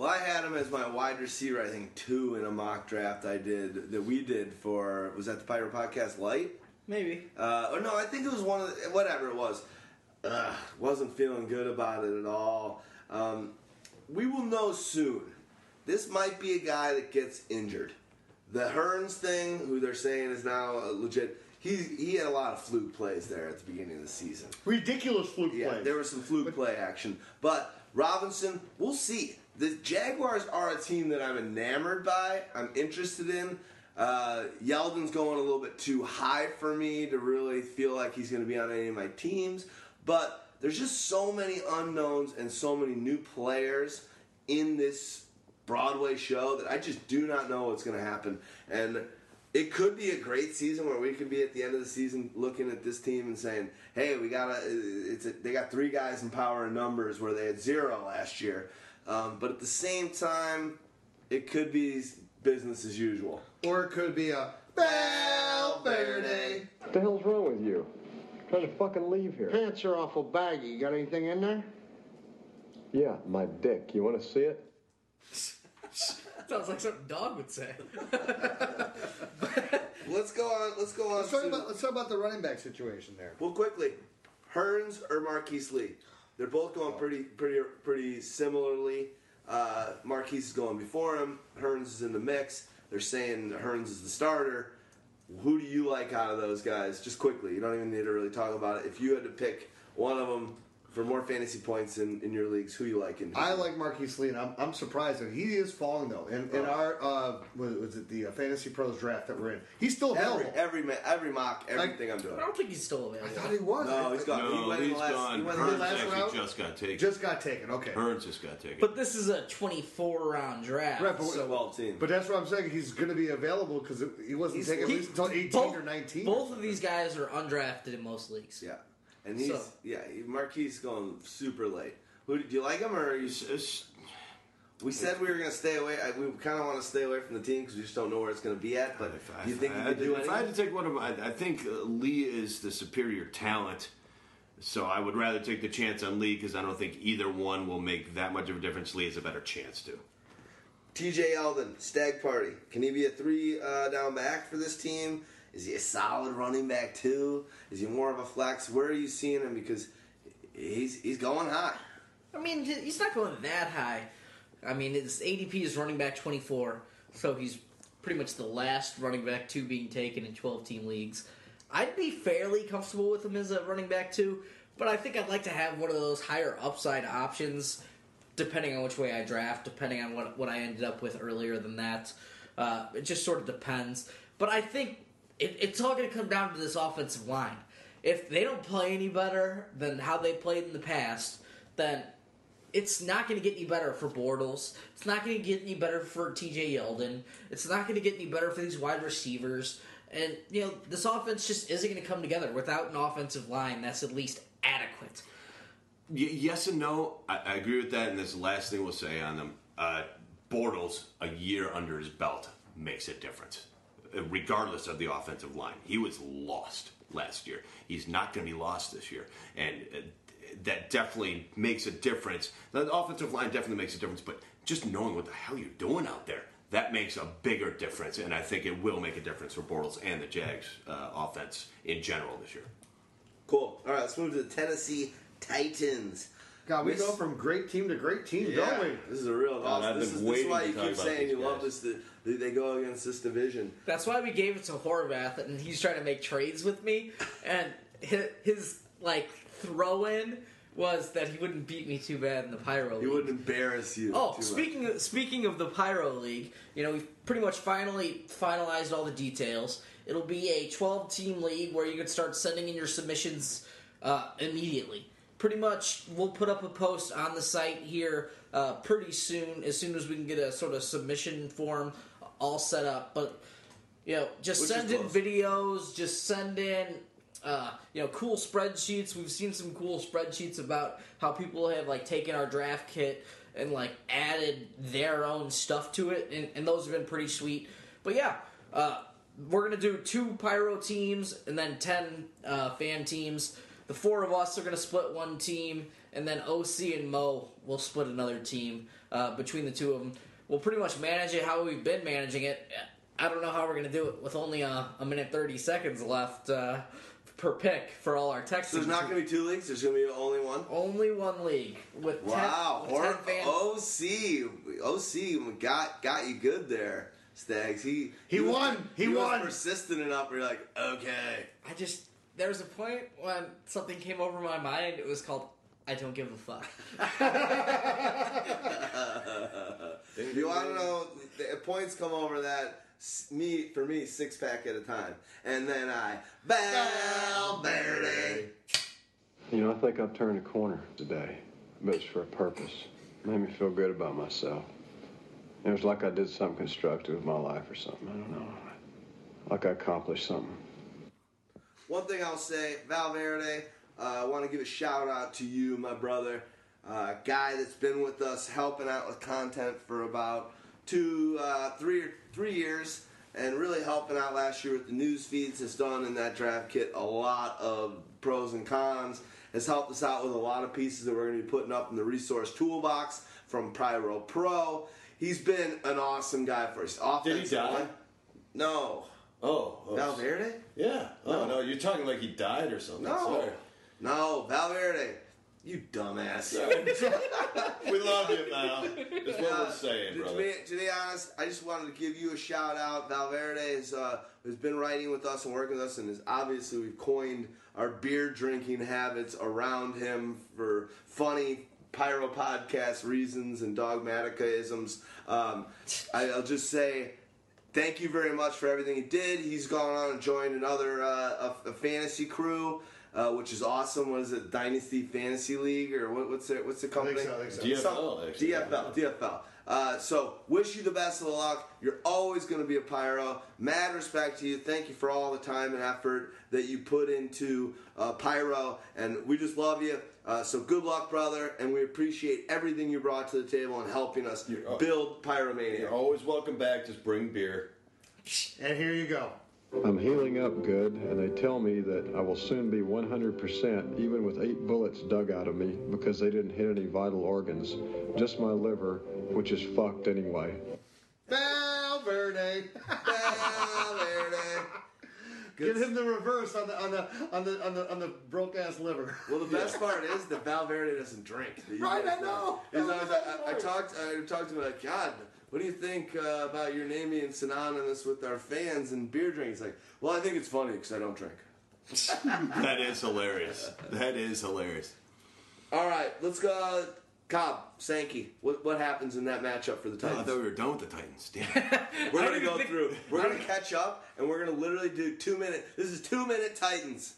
Well, I had him as my wide receiver. I think two in a mock draft I did that we did for was that the Pirate Podcast Light? Maybe. Uh, or no, I think it was one of the, whatever it was. Ugh, wasn't feeling good about it at all. Um, we will know soon. This might be a guy that gets injured. The Hurns thing, who they're saying is now uh, legit. He he had a lot of fluke plays there at the beginning of the season. ridiculous fluke Yeah, plays there was some fluke play action. But Robinson, we'll see. The Jaguars are a team that I'm enamored by. I'm interested in. Uh, Yeldon's going a little bit too high for me to really feel like he's going to be on any of my teams. But there's just so many unknowns and so many new players in this Broadway show that I just do not know what's going to happen. And it could be a great season where we could be at the end of the season looking at this team and saying, "Hey, we got a, it's a, they got three guys in power and numbers where they had zero last year." Um, but at the same time, it could be business as usual. or it could be a Valverde What the hell's wrong with you? trying to fucking leave here. Pants are awful baggy. You got anything in there? Yeah, my dick. You want to see it? Sounds like something dog would say. Let's go on. Let's go on. let's talk to- about let's talk about the running back situation there Well, quickly, Hurns or Marquise Lee? They're both going pretty, pretty, pretty similarly. Uh, Marquise is going before him. Hurns is in the mix. They're saying Hurns is the starter. Who do you like out of those guys? Just quickly, you don't even need to really talk about it. If you had to pick one of them for more fantasy points in, in your leagues, who you like? In I like Marquise Lee, and I'm, I'm surprised that he is falling though. In, in our uh, was, was it the uh, Fantasy Pros draft that we're in? He's still every available. every ma- every mock, everything I'm doing. I don't think he's still available. I thought he was. No, he's gone. he No, went in he's last, gone. He went Hurns last actually round? just got taken. Just got taken. Okay, Hurns just got taken. But this is a 24 round draft. Right, but- so well team. but that's what I'm saying. He's going to be available because he wasn't He's- taken he- at least until 18 both, or 19. Both of these guys are undrafted in most leagues. Yeah, and he's So- yeah. Marquise going super late. Who do you like him or are you? It's- it's- We said we were going to stay away. I, we kind of want to stay away from the team because we just don't know where it's going to be at. But if I- do you think he I- could do it? If I had to take one of them, I, I think uh, Lee is the superior talent. So I would rather take the chance on Lee because I don't think either one will make that much of a difference. Lee has a better chance to. T.J. Yeldon, Stagg Party. Can he be a three uh, down back for this team? Is he a solid running back too? Is he more of a flex? Where are you seeing him? Because he's he's going high. I mean, he's not going that high. I mean, his ADP is running back 24, so he's pretty much the last running back two being taken in 12 team leagues. I'd be fairly comfortable with him as a running back two, but I think I'd like to have one of those higher upside options, depending on which way I draft, depending on what what I ended up with earlier than that. Uh, it just sort of depends. But I think it, it's all going to come down to this offensive line. If they don't play any better than how they played in the past, then it's not going to get any better for Bortles. It's not going to get any better for TJ Yeldon. It's not going to get any better for these wide receivers. And, you know, this offense just isn't going to come together without an offensive line that's at least adequate. Y- yes and no. I, I agree with that. And this last thing we'll say on them. Uh, Bortles, a year under his belt, makes a difference, regardless of the offensive line. He was lost last year. He's not going to be lost this year, and uh, that definitely makes a difference. The offensive line definitely makes a difference, but just knowing what the hell you're doing out there. That makes a bigger difference, and I think it will make a difference for Bortles and the Jags uh, offense in general this year. Cool. All right, let's move to the Tennessee Titans. God, we Miss- go from great team to great team, Yeah, don't we? this is a real. Oh, I've this, is, this is why you keep saying these you love guys. this. That they go against this division. That's why we gave it to Horvath, and he's trying to make trades with me. And his, his like throw in was that he wouldn't beat me too bad in the Pyro League. He wouldn't embarrass you. Oh, too much. speaking of, speaking of the Pyro League, you know we've pretty much finally finalized all the details. It'll be a 12 team league where you can start sending in your submissions uh, immediately. Pretty much, we'll put up a post on the site here uh, pretty soon, as soon as we can get a sort of submission form all set up. But you know, just Which send in videos, just send in uh, you know cool spreadsheets. We've seen some cool spreadsheets about how people have like taken our draft kit and like added their own stuff to it, and, and those have been pretty sweet. But yeah, uh, we're gonna do two pyro teams and then ten uh, fan teams. The four of us are gonna split one team, and then OC and Mo will split another team uh, between the two of them. We'll pretty much manage it how we've been managing it. I don't know how we're gonna do it with only a, a minute thirty seconds left uh, per pick for all our texts. So there's not going to be two leagues. There's going to be only one. only one league with Wow, ten, with or 10 fan- OC, OC got got you good there, Stags. He He was- won. He was won. persistent enough. Where you're like, okay, I just there was a point when something came over my mind. It was called I don't give a fuck. you want to know, the points come over that. s- Me for me, six pack at a time, and then I Valverde. You know, I think I've turned a corner today, but it's for a purpose. made me feel good about myself. It was like I did something constructive with my life or something. I don't know. Like I accomplished something. One thing I'll say, Valverde, uh, I want to give a shout out to you, my brother, uh, guy that's been with us, helping out with content for about two, uh, three, three years, and really helping out last year with the news feeds. Has done in that draft kit a lot of pros and cons. Has helped us out with a lot of pieces that we're going to be putting up in the resource toolbox from Pyro Pro. He's been an awesome guy for us. Did he die? line- No. Oh, oh. Valverde? Yeah. Oh No. no. you're talking like he died or something. No. Sorry. No, Valverde. You dumbass. we love you, Val. That's what Uh, we're saying, to, brother. be, to be honest, I just wanted to give you a shout out. Valverde has, uh, has been writing with us and working with us, and is obviously we've coined our beer drinking habits around him for funny pyro podcast reasons and Dawgmatica isms. Um, I, I'll just say thank you very much for everything he did. He's gone on and joined another uh, a, a fantasy crew. Uh, which is awesome. What is it, Dynasty Fantasy League, or what, what's it? What's the company? so, I think so. DFL, Some- actually. DFL, DFL. Uh, so, wish you the best of the luck. You're always going to be a pyro. Mad respect to you. Thank you for all the time and effort that you put into uh, pyro, and we just love you. Uh, so, good luck, brother, and we appreciate everything you brought to the table and helping us You're- build Pyromania. You're always welcome back. Just bring beer. And here you go. I'm healing up good, and they tell me that I will soon be 100%, even with eight bullets dug out of me because they didn't hit any vital organs, just my liver, which is fucked anyway. Valverde. Valverde. Give him the reverse on the on the on the on the on the broke ass liver. Well, the best part is that Valverde doesn't drink. You Right, guys I know. He's That's always- the best I, I talked. I talked to him like, God, what do you think uh, about your name being synonymous with our fans and beer drinking? He's like, Well, I think it's funny because I don't drink. That is hilarious. That is hilarious. All right, let's go. Cobb, Sankey. What what happens in that matchup for the Oh, I Titans? thought we were done with the Titans. Damn. we're gonna go think- through. We're gonna catch up, and we're gonna literally do two minute. This is two minute Titans.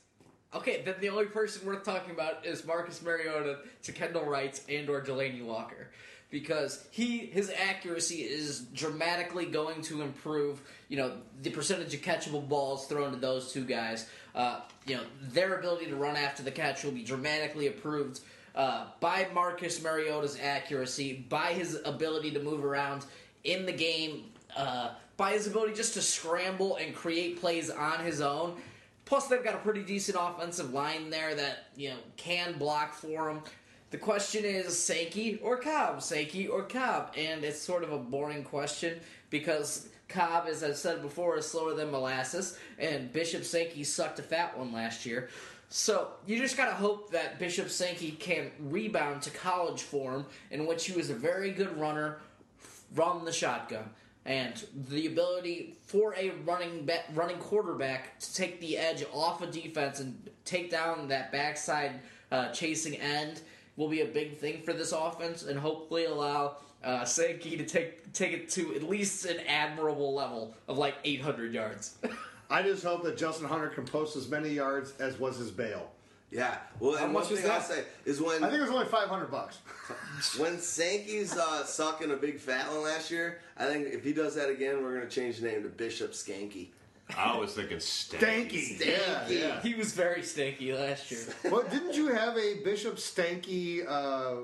Okay, then the only person worth talking about is Marcus Mariota to Kendall Wright and or Delanie Walker. Because he his accuracy is dramatically going to improve, you know, the percentage of catchable balls thrown to those two guys. Uh, you know, their ability to run after the catch will be dramatically improved uh, by Marcus Mariota's accuracy, by his ability to move around in the game, uh, by his ability just to scramble and create plays on his own. Plus, they've got a pretty decent offensive line there that you know can block for him. The question is Sankey or Cobb, Sankey or Cobb, and it's sort of a boring question because Cobb, as I've said before, is slower than molasses, and Bishop Sankey sucked a fat one last year. So you just gotta hope that Bishop Sankey can rebound to college form, in which he was a very good runner, from the shotgun, and the ability for a running ba- running quarterback to take the edge off a defense and take down that backside uh, chasing end will be a big thing for this offense, and hopefully allow uh, Sankey to take take it to at least an admirable level of like 800 yards. I just hope that Justin Hunter can post as many yards as was his bail. Yeah. Well, How and much one was thing I'll that? say is when I think it was only 500 bucks. when Sankey's uh, sucking a big fat one last year, I think if he does that again, we're gonna change the name to Bishop Skanky. I was thinking stanky. Stanky. Yeah, Stanky. yeah. he was very stinky last year. Well, didn't you have a Bishop Stanky uh,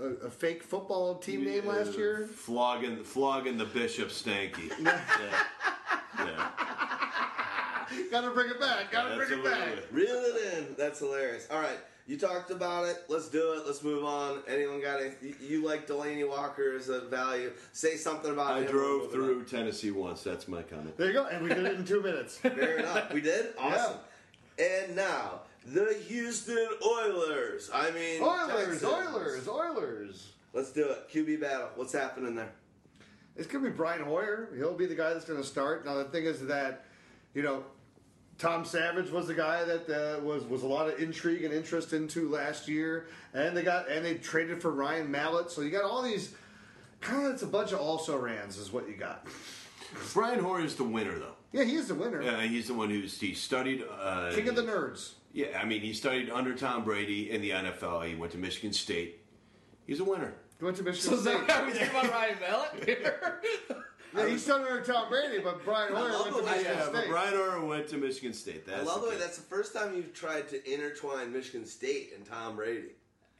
a, a fake football team name last year? Flogging, flogging the bishop stanky. yeah. yeah. Gotta bring it back. Gotta bring it back. Absolutely. Reel it in. That's hilarious. All right, you talked about it. Let's do it. Let's move on. Anyone got any? You, you like Delanie Walker as a uh, value? Say something about it. I him. drove We'll through Tennessee once. That's my comment. There you go, and we did it in two minutes. on. Fair enough. We did. Awesome. And now the Houston Oilers. I mean, Oilers, Texans. Oilers, Oilers. Let's do it. QB battle. What's happening there? It's gonna be Brian Hoyer. He'll be the guy that's gonna start. Now the thing is that, you know, Tom Savage was the guy that uh, was was a lot of intrigue and interest into last year, and they got and they traded for Ryan Mallett. So you got all these. Kind of, it's a bunch of also rans is what you got. Brian Hoyer is the winner, though. Yeah, he is the winner. Yeah, he's the one who's he studied. Uh, King of the nerds. Yeah, I mean, he studied under Tom Brady in the NFL. He went to Michigan State. He's a winner. He went to Michigan So is State. that how we talking about Ryan Mallett here? Yeah, he studied under Tom Brady, but Brian Hoyer went to the way- Michigan Yeah, but State. Brian Hoyer went to Michigan State. That's I love the way that's the first time you've tried to intertwine Michigan State and Tom Brady.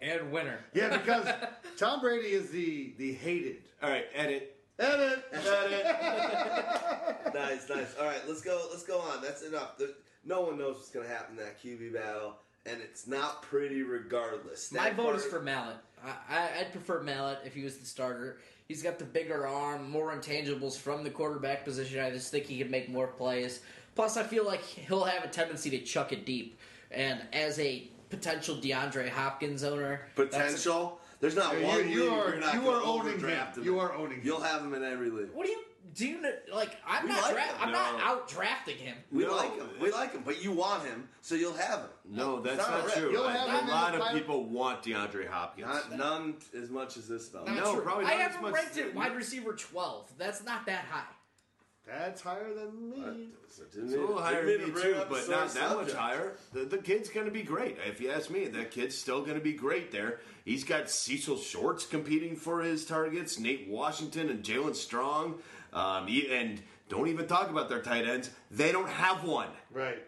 and winner. Yeah, because Tom Brady is the the hated. All right, edit. edit. Edit. nice, nice. All right, let's go. Let's go on. That's enough. The, no one knows what's going to happen in that QB battle, and it's not pretty regardless. My That vote is for Mallett. I, I, I'd prefer Mallett if he was the starter. He's got the bigger arm, more intangibles from the quarterback position. I just think he can make more plays. Plus, I feel like he'll have a tendency to chuck it deep. And as a potential DeAndre Hopkins owner, that's a- potential. There's not You- one you league are- you're not you gonna are owning overdraft him. him. You are owning him. You'll have him in every league. what do you do? You kn- like? I'm We not. like dra- I'm not out drafting him. We No. like him. We like him, but you want him, so you'll have him. No, that's It's not, true. You'll I- have a him lot of final- people want DeAndre Hopkins. Not none as much as this fellow. No, true. probably I have as him much- ranked at wide receiver 12. That's not that high. That's higher than me. Didn't It's a little higher than me too, but not that much higher. The, the kid's going to be great. If you ask me, that kid's still going to be great there. He's got Cecil Shorts competing for his targets, Nate Washington and Jaelen Strong. Um, and don't even talk about their tight ends. They don't have one. Right.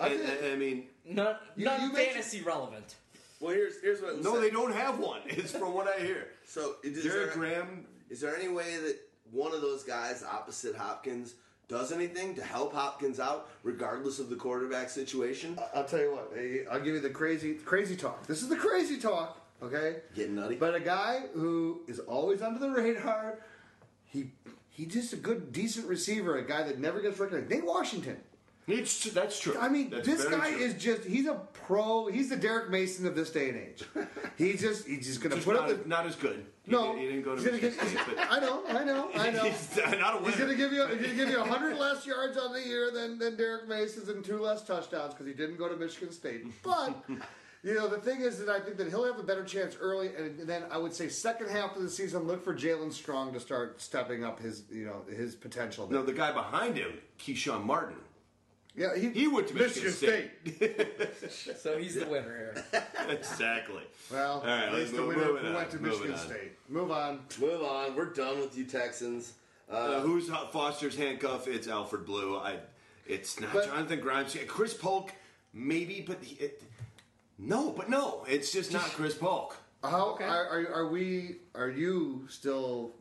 I, I I- I mean, None, You- none you mentioned- fantasy relevant. Well, here's here's what. no, they don't have one. It's from what I hear. So is Jared there, Graham. is there any way that one of those guys opposite Hopkins does anything to help Hopkins out, regardless of the quarterback situation? I'll tell you what. I'll give you the crazy, crazy talk. This is the crazy talk. Okay. Getting nutty. But a guy who is always under the radar, he he's just a good, decent receiver. A guy that never gets recognized. Nate Washington. It's, that's true. I mean, That's this guy true. is just—he's a pro. He's the Derrick Mason of this day and age. He's just—he's just going to put not, up the. not as good. No, didn't- he didn't go to get- State, I know, I know, I know. he's not a winner. He's going to give you he's going to give you hundred less yards on the year than than Derrick Mason's and two less touchdowns because he didn't go to Michigan State. But you know the thing is that I think that he'll have a better chance early, and, and then I would say second half of the season, look for Jaelen Strong to start stepping up his you know his potential. No, the guy behind him, Keshawn Martin. yeah, he, He went to Michigan, State. So he's the winner here. exactly. Well, All right, at least the winner who on, went to Michigan on. State. Move on. Move on. We're done with you Texans. Uh, Uh, who's Foster's handcuff? It's Alfred Blue. I. It's not But- Jonathan Grimes. Chris Polk, maybe, but he, it, no, but no, it's just not Chris Polk. How are, are are we? Are you still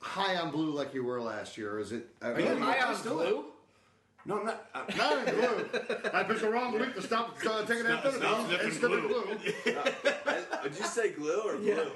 high on blue like you were last year? Or is it? Are you High on still- blue? No, I'm not. I'm, Not in blue. I picked the wrong week to stop uh, taking Stop- that stop sniffing instead of blue. blue. I- did you say glue or blue?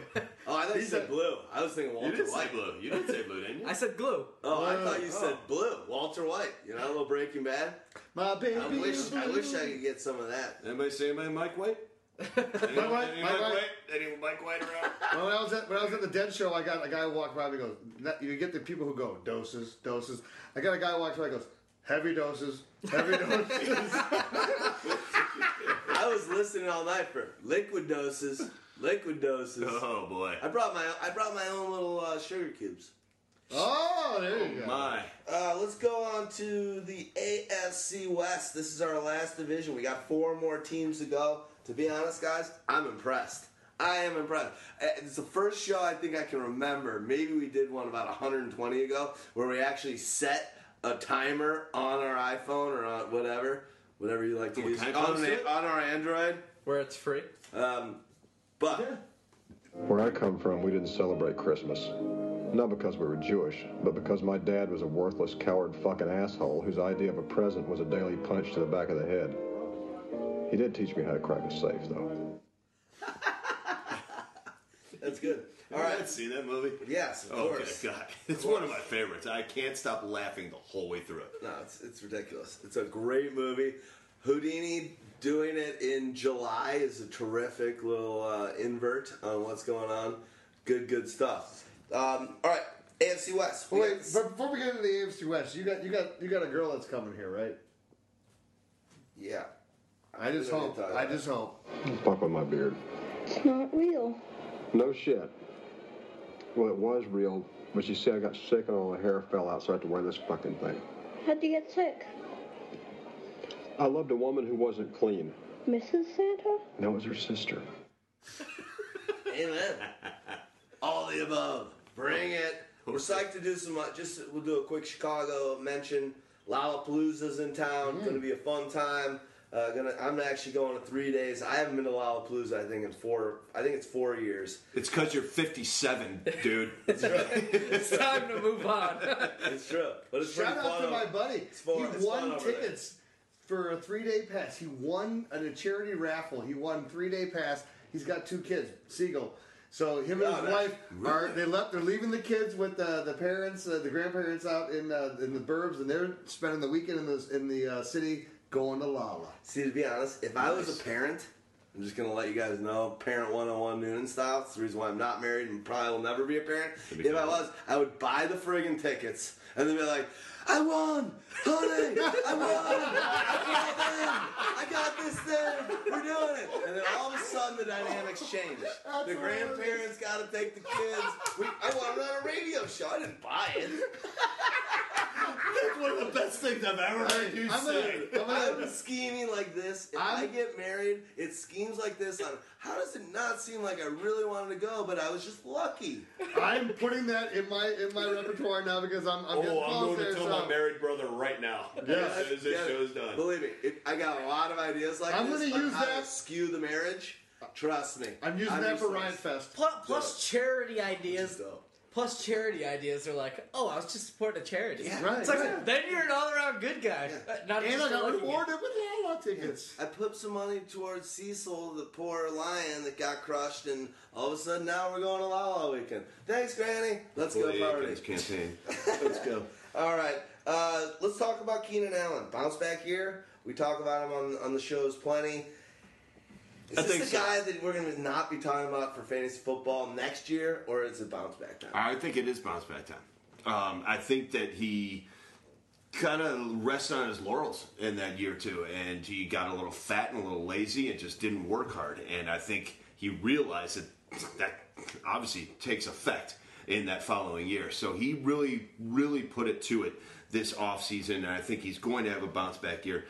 Oh, I thought you said blue. I was thinking you Walter didn't say White. blue. You didn't say blue, didn't you? I said glue. Oh, I thought you said oh. blue. Walter White. You know, a little Breaking Bad. My baby. I wish is I wish. I could get some of that. Anybody say my Mike White? Anyone, White, any Mike Mike White. White? Any Mike White around? When I was at when I was at the Dead Show, I got a guy walk by me. Goes, "That- you get the people who go doses, doses. I got a guy walks by. And goes, heavy doses, heavy doses. I I was listening all night for liquid doses. Liquid doses. Oh boy. I brought my I brought my own little uh, sugar cubes. Oh, there you go. My. Uh, let's go on to the AFC West. This is our last division. We got four more teams to go. To be honest, guys, I'm impressed. I am impressed. Uh, It's the first show I think I can remember. Maybe we did one about 120 ago where we actually set a timer on our iPhone or on whatever, whatever you like to What use, on, an- on our Android. Where it's free. Um, but Where I come from, we didn't celebrate Christmas. Not because we were Jewish, but because my dad was a worthless, coward fucking asshole whose idea of a present was a daily punch to the back of the head. He did teach me how to crack a safe, though. that's good. All All right. right, see that movie? Yes, of oh, Okay, course. God, it's one of my favorites. I can't stop laughing the whole way through it. No, it's, it's ridiculous. It's a great movie. Houdini doing it in July is a terrific little uh, invert on what's going on. Good, good stuff. Um, all right, AFC West. We Wait, got- but before we get into the AFC West, you got you got you got a girl that's coming here, right? yeah. I just We don't hope. need to talk I about just hope. Fuck with my beard. It's not real. No shit. Well, it was real, but you see, I got sick and all the hair fell out, so I had to wear this fucking thing. How'd you get sick? I loved a woman who wasn't clean. Mrs. Santa? That was her sister. Amen. All the above. Bring it. We're psyched to do some. Uh, just we'll do a quick Chicago mention. Lollapalooza's in town. Going to be a fun time. Uh, gonna. I'm actually going to three days. I haven't been to Lollapalooza. I think in four. I think it's four years. It's because you're 57, dude. It's true. it's time to move on. It's true. But it's Shout out fun. to my over- buddy. fun- he it's fun won over there. tickets for a three day pass. He won in a charity raffle. He won three day pass. He's got two kids, Siegel. So him and Oh, his nice. wife are they left. They're leaving the kids with uh, the parents, uh, the grandparents out in uh, in the burbs, and they're spending the weekend in the in the uh, city going to Lolla. See, to be honest, if I was a parent, I'm just gonna let you guys know, parent 101 Noonan style. It's the reason why I'm not married and probably will never be a parent. If I was, I would buy the friggin' tickets and then be like, I won, honey, I won, I got in, I got this thing, we're doing it. And then all of a sudden the dynamics change. The grandparents got to take the kids. We, I wanted on a radio show. I didn't buy it. That's one of the best things I've ever heard you I'm gonna, say. I'm gonna- I'm scheming like this. If i I'm- get married, it schemes like this. On how does it not seem like I really wanted to go, but I was just lucky? I'm putting that in my in my repertoire now because I'm I'm oh, getting Oh, I'm calls going to tell so my married brother right now. Yes. As soon as this Yeah, show's done. Believe me, it, I got a lot of ideas like I'm this gonna use that- to skew the marriage. Trust me. I'm using that for useless. Ryan Fest. plus, plus charity ideas. Dope. Plus charity ideas are like, oh, I was just supporting a charity. Yeah. Right. It's like right. then you're an all-around good guy, uh, not And just I a got rewarded with Lolla tickets. I put some money towards Cecil, the poor lion that got crushed, and all of a sudden now we're going to Lolla weekend. Thanks, Granny. Let's go Fully party. Akins campaign. Let's go. All right. Uh, let's talk about Keenan Allen. Bounce back here. We talk about him on, on the shows plenty. Is I this the so. guy that we're going to not be talking about for fantasy football next year, or is it bounce back time? I think it is bounce back time. Um, I think that he kind of rested on his laurels in that year too, and he got a little fat and a little lazy and just didn't work hard. And I think he realized that that obviously takes effect in that following year. So he really, really put it to it this offseason, and I think he's going to have a bounce back year.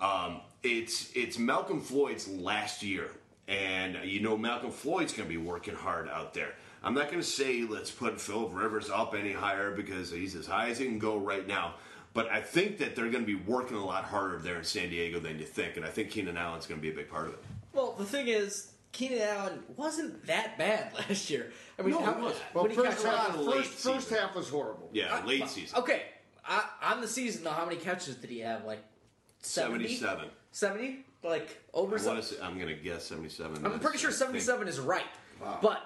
Um, it's it's Malcolm Floyd's last year, and you know Malcolm Floyd's going to be working hard out there. I'm not going to say let's put Philip Rivers up any higher because he's as high as he can go right now. But I think that they're going to be working a lot harder there in San Diego than you think, and I think Keenan Allen's going to be a big part of it. Well, the thing is, Keenan Allen wasn't that bad last year. I mean, No, how, he wasn't. Well, when first half, first, late first half was horrible. Yeah, Uh, late season. Okay, I, on the season though, how many catches did he have? Like 70? 77. 70? Like over I some- want to say, I'm going to guess 77. I'm pretty sure 77 is right. But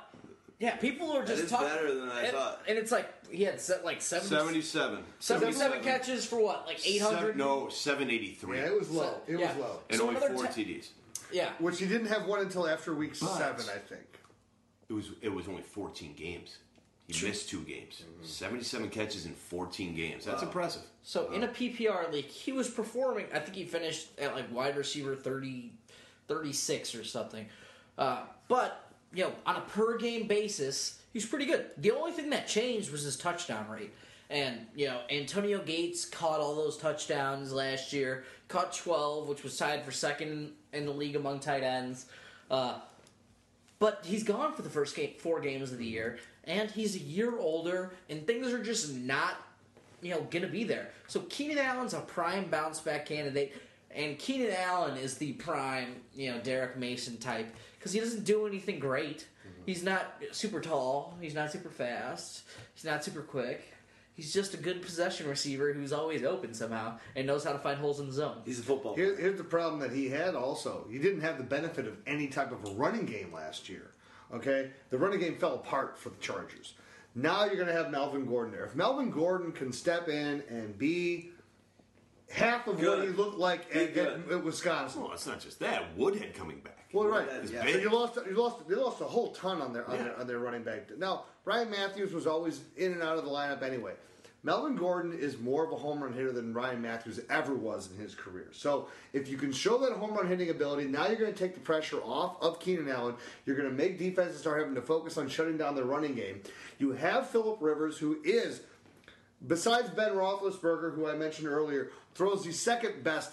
yeah, people are just is talking. better than I and, thought. And it's like he had se- like 70, 77. 77 catches for what? Like 800? Seven, no, 783. Yeah, it was low. It Yeah. was low. and So only four te- TDs. Yeah. Which he didn't have one until after week But- seven, I think. It was it was only 14 games. He missed two games. 77 catches in 14 games. That's impressive. So in a PPR league, he was performing. I think he finished at like wide receiver 30, 36 or something. Uh, but you know, on a per game basis, he's pretty good. The only thing that changed was his touchdown rate. And you know, Antonio Gates caught all those touchdowns last year. Caught 12, which was tied for second in the league among tight ends. Uh, but he's gone for the first game, four games of the year, and he's a year older, and things are just not, you know, gonna be there. So Keenan Allen's a prime bounce back candidate, and Keenan Allen is the prime, you know, Derrick Mason type because he doesn't do anything great. He's not super tall. He's not super fast. He's not super quick. He's just a good possession receiver who's always open somehow and knows how to find holes in the zone. He's a football. Here, here's the problem that he had also. He didn't have the benefit of any type of a running game last year. Okay? The running game fell apart for the Chargers. Now you're going to have Melvin Gordon there. If Melvin Gordon can step in and be half of what Good. he looked like at, good. at Wisconsin. Well, it's not just that. Woodhead coming back. Well, right. Is So you lost, you lost, you lost a whole ton on their, on, Yeah. their on their running back. Now, Ryan Mathews was always in and out of the lineup anyway. Melvin Gordon is more of a home run hitter than Ryan Mathews ever was in his career. So, if you can show that home run hitting ability, now you're going to take the pressure off of Keenan Allen. You're going to make defenses start having to focus on shutting down their running game. You have Philip Rivers, who is besides Ben Roethlisberger, who I mentioned earlier, throws the second best,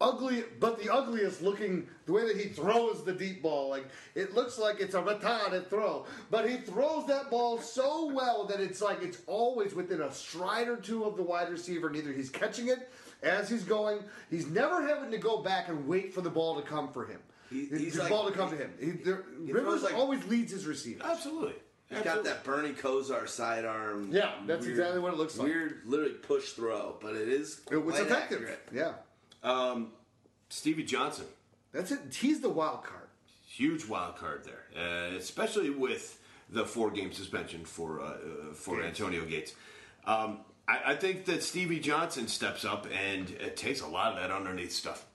ugly, but the ugliest looking, the way that he throws the deep ball. Like, it looks like it's a retarded throw. But he throws that ball so well that it's like it's always within a stride or two of the wide receiver. Neither he's catching it as he's going, he's never having to go back and wait for the ball to come for him. He- the he's the like- ball to come to him. He, he Rivers like- always leads his receivers. Absolutely. He's got that Bernie Kosar sidearm. Yeah, that's exactly what it looks like. Weird, literally push throw, but it is It was effective. accurate. Yeah. Um, Stevie Johnson, That's it. He's the wild card. huge wild card there, uh, especially with the four game suspension for uh, uh, for Antonio Gates. Um, I, I think that Stevie Johnson steps up and uh, takes a lot of that underneath stuff.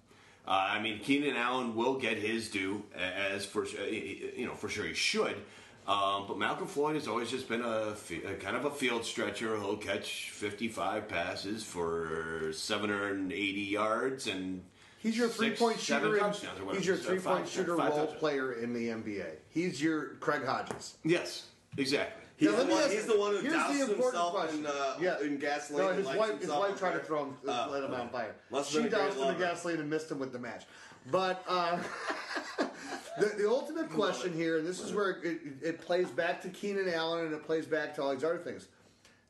Uh, I mean, Keenan Allen will get his due, as for uh, you know for sure he should. Um, but Malcolm Floyd has always just been a, a kind of a field stretcher. He'll catch 55 passes for 780 yards and He's your six, three point seven shooter. in- touchdowns he's your Uh, three point five- shooter five role touchdowns. player in the NBA. He's your Craig Hodges. Yes, exactly. He's, Now, the let me one, ask he's you- the one who here's the doused important himself question. in, uh, Yeah. in gasoline. No, his wife, his wife tried to fire. throw him, Oh, let him okay. on fire. Must she been a great doused him in gasoline and missed him with the match. But uh, the, the ultimate question here, and this is where it, it plays back to Keenan Allen and it plays back to all these other things.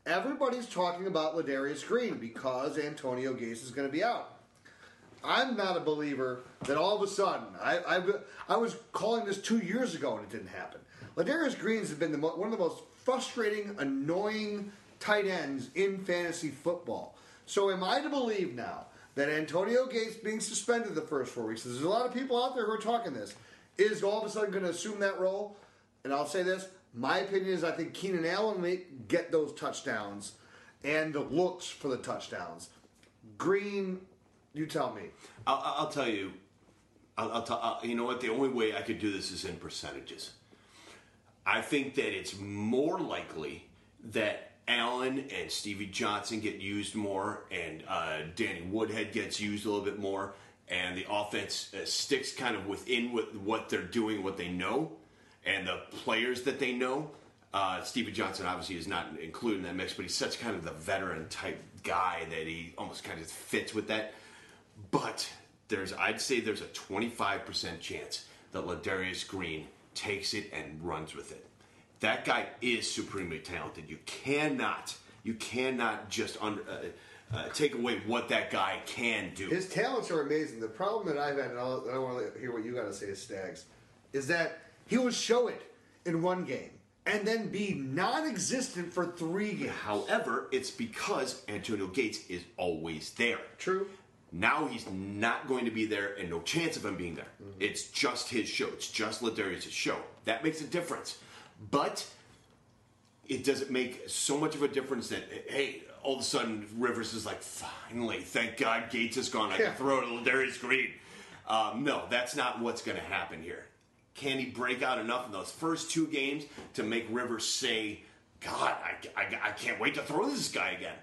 Everybody's talking about Ladarius Green because Antonio Gates is going to be out. I'm not a believer that all of a sudden I, I, I was calling this two years ago and it didn't happen. Ladarius Greens has been the, one of the most frustrating, annoying tight ends in fantasy football. So am I to believe now that Antonio Gates being suspended the first four weeks? There's a lot of people out there who are talking this. Is all of a sudden going to assume that role? And I'll say this: my opinion is I think Keenan Allen may get those touchdowns and the looks for the touchdowns. Green, you tell me. I'll, I'll tell you. I'll, I'll you know what? The only way I could do this is in percentages. I think that it's more likely that Allen and Stevie Johnson get used more, and uh, Danny Woodhead gets used a little bit more, and the offense uh, sticks kind of within what, what they're doing, what they know, and the players that they know. Uh, Stevie Johnson obviously is not included in that mix, but he's such kind of the veteran type guy that he almost kind of fits with that. But there's, I'd say there's a 25% chance that Ladarius Green takes it and runs with it. That guy is supremely talented. You cannot, you cannot just under, uh, uh, take away what that guy can do. His talents are amazing. The problem that I've had, and I'll- I want to hear what you got to say, Stags, is that he will show it in one game and then be non-existent for three games. However, it's because Antonio Gates is always there. True. Now he's not going to be there, and no chance of him being there. Mm-hmm. It's just his show. It's just Ladarius' show. That makes a difference. But it doesn't make so much of a difference that hey, all of a sudden Rivers is like, finally, thank God Gates is gone. I can throw to Ladarius Green. Um, no, that's not what's going to happen here. Can he break out enough in those first two games to make Rivers say, God, I, I, I can't wait to throw this guy again?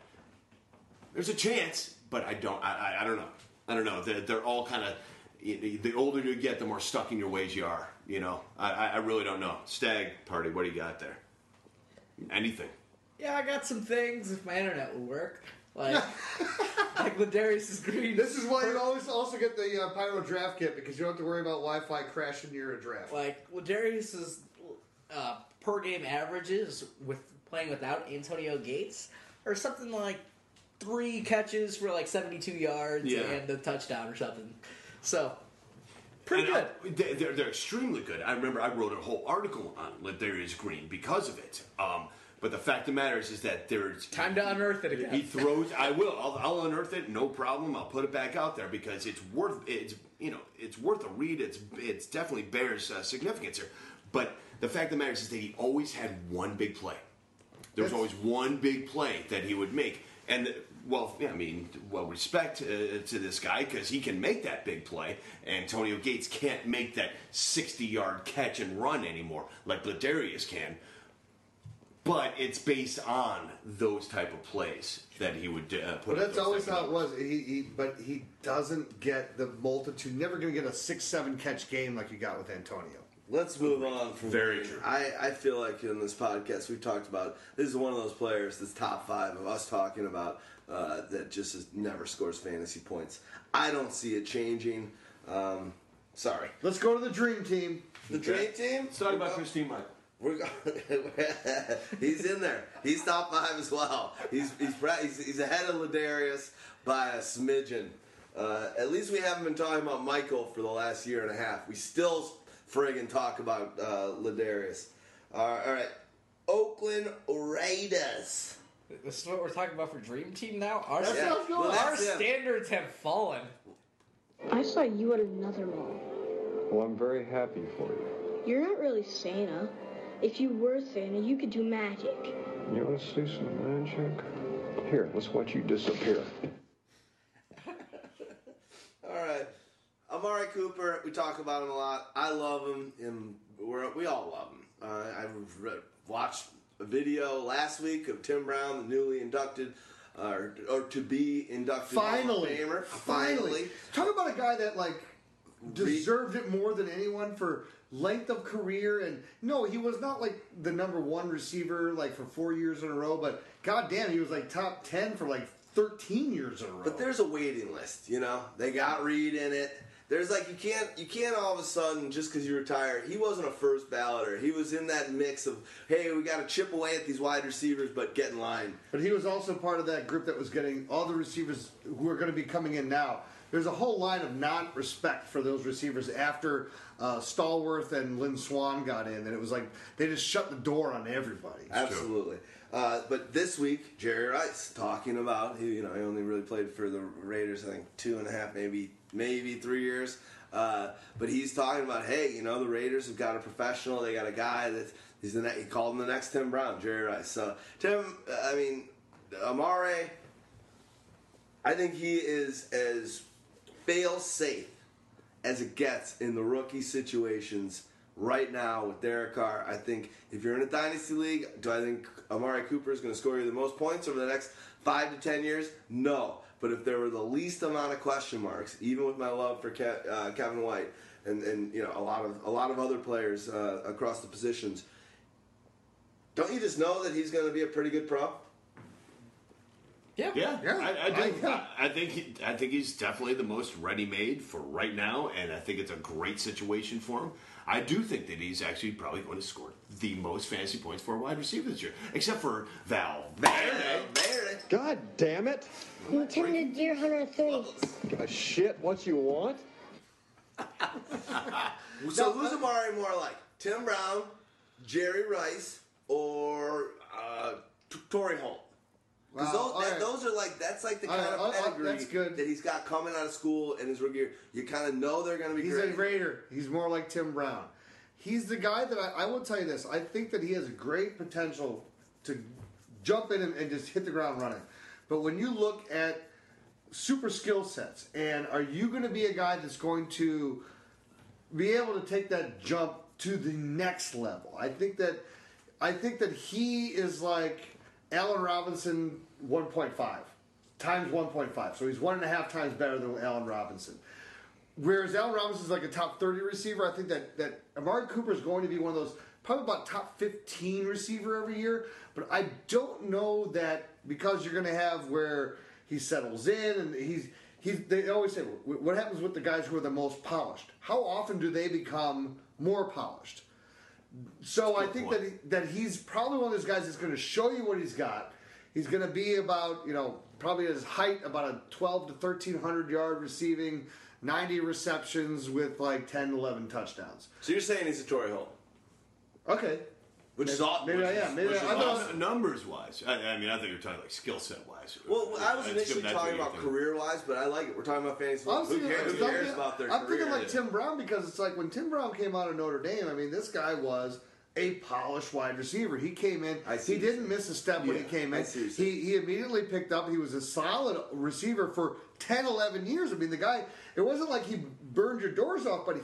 There's a chance, but I don't. I, I, I don't know. I don't know. They're, they're all kind of the older you get, the more stuck in your ways you are. You know, I, I I really don't know. Stag party, what do you got there? Anything? Yeah, I got some things if my internet will work. Like, like Ladarius is Green. This is why you always also get the uh, Pyro draft kit because you don't have to worry about Wi-Fi crashing your draft. Like Ladarius's uh, per game averages with playing without Antonio Gates or something like three catches for like 72 yards Yeah. and a touchdown or something. So, pretty And, good. they- they're, they're extremely good. I remember I wrote a whole article on Ladarius Green because of it. Um, but the fact of the matter is, is that there's Time to unearth it again. He throws. I will. I'll, I'll unearth it. No problem. I'll put it back out there because it's worth. It's you know. It's worth a read. It's it's definitely bears uh, significance here. But the fact of the matter is, is that he always had one big play. There was always one big play that he would make, and well, yeah, I mean, well, respect uh, to this guy because he can make that big play. Antonio Gates can't make that sixty-yard catch and run anymore like Ladarius can but it's based on those type of plays that he would uh, put. But that's always how it was. He, he, but he doesn't get the multitude. Never going to get a six, seven catch game like you got with Antonio. Let's move on from Very true. I, I feel like in this podcast we've talked about this is one of those players that's top five of us talking about uh, that just is, never scores fantasy points. I don't see it changing. Um, sorry, Let's go to the dream team. the dream team. Let's talk about We're Christine Michael. We're go- he's in there. He's top five as well. He's he's he's, he's ahead of Ladarius by a smidgen. Uh, at least we haven't been talking about Michael for the last year and a half. We still friggin' talk about uh, Ladarius. Uh, all right, Oakland Raiders. This is what we're talking about for Dream Team now. Our, Yeah, not well, our standards have fallen. I saw you at another mall. Well, I'm very happy for you. You're not really Santa. If you were Santa, you could do magic. You want to see some magic? Here, let's watch you disappear. All right. Amari Cooper, we talk about him a lot. I love him, and we're, we all love him. Uh, I re- watched a video last week of Tim Brown, the newly inducted, uh, or, or to be inducted Hall of Finally, Famer. finally. Talk about a guy that like deserved it more than anyone for length of career. And no, he was not like the number one receiver like for four years in a row. But goddamn, he was like top ten for like thirteen years in a row. But there's a waiting list, you know. They got Reed in it. There's like you can't you can't all of a sudden just because you retire. He wasn't a first balloter. He was in that mix of hey, we got to chip away at these wide receivers, but get in line. But he was also part of that group that was getting all the receivers who are going to be coming in now. There's a whole line of non-respect for those receivers after uh, Stallworth and Lynn Swann got in, and it was like they just shut the door on everybody. Absolutely. Uh, but this week, Jerry Rice talking about he, you know he only really played for the Raiders I think two and a half maybe maybe three years. Uh, but he's talking about hey you know the Raiders have got a professional they got a guy that he's the ne- he called him the next Tim Brown Jerry Rice. So Tim I mean Amari I think he is as fail safe as it gets in the rookie situations right now with Derek Carr. I think if you're in a dynasty league, do I think Amari Cooper is going to score you the most points over the next five to ten years? No. But if there were the least amount of question marks, even with my love for Ke- uh, Kevin White and, and you know a lot of a lot of other players uh, across the positions, don't you just know that he's going to be a pretty good pro? Yeah. Yeah, Yeah, I, I do. I- yeah. I, I think he, I think he's definitely the most ready-made for right now, and I think it's a great situation for him. I do think that he's actually probably going to score the most fantasy points for a wide receiver this year, except for Val. There, there. God damn it! Lieutenant Deer Hunter 3. Give a shit what you want? So who's Amari more like? Tim Brown, Jerry Rice, or uh, T- Torry Holt? Because Wow, those, that- right. those are like that's like the All kind right, of oh, all right, pedigree that's good. that he's got coming out of school in his rookie year. You kind of know they're going to be He's great. a Raider. He's more like Tim Brown. He's the guy that I, I will tell you this. I think that he has great potential to jump in and, and just hit the ground running. But when you look at super skill sets, and are you going to be a guy that's going to be able to take that jump to the next level? I think that I think that he is like Allen Robinson 1.5 times 1.5. So he's one and a half times better than Allen Robinson whereas Allen Robinson is like a top 30 receiver, I think that, that Amari Cooper is going to be one of those, probably about top 15 receiver every year. But I don't know that because you're going to have where he settles in and he's. He's, they always say, what happens with the guys who are the most polished? How often do they become more polished? So I think that he, that he's probably one of those guys that's going to show you what he's got. He's going to be about you know probably his height about a 12 to 1300 yard receiving, 90 receptions with like 10, 11 touchdowns. So you're saying he's a Torry Holt, Okay, which is awesome. maybe I am. Maybe Which I, is I thought- awesome. numbers wise. I, I mean, I think you're talking like skill set wise. Well, I was That's- initially talking about career wise, but I like it. We're talking about fantasy I'm. Who thinking, cares? Who cares about their I'm career? thinking like Tim Brown because it's like when Tim Brown came out of Notre Dame. I mean, this guy was a polished wide receiver. He came in. I see He didn't miss a step when he Yeah, came I in. see He he immediately picked up. He was a solid receiver for 10, 11 years. I mean, the guy. It wasn't like he burned your doors off, but he,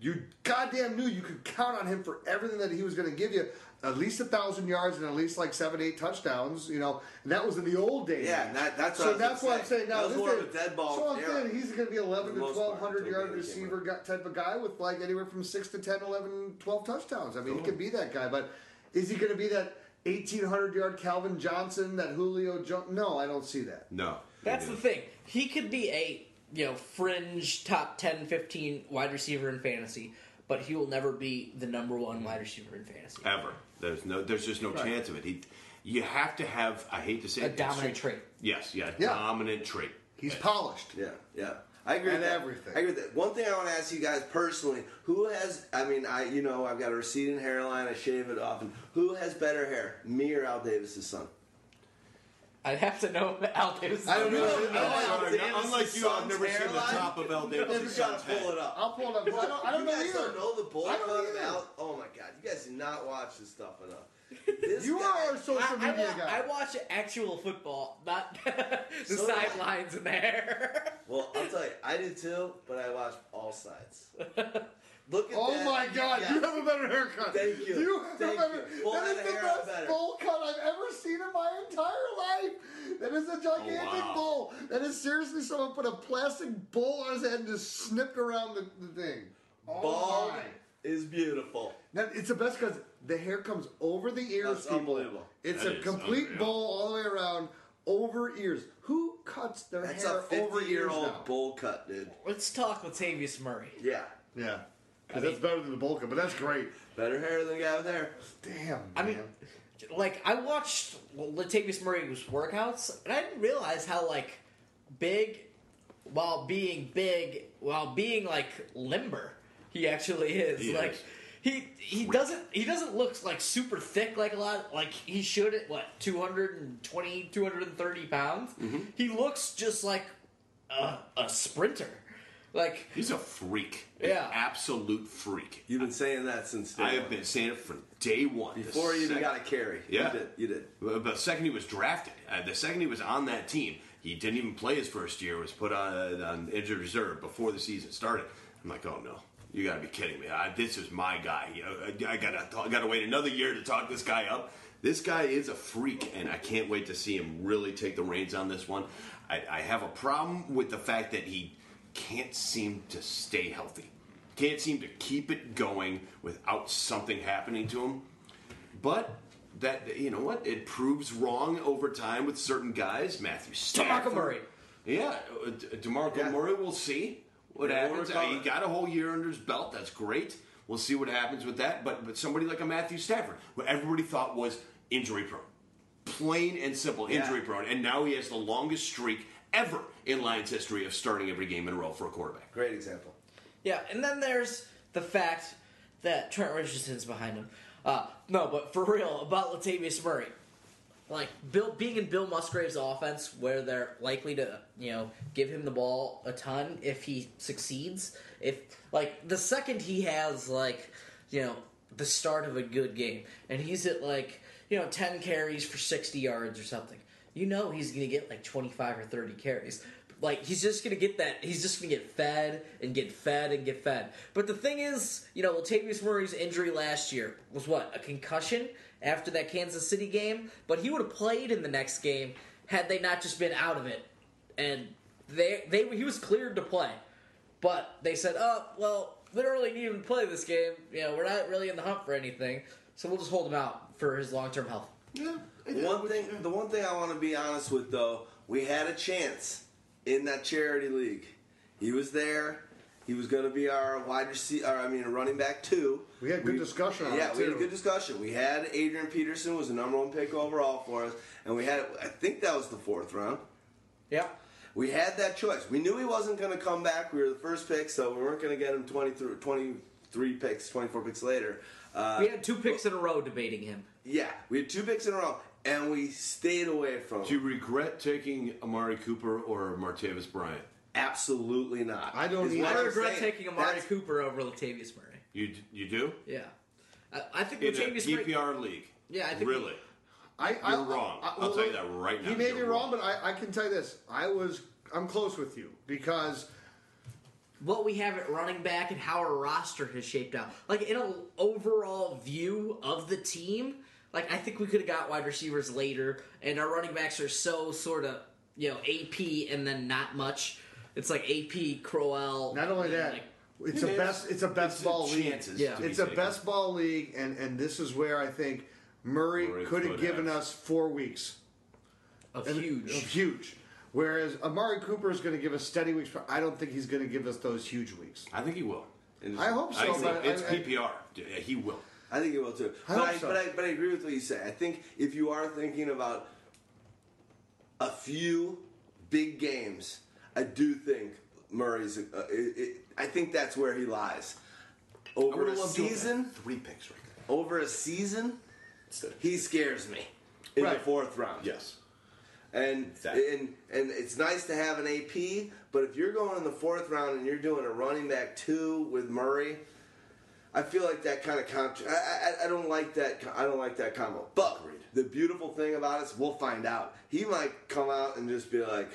you goddamn knew you could count on him for everything that he was going to give you. At least a thousand yards and at least like seven, eight touchdowns. You know, and that was in the old days. Yeah, that- that's so was that's gonna what I'm saying. Now That was this more of a dead ball So I'm era. saying he's going to be 11 to the most part, 1200 yard receiver gu- type of guy with like anywhere from 6 to 10, 11, 12 touchdowns. I mean, he could be that guy, but is he going to be that 1800 yard Calvin Johnson, that Julio Jones? No, I don't see that. No. That's the thing. He could be a you know fringe top 10, 15 wide receiver in fantasy, but he will never be the number one wide receiver in fantasy. Ever. There's no. There's just no chance of it. He. You have to have. I hate to say A it, dominant trait. Yes. Yeah. Yeah. Dominant trait. He's polished. Yeah, yeah. I agree And with that. everything. I agree with that. One thing I want to ask you guys personally: Who has? I mean, I you know I've got a receding hairline. I shave it off. And who has better hair, me or Al Davis's son? I'd have to know Al Davis. I don't know. know No, Al I- Davis's Unlike you, I've never seen the top of Al You Davis' gotta pull head. it up. I'll pull it up. 'cause I don't, I don't you know guys either. don't know the bull I don't cut of. Al. Oh my god, you guys do not watch this stuff enough. This You guy, are our social I, I, media wa- guy. I watch actual football, not the So sidelines in there. Well, I'll tell you, I do too, but I watch all sides. Look at Oh that. my God! Yes. You have a better haircut. Thank you. You have Thank a better. you. Full that head is of the best better. bowl cut I've ever seen in my entire life. That is a gigantic oh, wow. bowl. That is seriously someone put a plastic bowl on his head and just snipped around the, the thing. Oh Bald my. is beautiful. Now, it's the best because the hair comes over the ears. That's people. unbelievable. It's That a complete bowl all the way around, over ears. Who cuts their That's hair a over 50 year ears now? old bowl cut, dude. Let's talk with Latavius Murray. Yeah. Yeah, because that's better than the cut, but that's great. Better hair than the guy with hair. Damn. I mean, like I watched Latavius Murray's workouts, and I didn't realize how like big, while being big, while being like limber, he actually is. He like is. he he doesn't he doesn't look like super thick like a lot like he should at what 220 230 pounds Mm-hmm. he looks just like a, a sprinter like He's a freak. An Yeah. absolute freak. You've been saying that since day I have one. been saying it from day one. The Before you even got a carry. Yeah. You did. You did. Well, The second he was drafted, uh, the second he was on that team, he didn't even play his first year. Was put on, on injured reserve before the season started. I'm like, oh no, you got to be kidding me! I, this is my guy. You know, I, I gotta, I gotta wait another year to talk this guy up. This guy is a freak, and I can't wait to see him really take the reins on this one. I, I have a problem with the fact that he can't seem to stay healthy. Can't seem to keep it going without something happening to him. But that you know what? It proves wrong over time with certain guys. Matthew Stafford. DeMarco Murray. Yeah, uh, DeMarco Yeah. Murray. We'll see what Yeah, happens. Uh, recover. he got a whole year under his belt. That's great. We'll see what happens with that. But but somebody like a Matthew Stafford, who everybody thought was injury prone, plain and simple Yeah. injury prone, and now he has the longest streak ever in Lions history of starting every game in a row for a quarterback. Great example. Yeah, and then there's the fact that Trent Richardson's behind him. Uh, no, but for real about Latavius Murray, like Bill being in Bill Musgrave's offense, where they're likely to you know give him the ball a ton if he succeeds. If like the second he has like you know the start of a good game, and he's at like you know ten carries for sixty yards or something, you know he's gonna get like twenty five or thirty carries. Like he's just gonna get that. He's just gonna get fed and get fed and get fed. But the thing is, you know, Latavius Murray's injury last year was what a concussion after that Kansas City game. But he would have played in the next game had they not just been out of it. And they they he was cleared to play, But they said, oh, well, we don't really need him to play this game. You know, we're not really in the hunt for anything, so we'll just hold him out for his long term health. Yeah. One thing, the one thing I want to be honest with though, we had a chance in that charity league. He was there. He was going to be our wide receiver. I mean, a running back two. We had good discussion on that. yeah, it, we had a good discussion. We had Adrian Peterson was the number one pick overall for us, and we had. I think that was the fourth round. Yeah. We had that choice. We knew he wasn't going to come back. We were the first pick, so we weren't going to get him 23, 23 picks, 24 picks later. Uh, We had two picks in a row debating him. yeah, we had two picks in a row, and we stayed away from. Do you regret taking Amari Cooper or Martavis Bryant? Absolutely not. I don't either. I regret saying. taking Amari That's- Cooper over Latavius Murray. You you do Yeah. I, I think in a Latavius Murray. League. Yeah, I think really. I, You're I, wrong. I, I'll tell you that right now. He may be You're wrong, wrong. but I, I can tell you this: I was, I'm close with you because what we have at running back and how our roster has shaped out. Like in an overall view of the team, like I think we could have got wide receivers later, and our running backs are so sort of you know AP and then not much. It's like AP Crowell. not only that, like, it's a best, it's a best It's ball league. chances Yeah. to be It's a taken. best ball league, and and this is where I think Murray, Murray could have given have. us four weeks. of And- huge. of huge. Whereas Amari Cooper is going to give us steady weeks, but I don't think he's going to give us those huge weeks. I think he will. I hope so, I think but it's I- I- PPR. Yeah, he will. I think it will too. I but, hope I, so. but I but I agree with what you say. I think if you are thinking about a few big games, I do think Murray's. Uh, it, it, I think that's where he lies. Over would a have loved to have season, three picks right there. over a season, he scares me in the fourth round. Yes. And Exactly. and and it's nice to have an AP, but if you're going in the fourth round and you're doing a running back two with Murray, I feel like that kind of contra- I, I I don't like that I don't like that combo. But the beautiful thing about us, we'll find out. He might come out and just be like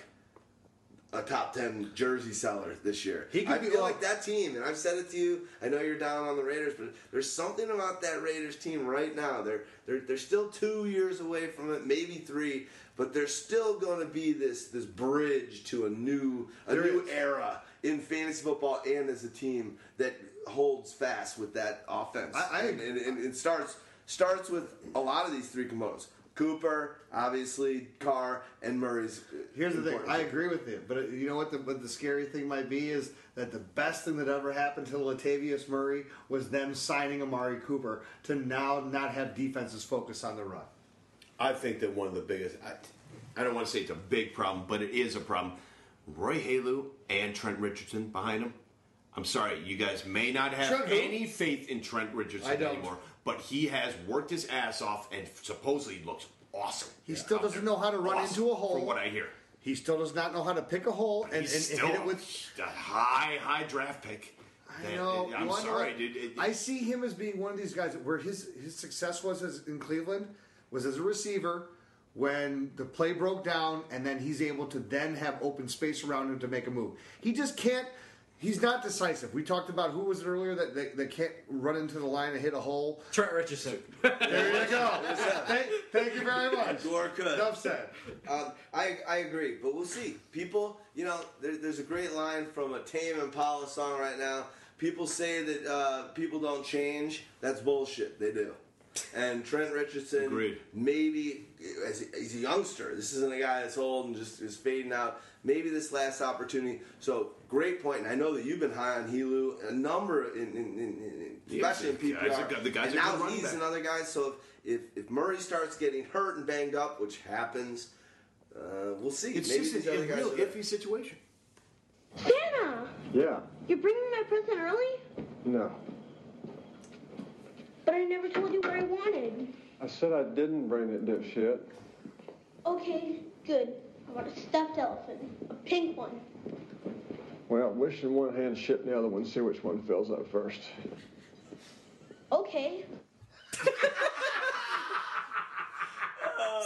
a top ten jersey seller this year. He could I be feel like- that team, and I've said it to you. I know you're down on the Raiders, but there's something about that Raiders team right now. They're they're they're still two years away from it, maybe three, but they're still going to be this this bridge to a new a There new is. era in fantasy football and as a team that holds fast with that offense. I- I- and, and, and it starts starts with a lot of these three components. Cooper, obviously, Carr, and Murray's. uh, Here's the thing. important. I agree with you, but uh, you know what? The what the scary thing might be is that the best thing that ever happened to Latavius Murray was them signing Amari Cooper to now not have defenses focus on the run. I think that one of the biggest. I, I don't want to say it's a big problem, but it is a problem. Roy Helu and Trent Richardson behind him. I'm sorry, you guys may not have Trent who? any faith in Trent Richardson anymore, but he has worked his ass off and supposedly looks awesome. He still doesn't there. know how to run Awesome, into a hole. From what I hear, He still does not know how to pick a hole and, and, he's and still hit it with. a high, high draft pick. I know. I'm you wanna know sorry, dude. It- I see him as being one of these guys where his his success was as, in Cleveland was as a receiver when the play broke down and then he's able to then have open space around him to make a move. He just can't. He's not decisive. We talked about who was it earlier that that, that can't run into the line and hit a hole. Trent Richardson. There you go. thank, thank you very much. Gore could. Enough said. Um, I, I agree, but we'll see. People, you know, there, there's a great line from a Tame Impala song right now. People say that uh, people don't change. That's bullshit. They do. And Trent Richardson, Agreed. maybe as a, he's a youngster. This isn't a guy that's old and just is fading out. Maybe this last opportunity. So great point. And I know that you've been high on Helu a number in, in, in, in especially in the PPR. guy's a good- the guy's and now he's back. another guy. So if, if if Murray starts getting hurt and banged up, which happens, uh, we'll see. It's Maybe just a, a real are- iffy situation. Santa, Yeah. you're bringing my present early? No. But I never told you what I wanted. I said I didn't bring it, dipshit. Okay, good. I want a stuffed elephant, a pink one. Well, wish in one hand, shit in the other one. See which one fills up first. Okay.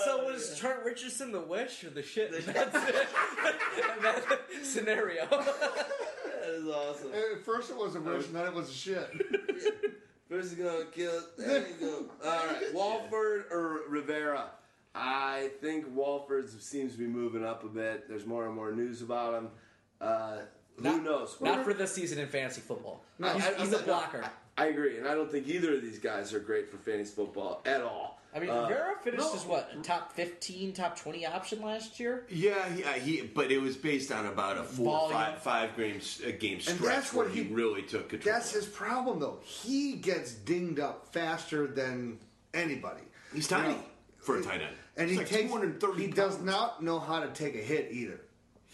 so was Trent Richardson the wish or the shit? in that, in that scenario. That is awesome. At first it was a wish, and then it was a shit. First he's gonna kill. There you go. All right, Walford or Rivera. I think Walford seems to be moving up a bit. There's more and more news about him. Uh, Who Not- knows? Not for this season in fantasy football. I- he's I- he's a not- blocker. I agree, and I don't think either of these guys are great for fantasy football at all. I mean, Uh, Rivera finished as what a top fifteen, top twenty option last year. Yeah, he, uh, he but it was based on about a four, Volume. five, five games a game stretch that's where what he, he- really took control. That's his problem, though. He gets dinged up faster than anybody. He's tiny You know, for a tight end. and He's he like takes. 230 He does not know how to take a hit either.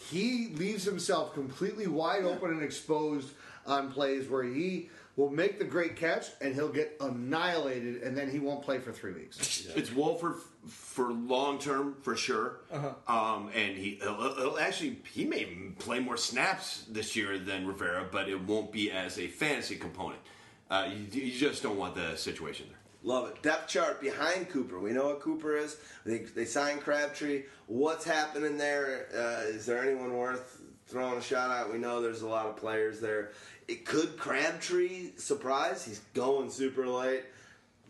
He leaves himself completely wide open and exposed on plays where he will make the great catch and he'll get annihilated, and then he won't play for three weeks. It's Walford f- for long term for sure. Um, and he he'll, he'll actually he may play more snaps this year than Rivera, but it won't be as a fantasy component. Uh, you, you just don't want the situation there. Love it. Depth chart behind Cooper. We know what Cooper is. They, they signed Crabtree. What's happening there? Uh, is there anyone worth throwing a shot out. We know there's a lot of players there. It could Crabtree surprise? He's going super late.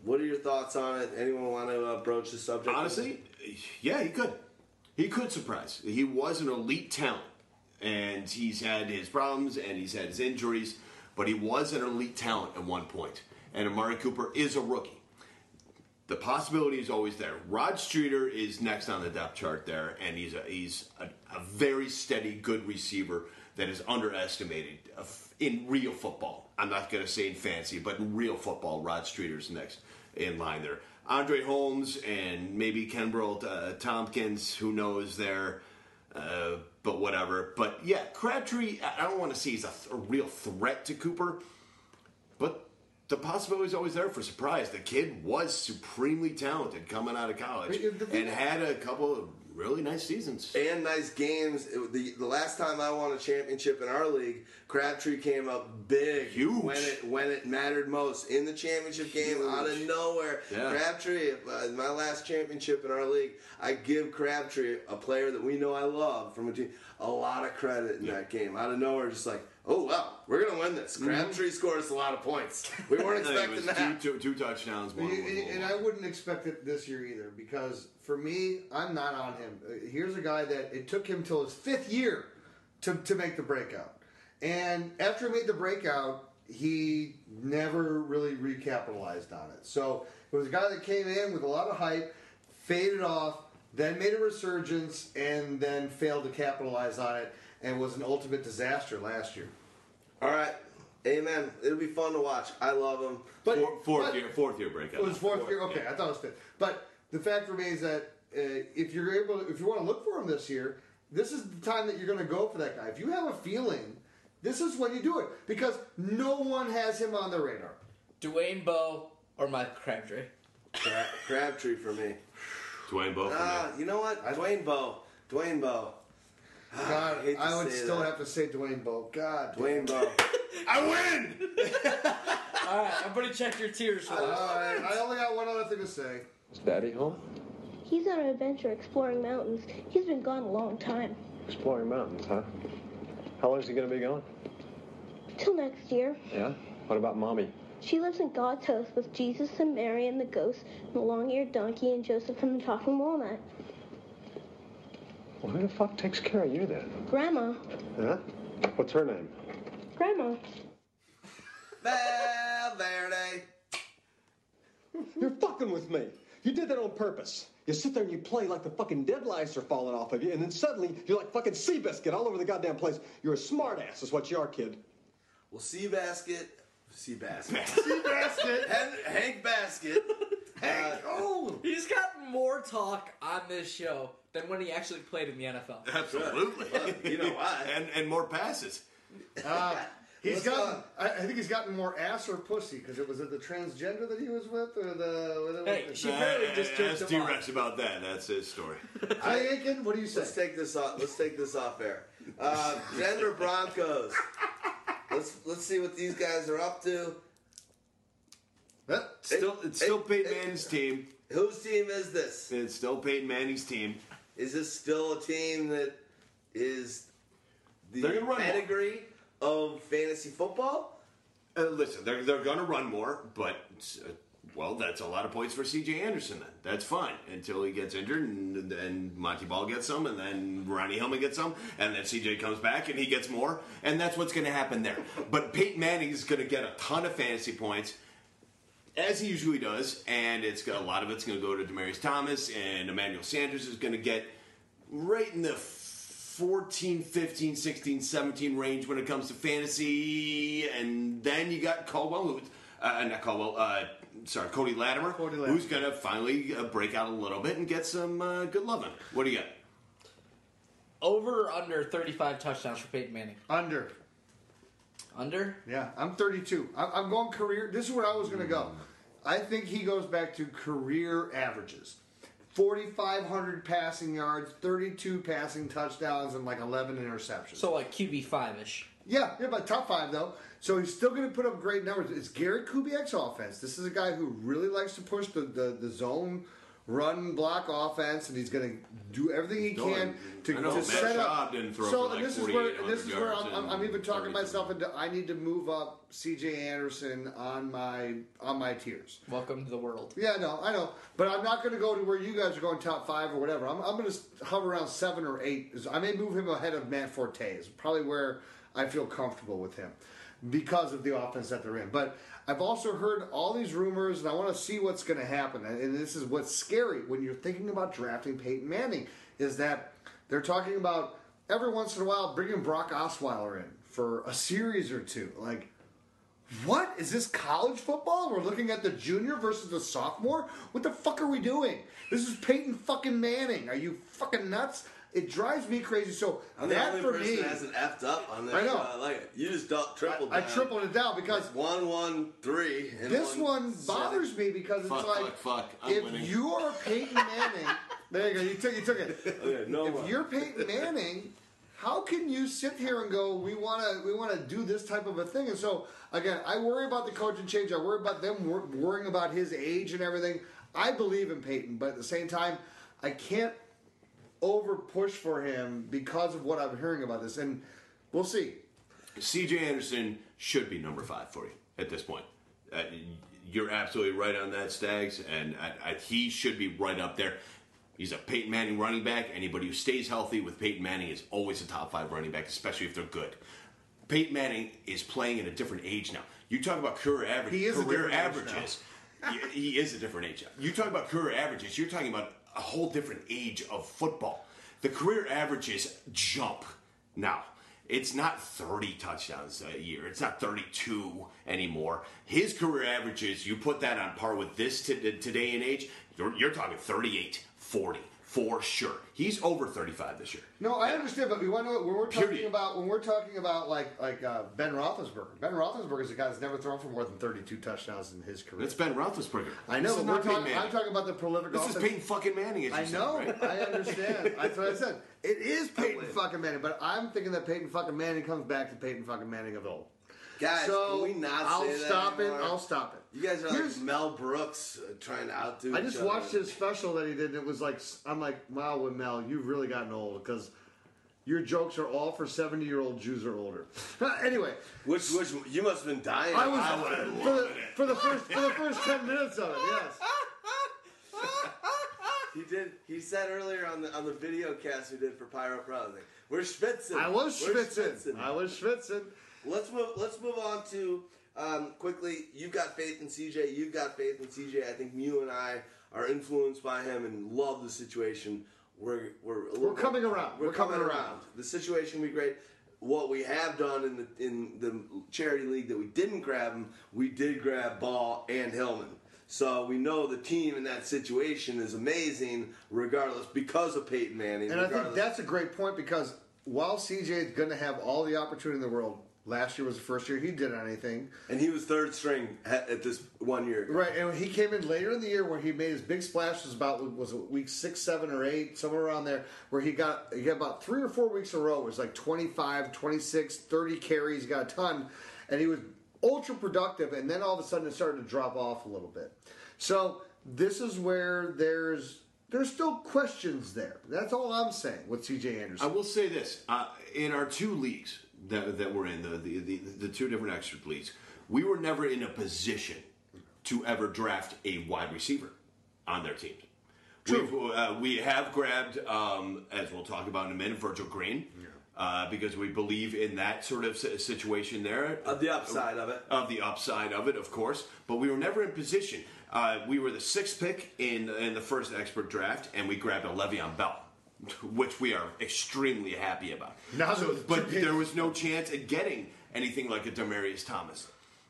What are your thoughts on it? Anyone want to uh, broach the subject? Honestly, yeah, he could. He could surprise. He was an elite talent, and he's had his problems and he's had his injuries, but he was an elite talent at one point. And Amari Cooper is a rookie. The possibility is always there. Rod Streater is next on the depth chart there, and he's a, he's a, a very steady, good receiver that is underestimated in real football. I'm not going to say in fancy, but in real football, Rod Streater's next in line there. Andre Holmes and maybe Kenbrell uh, Thompkins, who knows there, uh, but whatever. But yeah, Crabtree, I don't want to say he's a, th- a real threat to Cooper, the possibility is always there for surprise. The kid was supremely talented coming out of college But the thing- and had a couple of really nice seasons. and nice games. It- the the last time I won a championship in our league, Crabtree came up big, Huge. when it when it mattered most in the championship game out of nowhere. Yeah. Crabtree, uh, my last championship in our league, I give Crabtree, a player that we know I love from a team, a lot of credit in that game. Out of nowhere, just like. Oh wow, we're gonna win this. Crabtree scored us a lot of points. We weren't I think it expecting was that. two, two touchdowns. One, And, one and- and I wouldn't expect it this year either because for me, I'm not on him. Uh, Here's a guy that it took him till his fifth year to, to make the breakout. And after he made the breakout, he never really recapitalized on it. So it was a guy that came in with a lot of hype, faded off, then made a resurgence, and then failed to capitalize on it and was an ultimate disaster last year. All right, amen. It'll be fun to watch. I love him. But Four, fourth but- year, fourth year breakout. It was fourth year. Okay, I thought it was fifth. But the fact remains that uh, if you're able, if you want to look for him this year, this is the time that you're going to go for that guy. If you have a feeling, this is when you do it because no one has him on the radar. Dwayne Bowe or Mike Crabtree. Crabtree for me. Dwayne Bowe. for me. Ah, you know what? Dwayne Bowe. Dwayne Bowe. God, I I would still that. have to say Dwayne Bowe. God, Dwayne Bowe. I win. All right, everybody, check your tears. For All right, I only got one other thing to say. Is Daddy home? He's on an adventure exploring mountains. He's been gone a long time. Exploring mountains, huh? How long is he going to be gone? Till next year. Yeah? What about Mommy? She lives in God's house with Jesus and Mary and the ghost and the long-eared donkey and Joseph and the talking walnut. Well, who the fuck takes care of you then? Grandma. Huh? What's her name? Grandma. Valverde. You're fucking with me. You did that on purpose. You sit there and you play like the fucking deadlines are falling off of you, and then suddenly you're like fucking Seabiscuit all over the goddamn place. You're a smartass, is what you are, kid. Well, Seabasket. Seabasket. Seabasket. Hank, Hank Baskett. Uh, oh! He's got more talk on this show than when he actually played in the NFL. Absolutely. you know why. and and more passes. uh, he's What's gotten. I, I think he's gotten more ass or pussy because it was it the transgender that he was with or the. Hey, she apparently just jerked Ask him off. T-Rex about that. That's his story. Hey, Aiken, what do you say? let's take this off. Let's take this off air. Uh, Denver Broncos. Let's let's see what these guys are up to. Huh? Still, it's still Hey, Peyton hey. Manning's team. Whose team is this? It's still Peyton Manning's team. Is this still a team that is the They're gonna run pedigree of fantasy football? Uh, listen, they're they're going to run more, but uh, Well, that's a lot of points for C.J. Anderson. Then that's fine until he gets injured, and then Montee Ball gets some, and then Ronnie Hillman gets some, and then C.J. comes back and he gets more, and that's what's going to happen there. But Peyton Manning is going to get a ton of fantasy points as he usually does, and it's got a lot of it's going to go to Demaryius Thomas, and Emmanuel Sanders is going to get right in the 14, 15, 16, 17 range when it comes to fantasy, and then you got Caldwell, who's, uh, not Caldwell, uh, sorry, Cody Latimer, Cody Latimer. who's going to finally uh, break out a little bit and get some uh, good loving. What do you got? Over or under 35 touchdowns for Peyton Manning? Under. Under? Yeah, I'm 32. I'm, I'm going career. This is where I was going to go. Mm. I think he goes back to career averages 4,500 passing yards, 32 passing touchdowns, and like 11 interceptions. So like QB5 ish. Yeah, yeah, but top five though. So he's still going to put up great numbers. It's Garrett Kubiak's offense. This is a guy who really likes to push the, the, the zone run block offense, and he's going to do everything he can to, I know, to Matt set up. Schaub didn't throw so for like and this is where this is where I'm, I'm, I'm even talking 32. myself into. I need to move up C.J. Anderson on my on my tiers. Welcome to the world. Yeah, no, I know, but I'm not going to go to where you guys are going top five or whatever. I'm, I'm going to hover around seven or eight. I may move him ahead of Matt Forte. Is probably where I feel comfortable with him because of the offense that they're in. But I've also heard all these rumors, and I want to see what's going to happen. And this is what's scary when you're thinking about drafting Peyton Manning is that they're talking about every once in a while bringing Brock Osweiler in for a series or two, like. What is this college football? We're looking at the junior versus the sophomore. What the fuck are we doing? This is Peyton fucking Manning. Are you fucking nuts? It drives me crazy. So I'm the that only for person me, that hasn't effed up on this. I know. show. I like it. You just double, tripled. I down. I tripled it down because one, one, three. And this one seven. bothers me because it's Fuck, like fuck, fuck. I'm if winning. you are Peyton Manning, there you go. You took you took it. Okay, no if more. you're Peyton Manning, how can you sit here and go, we want to we want to do this type of a thing? And so again, I worry about the coaching change. I worry about them wor- worrying about his age and everything. I believe in Peyton, but at the same time, I can't over push for him because of what I'm hearing about this. And we'll see. C.J. Anderson should be number five for you at this point. Uh, you're absolutely right on that, Stags, and I, I, he should be right up there. He's a Peyton Manning running back. Anybody who stays healthy with Peyton Manning is always a top five running back, especially if they're good. Peyton Manning is playing at a different age now. You talk about career average, He is career averages. he, he is a different age. You talk about career averages. You're talking about a whole different age of football. The career averages jump now. It's not 30 touchdowns a year. It's not 32 anymore. His career averages, you put that on par with this t- today and age, you're, you're talking 38, 40 for sure. He's over 35 this year. No, I understand, but we want to know when we're talking Period. about when we're talking about like like uh, Ben Roethlisberger. Ben Roethlisberger is a guy that's never thrown for more than thirty-two touchdowns in his career. It's Ben Roethlisberger. I know, This but is we're talking, I'm talking about the prolific. This is offense. Peyton fucking Manning, as you I said, know. right? I understand. That's what I said. It is Peyton fucking Manning, but I'm thinking that Peyton fucking Manning comes back to Peyton fucking Manning of old. Guys, so can we not I'll say that stop it. I'll stop it. You guys are Here's- like Mel Brooks uh, trying to outdo. I just watched his special that he did, and it was like I'm like, wow, with Mel, you've really gotten old because your jokes are all for 70 year old Jews or older. anyway, Which, which you must have been dying. I was I for, the, for the first for the first 10 minutes of it. Yes. He did. He said earlier on the on the video cast we did for Pyro Pro, like, we're schwitzing. I was We're. I was schwitzing. Let's move. Let's move on to um, quickly. You've got faith in CJ. You've got faith in CJ. I think you and I are influenced by him and love the situation. We're we're We're coming around. We're, We're coming, coming around. around. The situation will be great. What we have done in the in the charity league that we didn't grab him, we did grab Ball and Hillman. So we know the team in that situation is amazing, regardless because of Peyton Manning. And I think that's a great point because while CJ is going to have all the opportunity in the world, last year was the first year he did anything. and he was third string at, at this one year. Right, and he came in later in the year where he made his big splash was about was it week six, seven, or eight, somewhere around there, where he got he got about three or four weeks in a row. It was like 25, 26, 30 carries, he got a ton, and he was ultra productive, and then all of a sudden it started to drop off a little bit. So this is where there's there's still questions there. That's all I'm saying with CJ Anderson. I will say this: uh, in our two leagues that, that we're in, the, the the the two different extra leagues, we were never in a position to ever draft a wide receiver on their teams. We've, uh, we have grabbed, um, as we'll talk about in a minute, Virgil Green. Uh, because we believe in that sort of situation there. Of the upside of it. Of the upside of it, of course. But we were never in position. Uh, we were the sixth pick in in the first expert draft, and we grabbed a Le'Veon Bell, which we are extremely happy about. Now So- but there was no chance at getting anything like a Demaryius Thomas,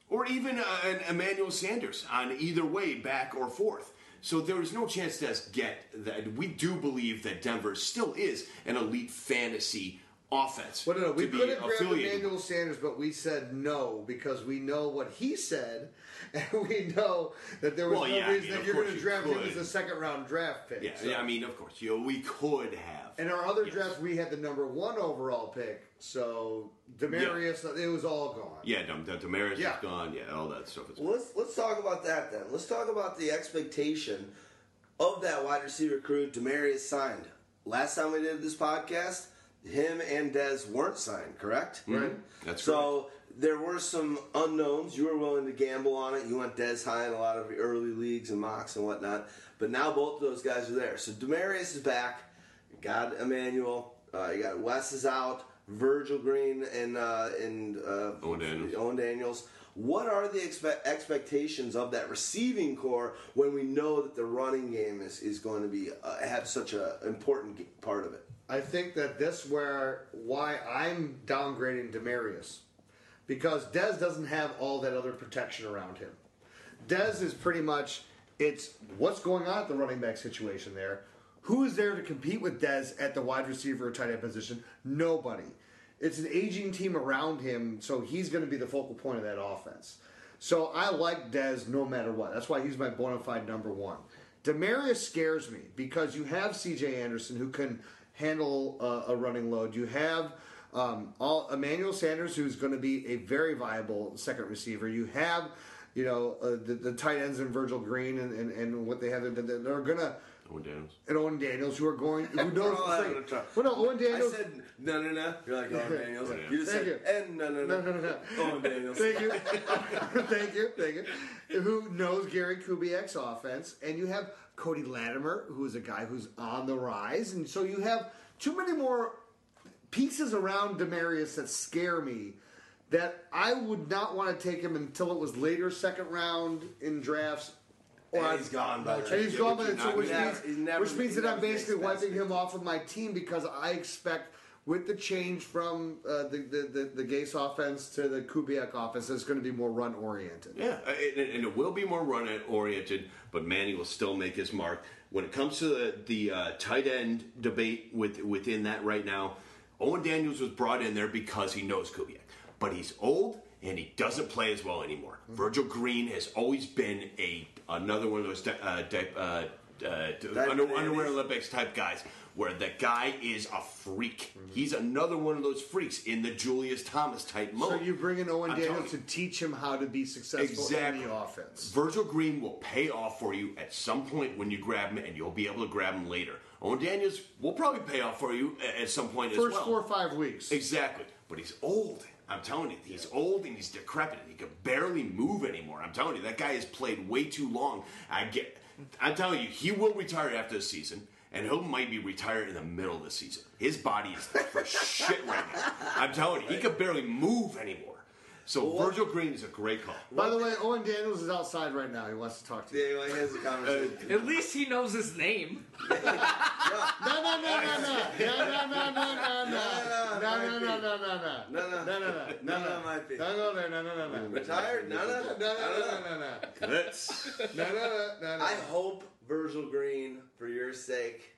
or even uh, an Emmanuel Sanders on either way, back or forth. So there was no chance to us get that. We do believe that Denver still is an elite fantasy offense. Well, no, no, we could have grabbed Emmanuel Sanders, but we said no because we know what he said, and we know that there was Well, no yeah, I reason mean, that you're going to you draft him as a second round draft pick. Yeah, So- yeah, I mean, of course, you know, we could have. In our other drafts, we had the number one overall pick, so Demaryius, it was all gone. Yeah, Dem- Dem- Demaryius Yeah. is gone. Yeah, all that stuff is Well, let's let's talk about that then. Let's talk about the expectation of that wide receiver crew. Demaryius signed last time we did this podcast. Him and Dez weren't signed, correct? Mm-hmm. Right. That's so. There were some unknowns. You were willing to gamble on it. You went Dez high in a lot of early leagues and mocks and whatnot. But now both of those guys are there. So Demaryius is back. You got Emmanuel. Uh, you got Wes is out. Virgil Green and uh, and uh, Owen Daniels. Owen Daniels. What are the expe- expectations of that receiving core when we know that the running game is, is going to be uh, have such an important part of it? I think that this where why I'm downgrading Demaryius because Dez doesn't have all that other protection around him. Dez is pretty much it's what's going on at the running back situation there. Who is there to compete with Dez at the wide receiver or tight end position? Nobody. It's an aging team around him, so he's going to be the focal point of that offense. So I like Dez no matter what. That's why he's my bona fide number one. Demaryius scares me because you have C.J. Anderson who can handle uh, a running load. You have um, all Emmanuel Sanders who's going to be a very viable second receiver. You have you know uh, the, the tight ends and Virgil Green and, and, and what they have. They're going to Owen Daniels. and Owen Daniels who are going. Who knows? all having well, no, Owen Daniels. I said no, no, no. You're like Owen Daniels. You just Thank said you. and no, no, no, No, no, no, no. Owen Daniels. Thank you. thank you. Thank you. Who knows Gary Kubiak's offense? And you have Cody Latimer, who is a guy who's on the rise. And so you have too many more pieces around Demaryius that scare me that I would not want to take him until it was later second round in drafts. And I'd- he's gone by And then. he's gone by then, so which means, never- which means that I'm basically wiping him off of my team because I expect with the change from uh, the, the, the, the Gase offense to the Kubiak offense, it's going to be more run oriented. Yeah, uh, and, and it will be more run oriented, but Manny will still make his mark. When it comes to the, the uh, tight end debate with, within that right now, Owen Daniels was brought in there because he knows Kubiak, but he's old and he doesn't play as well anymore. Virgil Green has always been a another one of those di- uh, di- uh, uh, under, underwear Olympics type guys where the guy is a freak. He's another one of those freaks in the Julius Thomas type mode. So you bring in Owen Daniels to teach him how to be successful Exactly. in the offense. Virgil Green will pay off for you at some point when you grab him, and you'll be able to grab him later. Oh, Owen Daniels will probably pay off for you at some point First as well. four or five weeks. Exactly. But he's old. I'm telling you, he's old and he's decrepit. He can barely move anymore. I'm telling you, that guy has played way too long. I get. I'm telling you, he will retire after the season, and he might be retired in the middle of the season. His body is for shit right now. I'm telling you, he can barely move anymore. So Virgil Green is a great call. By the way, Owen Daniels is outside right now. He wants to talk to you. Yeah, he has a conversation. At least he knows his name. No, no, no, no, no, no, no, no, no, no, no, no, no, no, no, no, no, no, No, no. no, no, no, No, no, no, might be. Don't go there. No, no, no, no. Retired? No, no, No, no, no, no, no, no. That's No, no, no, no, no. I hope Virgil Green, for your sake,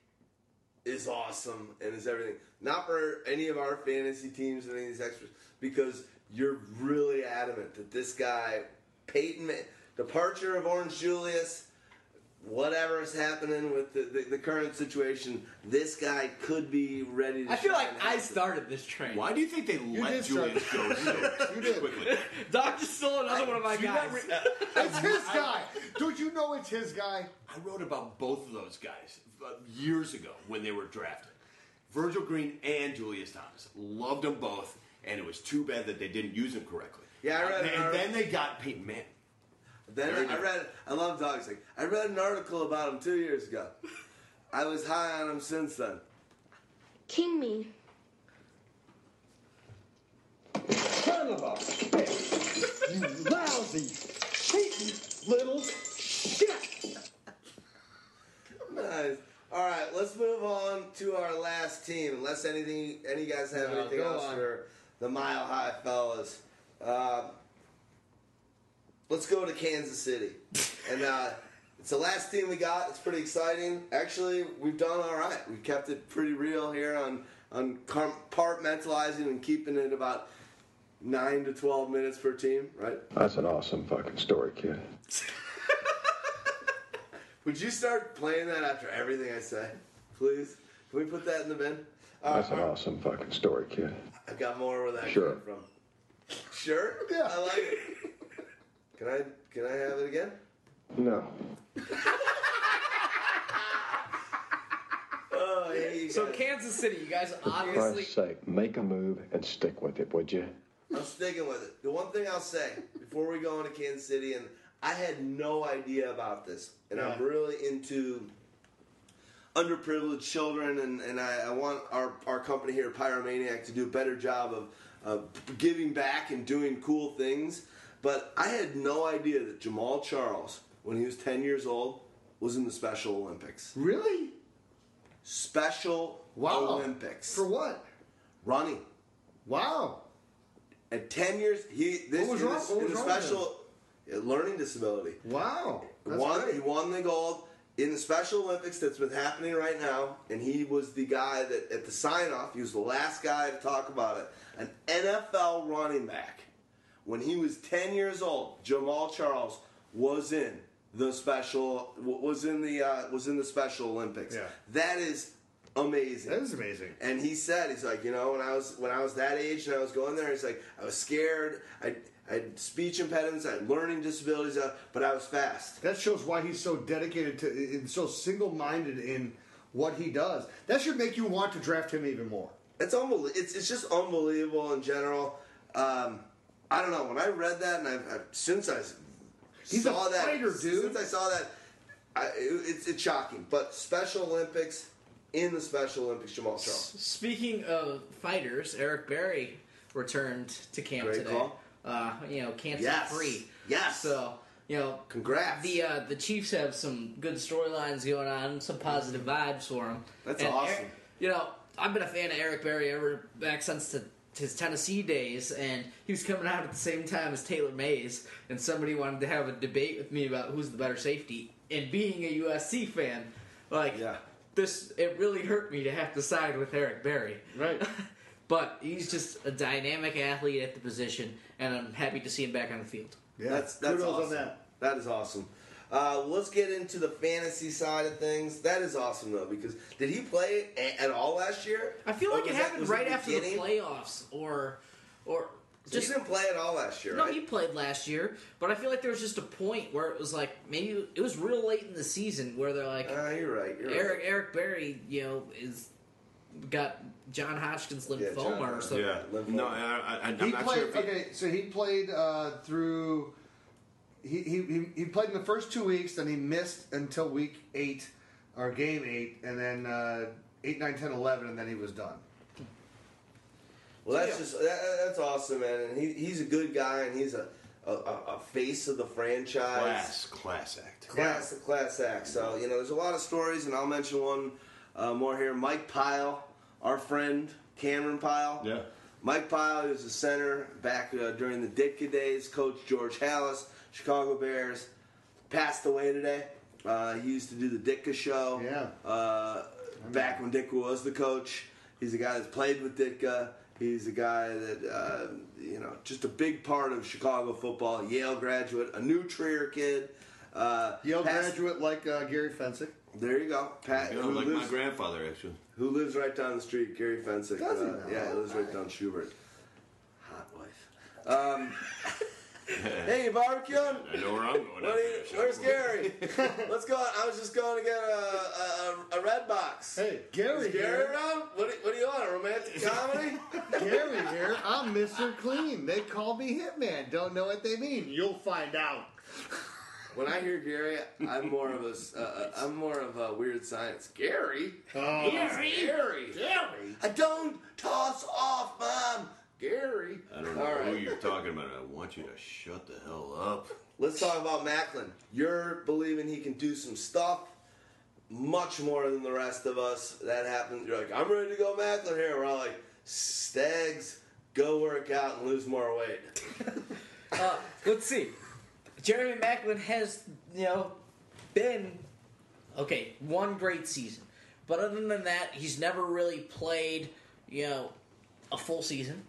is awesome and is everything. Not for any of our fantasy teams and any of these extras, because you're really adamant that this guy, Peyton, Ma- departure of Orange Julius, whatever is happening with the, the, the current situation, this guy could be ready to I feel like I started this train. why do you think they let Julius start- go so You did. quickly? Doc is still another one of my guys. re- It's his guy. Don't you know it's his guy? I wrote about both of those guys uh, years ago when they were drafted. Virgil Green and Julius Thomas. Loved them both, and it was too bad that they didn't use them correctly. Yeah, I read Uh, an And then they got Peyton Manning. Then Very I read. I love dogs. Like I read an article about him two years ago. I was high on him since then. King me. Son of a bitch! You lousy, cheating little shit! Nice. All right, let's move on to our last team. Unless anything, any guys have No, anything go else on. for the Mile High fellas. Uh, let's go to Kansas City, and uh, it's the last team we got. It's pretty exciting. Actually, we've done all right. We've kept it pretty real here on on compartmentalizing and keeping it about nine to twelve minutes per team. Right? That's an awesome fucking story, kid. Would you start playing that after everything I say, please? Can we put that in the bin? All That's an awesome fucking story, kid. I've got more where that Sure. came from. Sure? Yeah. I like it. Can I can I have it again? No. Oh, yeah, So got it. Kansas City, you guys For obviously. Christ's sake, make a move and stick with it, would you? I'm sticking with it. The one thing I'll say before we go into Kansas City, and I had no idea about this, and I'm really into underprivileged children, and, and I, I want our, our company here, Pyromaniac, to do a better job of, of giving back and doing cool things. But I had no idea that Jamaal Charles, when he was 10 years old, was in the Special Olympics. Really? Special Wow. Olympics. For what? running. Wow. At 10 years, he this What was wrong- what in was the special learning disability. Wow. That's won, great. he won the gold in the Special Olympics that's been happening right now, and he was the guy that at the sign off, he was the last guy to talk about it. An NFL running back. When he was 10 years old, Jamaal Charles was in the special was in the uh, was in the Special Olympics. Yeah. That is amazing. That is amazing. And he said, he's like, you know, when I was when I was that age and I was going there, he's like, I was scared. I, I had speech impediments, I had learning disabilities, uh, but I was fast. That shows why he's so dedicated to and so single-minded in what he does. That should make you want to draft him even more. It's unbelievable. It's, it's just unbelievable in general. Um, I don't know. When I read that, and I've, I've since I He's saw a that, fighter, dude. Since I saw that, I, it, it's it's shocking. But Special Olympics in the Special Olympics, Jamaal Charles. Speaking of fighters, Eric Berry returned to camp Great today. call. Uh, you know, cancer Yes. free. Yes. So you know, Congrats. the uh, the Chiefs have some good storylines going on, some positive vibes for them. That's awesome. Eric- you know, I've been a fan of Eric Berry ever back since the, his Tennessee days, and he was coming out at the same time as Taylor Mays, and somebody wanted to have a debate with me about who's the better safety. And being a USC fan, like Yeah. this, it really hurt me to have to side with Eric Berry. Right. but he's just a dynamic athlete at the position, and I'm happy to see him back on the field. Yeah. That's that's Kudos awesome. on that. That is awesome. Uh, let's get into the fantasy side of things. That is awesome though, because did he play a- at all last year? I feel like it was that- happened right it after beginning? the playoffs, or or So just he didn't play at all last year, No, right? he played last year, but I feel like there was just a point where it was like maybe it was real late in the season where they're like Ah, you're right. You're Eric right. Eric Berry, you know, is got John Hodgkin's Yeah, lymphoma John or something. Yeah. Lymphoma. No, I, I, I'm He not played. sure if he, okay, so he played uh, through. He, he, he, he played in the first two weeks, then he missed until week eight, or game eight, and then uh, 8, 9, 10, 11, and then he was done. Well, that's just that, that's awesome, man. And he, he's a good guy, and he's a, a, a a face of the franchise. class, class act. class, class act. So you know, there's a lot of stories, and I'll mention one uh, more here. Mike Pyle, our friend Cameron Pyle. Yeah. Mike Pyle was a center back uh, during the Ditka days. Coach George Halas, Chicago Bears, passed away today. Uh, he used to do the Ditka show. Yeah. Uh, back when Ditka was the coach, he's a guy that's played with Ditka. He's a guy that uh, you know, just a big part of Chicago football. Yale graduate, a new Trier kid. Uh, Yale passed- graduate like uh, Gary Fencik. There you go, Pat. You know, who, like my lives, grandfather, actually. who lives right down the street, Gary Fencik. Does he uh, now? Yeah, he lives right down Schubert. Hot wife. Um, hey, you barbecuing? I know where I'm going. What are you, after this. where's Gary? Let's go. I was just going to get a, a, a red box. Hey, Gary Is Gary here. around? What do, what do you want? A romantic comedy? Gary here. I'm Mr. Clean. They call me Hitman. Don't know what they mean. You'll find out. When I hear Gary, I'm more of a s- uh, uh, I'm more of a weird science. Gary, Oh. Gary, Gary, Gary. I don't toss off, mom. Gary. I don't know All who right. you're talking about. I want you to shut the hell up. Let's talk about Maclin. You're believing he can do some stuff much more than the rest of us. That happens. You're like, I'm ready to go Maclin here. We're all like, Stags, go work out and lose more weight. Uh, let's see. Jeremy Maclin has, you know, been okay, one great season. But other than that, he's never really played, you know, a full season.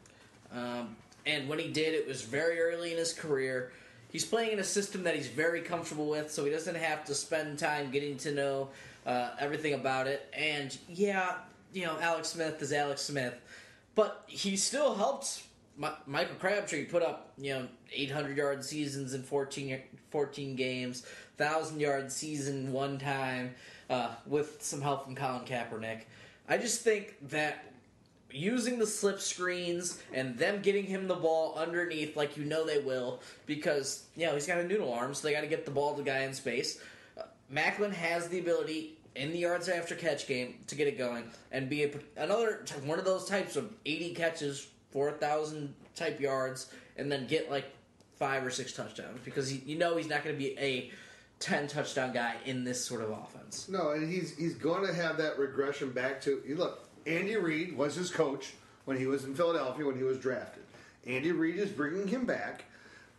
Um, and when he did, it was very early in his career. He's playing in a system that he's very comfortable with, so he doesn't have to spend time getting to know uh, everything about it. And yeah, you know, Alex Smith is Alex Smith, but he still helped Michael Crabtree put up, you know, 800 yard seasons in 14, 14 games, 1,000 yard season one time uh, with some help from Colin Kaepernick. I just think that using the slip screens and them getting him the ball underneath like you know they will because you know he's got a noodle arm so they got to get the ball to the guy in space uh, Maclin has the ability in the yards after catch game to get it going and be a, another one of those types of 80 catches 4000 type yards and then get like five or six touchdowns because he, you know he's not going to be a 10 touchdown guy in this sort of offense No, and he's he's going to have that regression back to you look. Andy Reid was his coach when he was in Philadelphia when he was drafted. Andy Reid is bringing him back,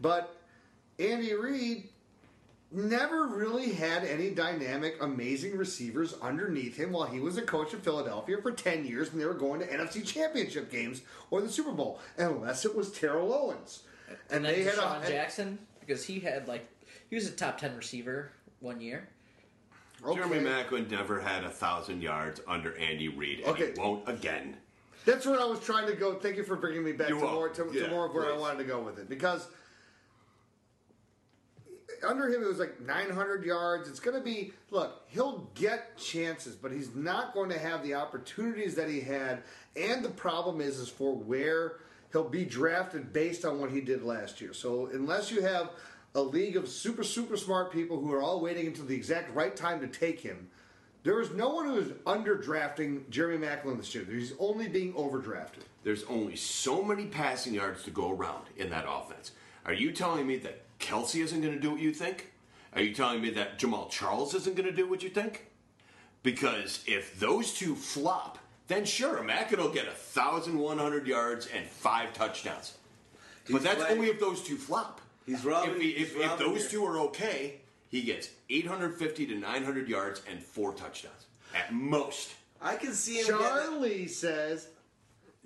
but Andy Reid never really had any dynamic, amazing receivers underneath him while he was a coach in Philadelphia for ten years, and they were going to NFC Championship games or the Super Bowl, unless it was Terrell Owens. and, then they had DeSean a, Jackson because he had like he was a top 10 receiver one year Okay. Jeremy Maclin never had a thousand yards under Andy Reid, and Okay. he won't again. That's where I was trying to go. Thank you for bringing me back to You're more, to, welcome. to more of where I wanted to go with it because under him it was like 900 yards. It's going to be look. He'll get chances, but he's not going to have the opportunities that he had. And the problem is, is for where he'll be drafted based on what he did last year. So unless you have a league of super super smart people who are all waiting until the exact right time to take him. There is no one who is underdrafting Jeremy Maclin this year. He's only being overdrafted. There's only so many passing yards to go around in that offense. Are you telling me that Kelce isn't going to do what you think? Are you telling me that Jamaal Charles isn't going to do what you think? Because if those two flop, then sure, Maclin will get 1,100 yards and five touchdowns. He's but that's playing- only if those two flop. He's robbing. if, he, he's if, if those here. two are okay, he gets 850 to 900 yards and four touchdowns at most. I can see him. getting- Charlie says,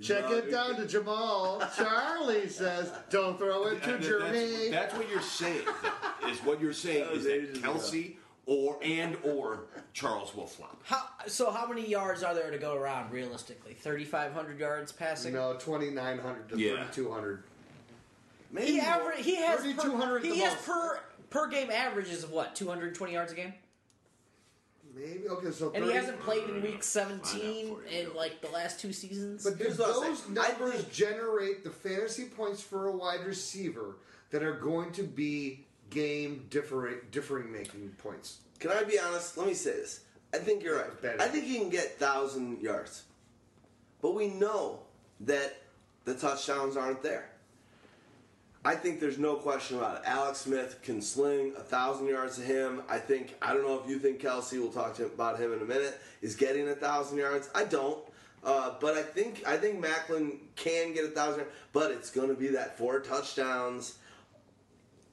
check No, it down to Jamaal. Charlie says, don't throw it to And Jeremy. That's, that's what you're saying. Is what you're saying is that. Kelce or and or Charles will flop. How, so how many yards are there to go around realistically? 3,500 yards passing? no, 2,900 to Yeah. 3,200. Maybe He more. average, he has 3,200 per, the he has most. per per game averages of what 220 yards a game, Maybe, okay, so and he hasn't played in week 17 in like the last two seasons. But do Here's what I'll those say. Numbers think- generate the fantasy points for a wide receiver that are going to be game differing, differing making points? Can I be honest? Let me say this. I think you're right. Bad. I think he can get thousand yards, but we know that the touchdowns aren't there. I think there's no question about it. Alex Smith can sling a thousand yards to him. I think I don't know if you think Kelce. We'll talk to him about him in a minute. Is getting a thousand yards. I don't. Uh, but I think I think Maclin can get a thousand, but it's going to be that four touchdowns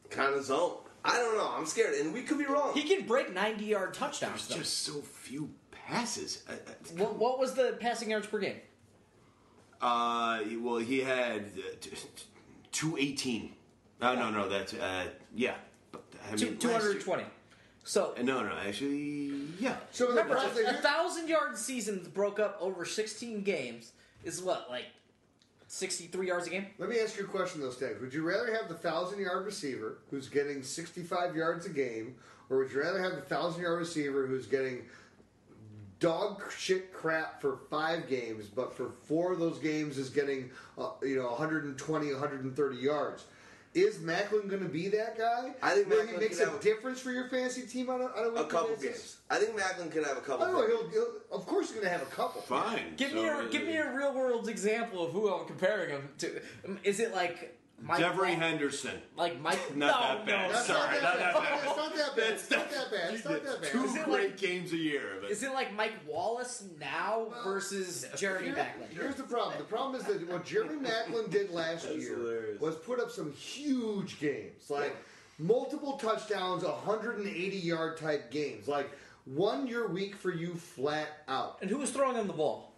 kind of zone. I don't know. I'm scared, and we could be wrong. he can break 90 yard touchdowns. There's Though. just so few passes. Uh, What, what was the passing yards per game? Uh, well, he had uh, t- t- 218. No, no, no. That's uh, yeah. But I mean, Two, last 220. So No, no. Actually, yeah. So the remember, problem- a, a thousand yard seasons broke up over 16 games is what like 63 yards a game. Let me ask you a question, though, Stags. Would you rather have the thousand yard receiver who's getting 65 yards a game, or would you rather have the thousand yard receiver who's getting dog shit crap for five games, but for four of those games is getting, uh, you know, 120, 130 yards? Is Maclin going to be that guy? I think where Maclin he makes a have difference for your fantasy team on a, on a, A couple basis? games. I think Maclin can have a couple. I don't know. He'll, he'll, of course, he's going to have a couple. Fine. Give So, me a uh, give me a real world example of who I'm comparing him to. Um, Is it like Mike Devery Wa- Henderson. Like Mike? Not no, that bad. no. That's Sorry, not not that that bad. It's not that bad. It's not that bad. It's not that bad. Two Is great like- games a year. But Is it like Mike Wallace now versus Jeremy Here- Maclin? Here's the problem. The problem is that what Jeremy Maclin did last year hilarious. was put up some huge games, like multiple touchdowns, 180 yard type games, like one year week for you flat out. And who was throwing him the ball?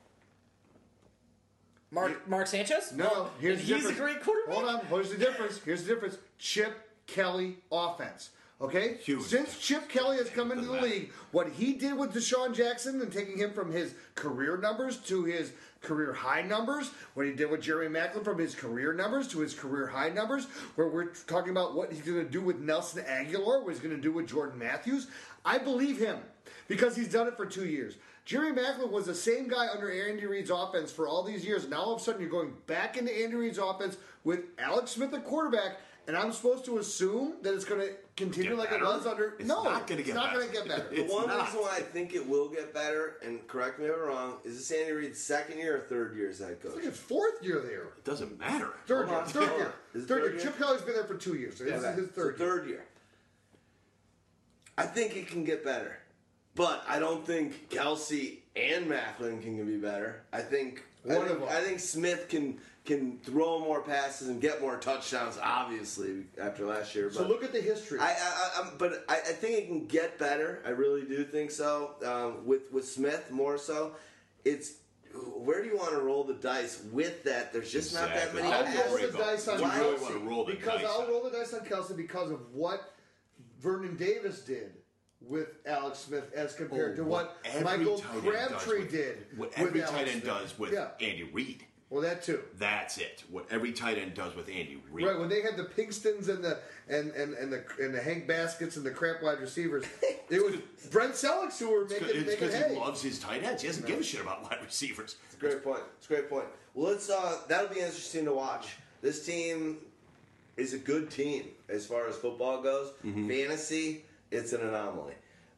Mark Mark Sanchez? No, here's And the he's a difference. great quarterback. Hold on. Here's the difference. Here's the difference. Chip Kelly offense. Okay? Huge. Since Chip Kelly has come into the Doesn't league, what he did with DeSean Jackson and taking him from his career numbers to his career high numbers, what he did with Jerry Maclin from his career numbers to his career high numbers, where we're talking about what he's going to do with Nelson Agholor, what he's going to do with Jordan Matthews, I believe him because he's done it for two years. Jerry Maclin was the same guy under Andy Reid's offense for all these years. Now all of a sudden you're going back into Andy Reid's offense with Alex Smith at quarterback, and I'm supposed to assume that it's going to continue Get like it better? was under. It's no, not gonna it's get not going to get better. The one not. reason why I think it will get better, and correct me if I'm wrong, is this Andy Reid's second year or third year as head I think coach? it's fourth year there. it doesn't matter. Third year. Third year. Is Third third year. year? Chip Kelly's been there for two years. So this Okay, is his so third year. third year. I think it can get better, but I don't think Kelce and Maclin can be better. I think I think, of them. I think Smith can can throw more passes and get more touchdowns. Obviously, after last year, So but look at the history. I, I, I but I, I think it can get better. I really do think so. Um, with with Smith more so, it's where do you want to roll the dice with that? There's just Exactly. not that many. I'll many. roll the dice on You really wanna roll the because dice I'll on- roll the dice on Kelce because of what Vernon Davis did with Alex Smith as compared to Oh, what, every Michael tight end does Crabtree with- did What with every Alex tight end Smith. does with yeah. Andy Reid. Well, that too. That's it. What every tight end does with Andy Reid. Right when they had the Pinkstons and the and, and, and the and the Hank Basketts and the crap wide receivers, it was Brent Celek who were making, It's making because hay. he loves his tight ends. He doesn't give a shit about wide receivers. It's a great point. It's a great point. Well, let's. Uh, that'll be interesting to watch. This team is a good team as far as football goes. Mm-hmm. Fantasy, it's an anomaly.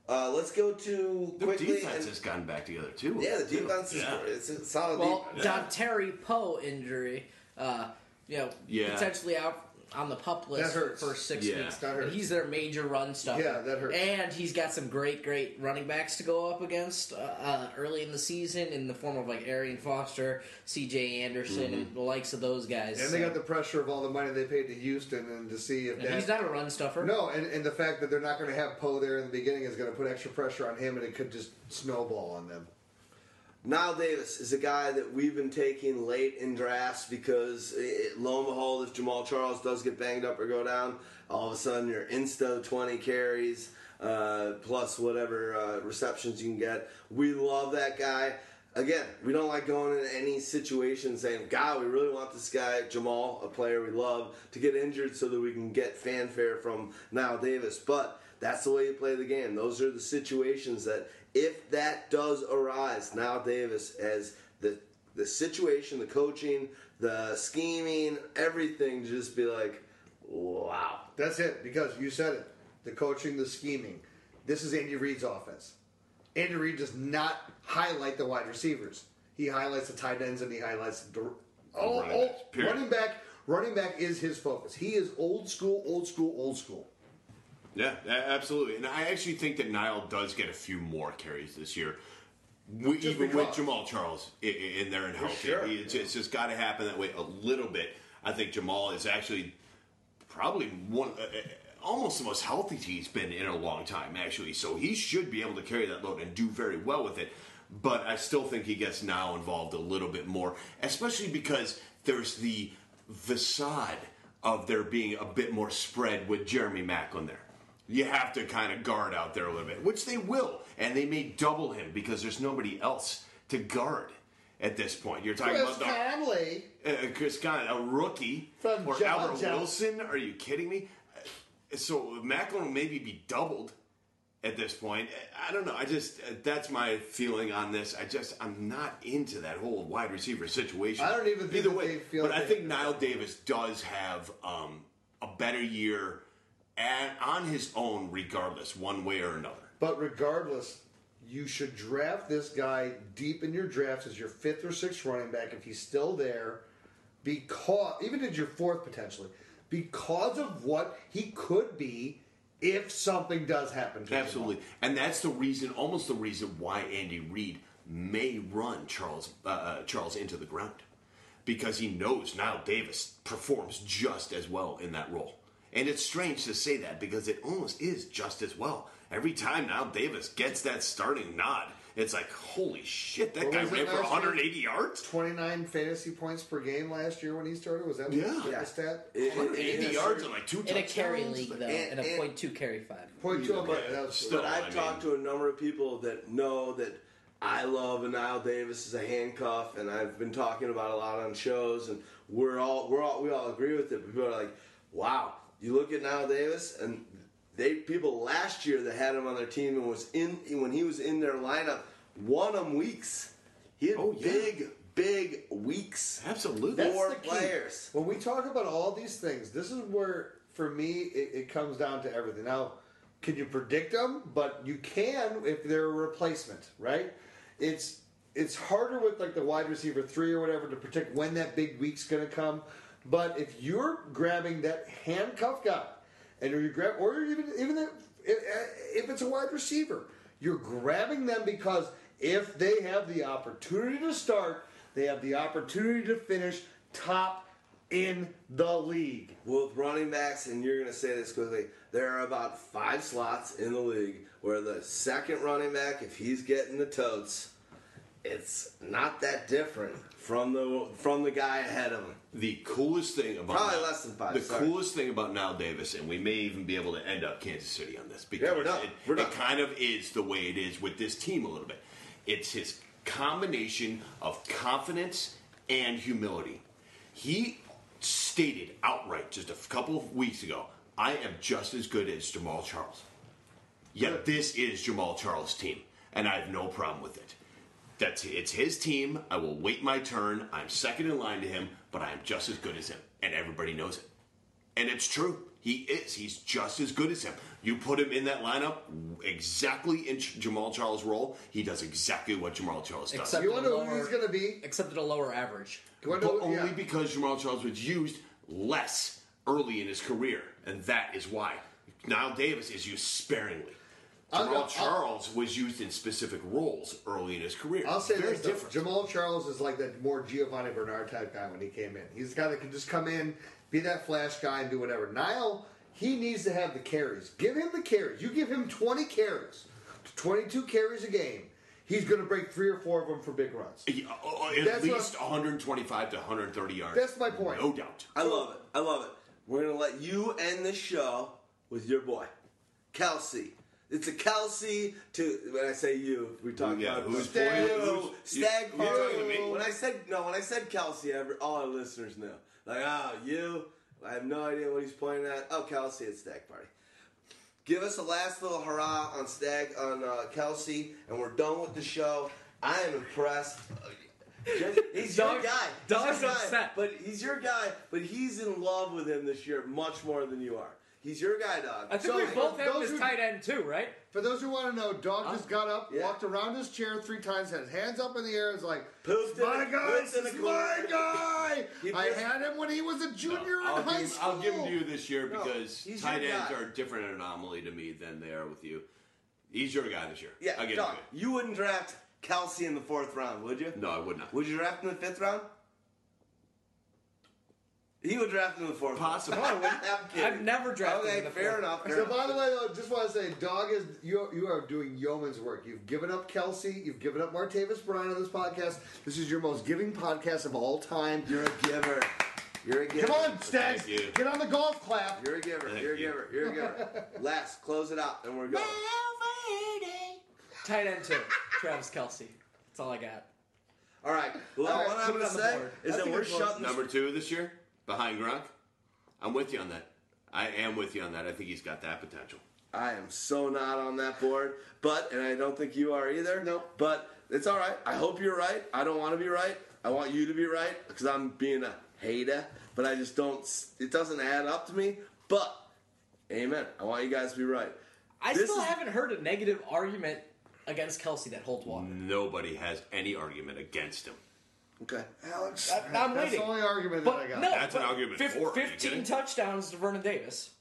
Uh, let's go to The quickly. defense and- has gotten back together too. yeah, the defense is Yeah. it's a solid. Well, defense. Don Terry Poe injury, uh, you know, Yeah. potentially out on the pup list That hurts. for six Yeah. weeks. That And hurts. he's their major run stuffer. Yeah, that hurts. And he's got some great, great running backs to go up against uh, uh, early in the season in the form of like Arian Foster, C.J. Anderson, and the likes of those guys. and they got the pressure of all the money they paid to Houston and to see if and that he's not a run stuffer. No, and, and the fact that they're not going to have Poe there in the beginning is going to put extra pressure on him, and it could just snowball on them. Knile Davis is a guy that we've been taking late in drafts because, it, lo and behold, if Jamaal Charles does get banged up or go down, all of a sudden you're insta 20 carries uh, plus whatever uh, receptions you can get. We love that guy. Again, we don't like going in any situation saying, God, we really want this guy, Jamaal, a player we love, to get injured so that we can get fanfare from Knile Davis. But that's the way you play the game. Those are the situations that, if that does arise, Knile Davis as the the situation, the coaching, the scheming, everything, just be like, wow. That's it, because you said it. The coaching, the scheming. This is Andy Reid's offense. Andy Reid does not highlight the wide receivers. He highlights the tight ends and he highlights the oh, running oh, running back. Running back is his focus. He is old school, old school, old school. Yeah, absolutely. And I actually think that Knile does get a few more carries this year. We, even with. Jamaal Charles in there and healthy, sure. it's, it's just got to happen that way a little bit. I think Jamaal is actually probably one, uh, almost the most healthy he's been in a long time, actually. So he should be able to carry that load and do very well with it. But I still think he gets now involved a little bit more, especially because there's the facade of there being a bit more spread with Jeremy Maclin there. You have to kind of guard out there a little bit, which they will, and they may double him because there's nobody else to guard at this point. You're talking Chris about the, Conley. uh, Chris Conley, a rookie, From or Georgia. Albert Wilson. Are you kidding me? Uh, So Maclin will maybe be doubled at this point. I don't know. I just uh, that's my feeling on this. I just I'm not into that whole wide receiver situation. I don't even think either that way. they feel but I think Knile Davis does have um, a better year and on his own, regardless, one way or another. But regardless, you should draft this guy deep in your drafts as your fifth or sixth running back if he's still there, because even as your fourth potentially, because of what he could be if something does happen to him. Absolutely, and that's the reason, almost the reason why Andy Reid may run Charles uh, uh, Charles into the ground because he knows Knile Davis performs just as well in that role. And it's strange to say that because it almost is just as well. Every time Knile Davis gets that starting nod, it's like, holy shit, that What guy ran for last year? 180 yards? 29 fantasy points per game last year when he started. Was that Yeah. the Yeah. stat? It- it- 180 it- yards and like two In a carry league, though, And- in a point two carry five. Point two. Okay, but that was still. But I've I talked mean- to a number of people that know that I love Anile Davis as a handcuff, and I've been talking about a lot on shows, and we're all we're all we all agree with it. But people are like, "Wow, you look at Anile Davis, and they people last year that had him on their team and was in when he was in their lineup, won them weeks. He had Oh, yeah. big, big weeks. Absolutely. That's Four the key. players. When we talk about all these things, this is where, for me, it, it comes down to everything. Now, can you predict them? But you can if they're a replacement, right? It's it's harder with like the wide receiver three or whatever to predict when that big week's going to come. But if you're grabbing that handcuff guy, and you grab, or even even if, if it's a wide receiver, you're grabbing them because if they have the opportunity to start, they have the opportunity to finish top in the league. With running backs, and you're going to say this quickly, there are about five slots in the league where the second running back, if he's getting the totes, it's not that different from the from the guy ahead of him. the coolest thing about Probably Knile- less than five, The sorry. coolest thing about Knile Davis, and we may even be able to end up Kansas City on this because Yeah, we're done. It, We're done. it kind of is the way it is with this team a little bit. It's his combination of confidence and humility. He stated outright just a couple of weeks ago, "I am just as good as Jamaal Charles." Yet this is Jamaal Charles' team, and I have no problem with it. That's it's his team. I will wait my turn. I'm second in line to him, but I am just as good as him, and everybody knows it. And it's true. He is. He's just as good as him. You put him in that lineup exactly in Ch- Jamaal Charles' role. He does exactly what Jamaal Charles does. Except You at wanna a know who lower- he's gonna be? Except at a lower average. You wanna but know- only yeah. because Jamaal Charles was used less early in his career, and that is why. Knile Davis is used sparingly. I'll Jamaal I'll- Charles was used in specific roles early in his career. I'll say Very this: though, different. Jamaal Charles is like that more Giovani Bernard type guy when he came in. He's the guy that can just come in, be that flash guy, and do whatever. Knile, he needs to have the carries. Give him the carries. You give him twenty carries, twenty-two carries a game. He's going to break three or four of them for big runs. Yeah, uh, at That's what- least 125 to 130 yards. That's my point. No doubt. I love it. I love it. We're gonna let you end the show with your boy, Kelce. It's a Kelce to when I say you, we talk Yeah, about who's Stag, boy? Who's- Stag you- you're Party. to me? When I said no, when I said Kelce, every, all our listeners know. Like, oh, you. I have no idea what he's pointing at. Oh, Kelce at Stagg Party. Give us a last little hurrah on Stag on uh, Kelce, and we're done with the show. I am impressed. Just- he's your Dog- guy. He's your guy, upset. But he's your guy. But he's in love with him this year much more than you are. He's your guy, dog. I think So, we both have him those who- tight end too, right? For those who want to know, Dog just got up, Yeah. walked around his chair three times, had his hands up in the air, is like, Pooped in "My a- guy, in a this is my guy." I had him when he was a junior I'll in high give, school. I'll give him to you this year because he's tight ends guy. are a different anomaly to me than they are with you. He's your guy this year. Yeah, I give dog. him You wouldn't draft Kelce in the fourth round, would you? you. No, I would not. Would you draft him in the fifth round? He would draft him in the fourth. Possibly. round. I'm kidding. I've never drafted Okay, him in the fair fourth. enough. fair So, enough. by the way, though, just want to say, Dog is you. You are doing yeoman's work. You've given up Kelce. You've given up Martavis Bryant on this podcast. This is your most giving podcast of all time. You're a giver. You're a giver. Come on, Stags, Thank you. get on the golf clap. You're a giver. Thank You're a you. giver. You're a giver. Last, close it out, and we're going. Tight end two, Travis Kelce. That's all I got. All right. Well, All right, what put I'm it going to on the say board. is That's that a we're good one. shutting this Number two this year, behind Gronk. I'm with you on that. I am with you on that. I think he's got that potential. I am so not on that board, but and I don't think you are either. Nope. But it's all right. I hope you're right. I don't want to be right. I want you to be right because I'm being a hater. but I just don't. It doesn't add up to me. But, amen. I want you guys to be right. I This still is- haven't heard a negative argument against Kelce that holds water. Nobody has any argument against him. Okay. Alex, I- I'm that's waiting. the only argument But that I got. no, That's an but argument fif- for it. Are you Fifteen kidding? touchdowns to Vernon Davis.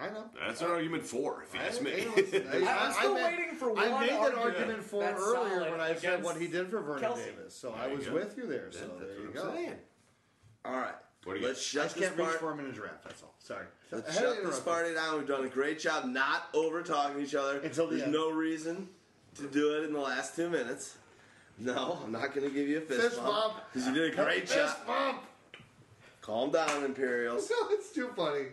I know. That's an argument for, if you I- ask me. hey, listen, I- I'm still I waiting for I one made that argument argument for that's earlier solid when I said what he did for Vernon Kelce. Davis. So I you was go. with you there. So That- there you go. Saying. All right. What do you Let's I shut just this can't reach part. for him in a draft. That's all. Sorry. Let's I had shut this interrupt party down. We've done a great job not over talking each other. Until the There's end. no reason to do it in the last two minutes. No, I'm not going to give you a fist, Fist bump because you did a great Fist job. bump. Calm down, Imperials. No, it's too funny.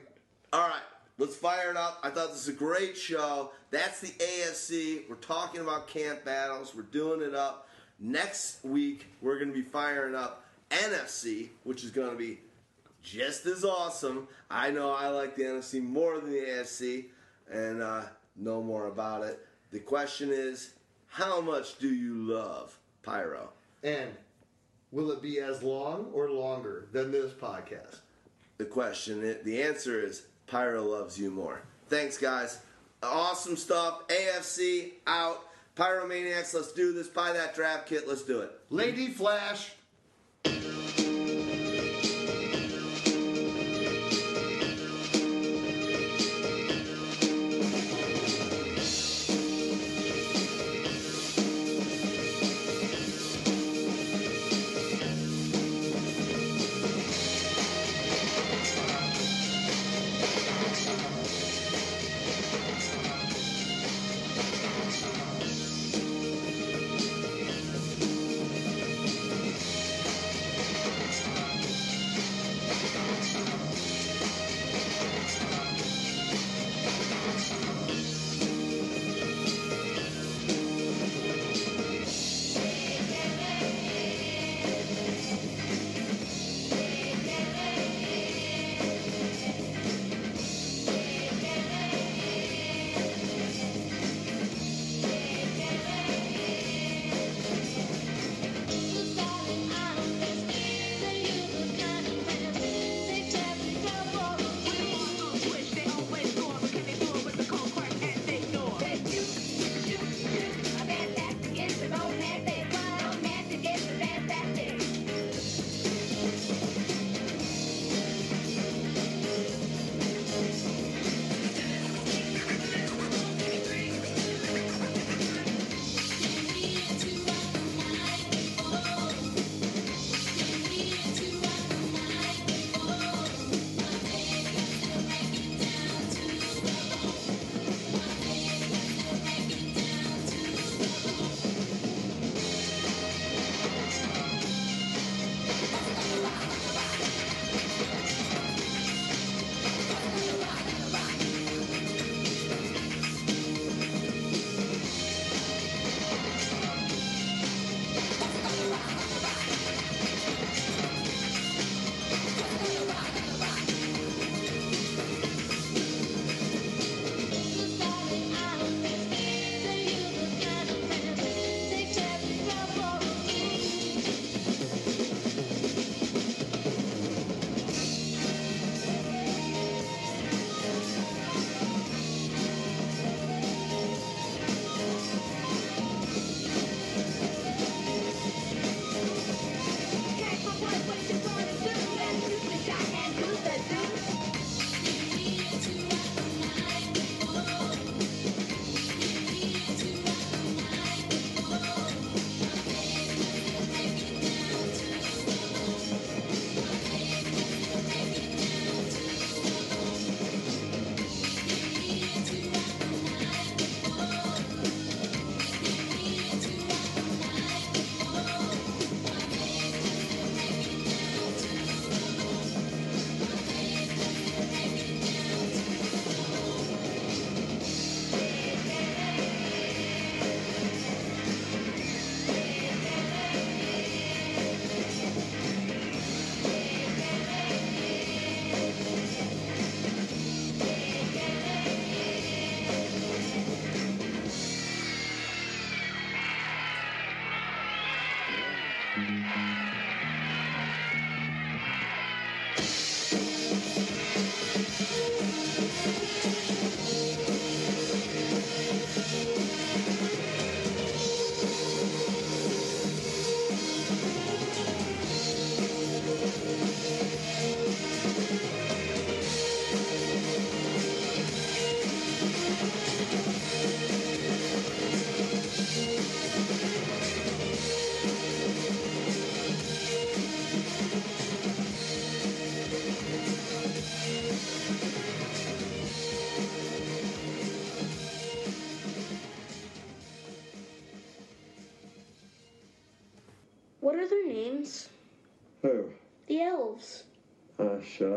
All right, let's fire it up. I thought this was a great show. That's the AFC. We're talking about camp battles. We're doing it up. Next week, we're going to be firing up NFC, which is going to be just as awesome. I know I like the NFC more than the AFC, and uh, know more about it. The question is, how much do you love Pyro? And will it be as long or longer than this podcast? the question. The answer is Pyro loves you more. Thanks, guys. Awesome stuff. AFC out. Pyromaniacs, let's do this. Buy that draft kit. Let's do it. Lady Flash.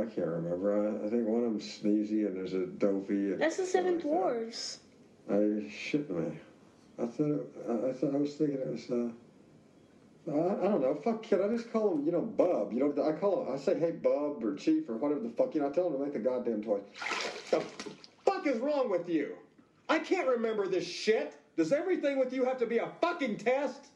Can't remember. I, I think one of them's Sneezy and there's a Dopey. And That's the Seven Dwarves. I shit me. I thought it, I, I thought I was thinking it was. Uh, I, I don't know. Fuck kid. I just call him, you know, Bub. You know, I call him. I say, hey, Bub or Chief or whatever the fuck. You know, I tell him to make the goddamn toy. The fuck is wrong with you? I can't remember this shit. Does everything with you have to be a fucking test?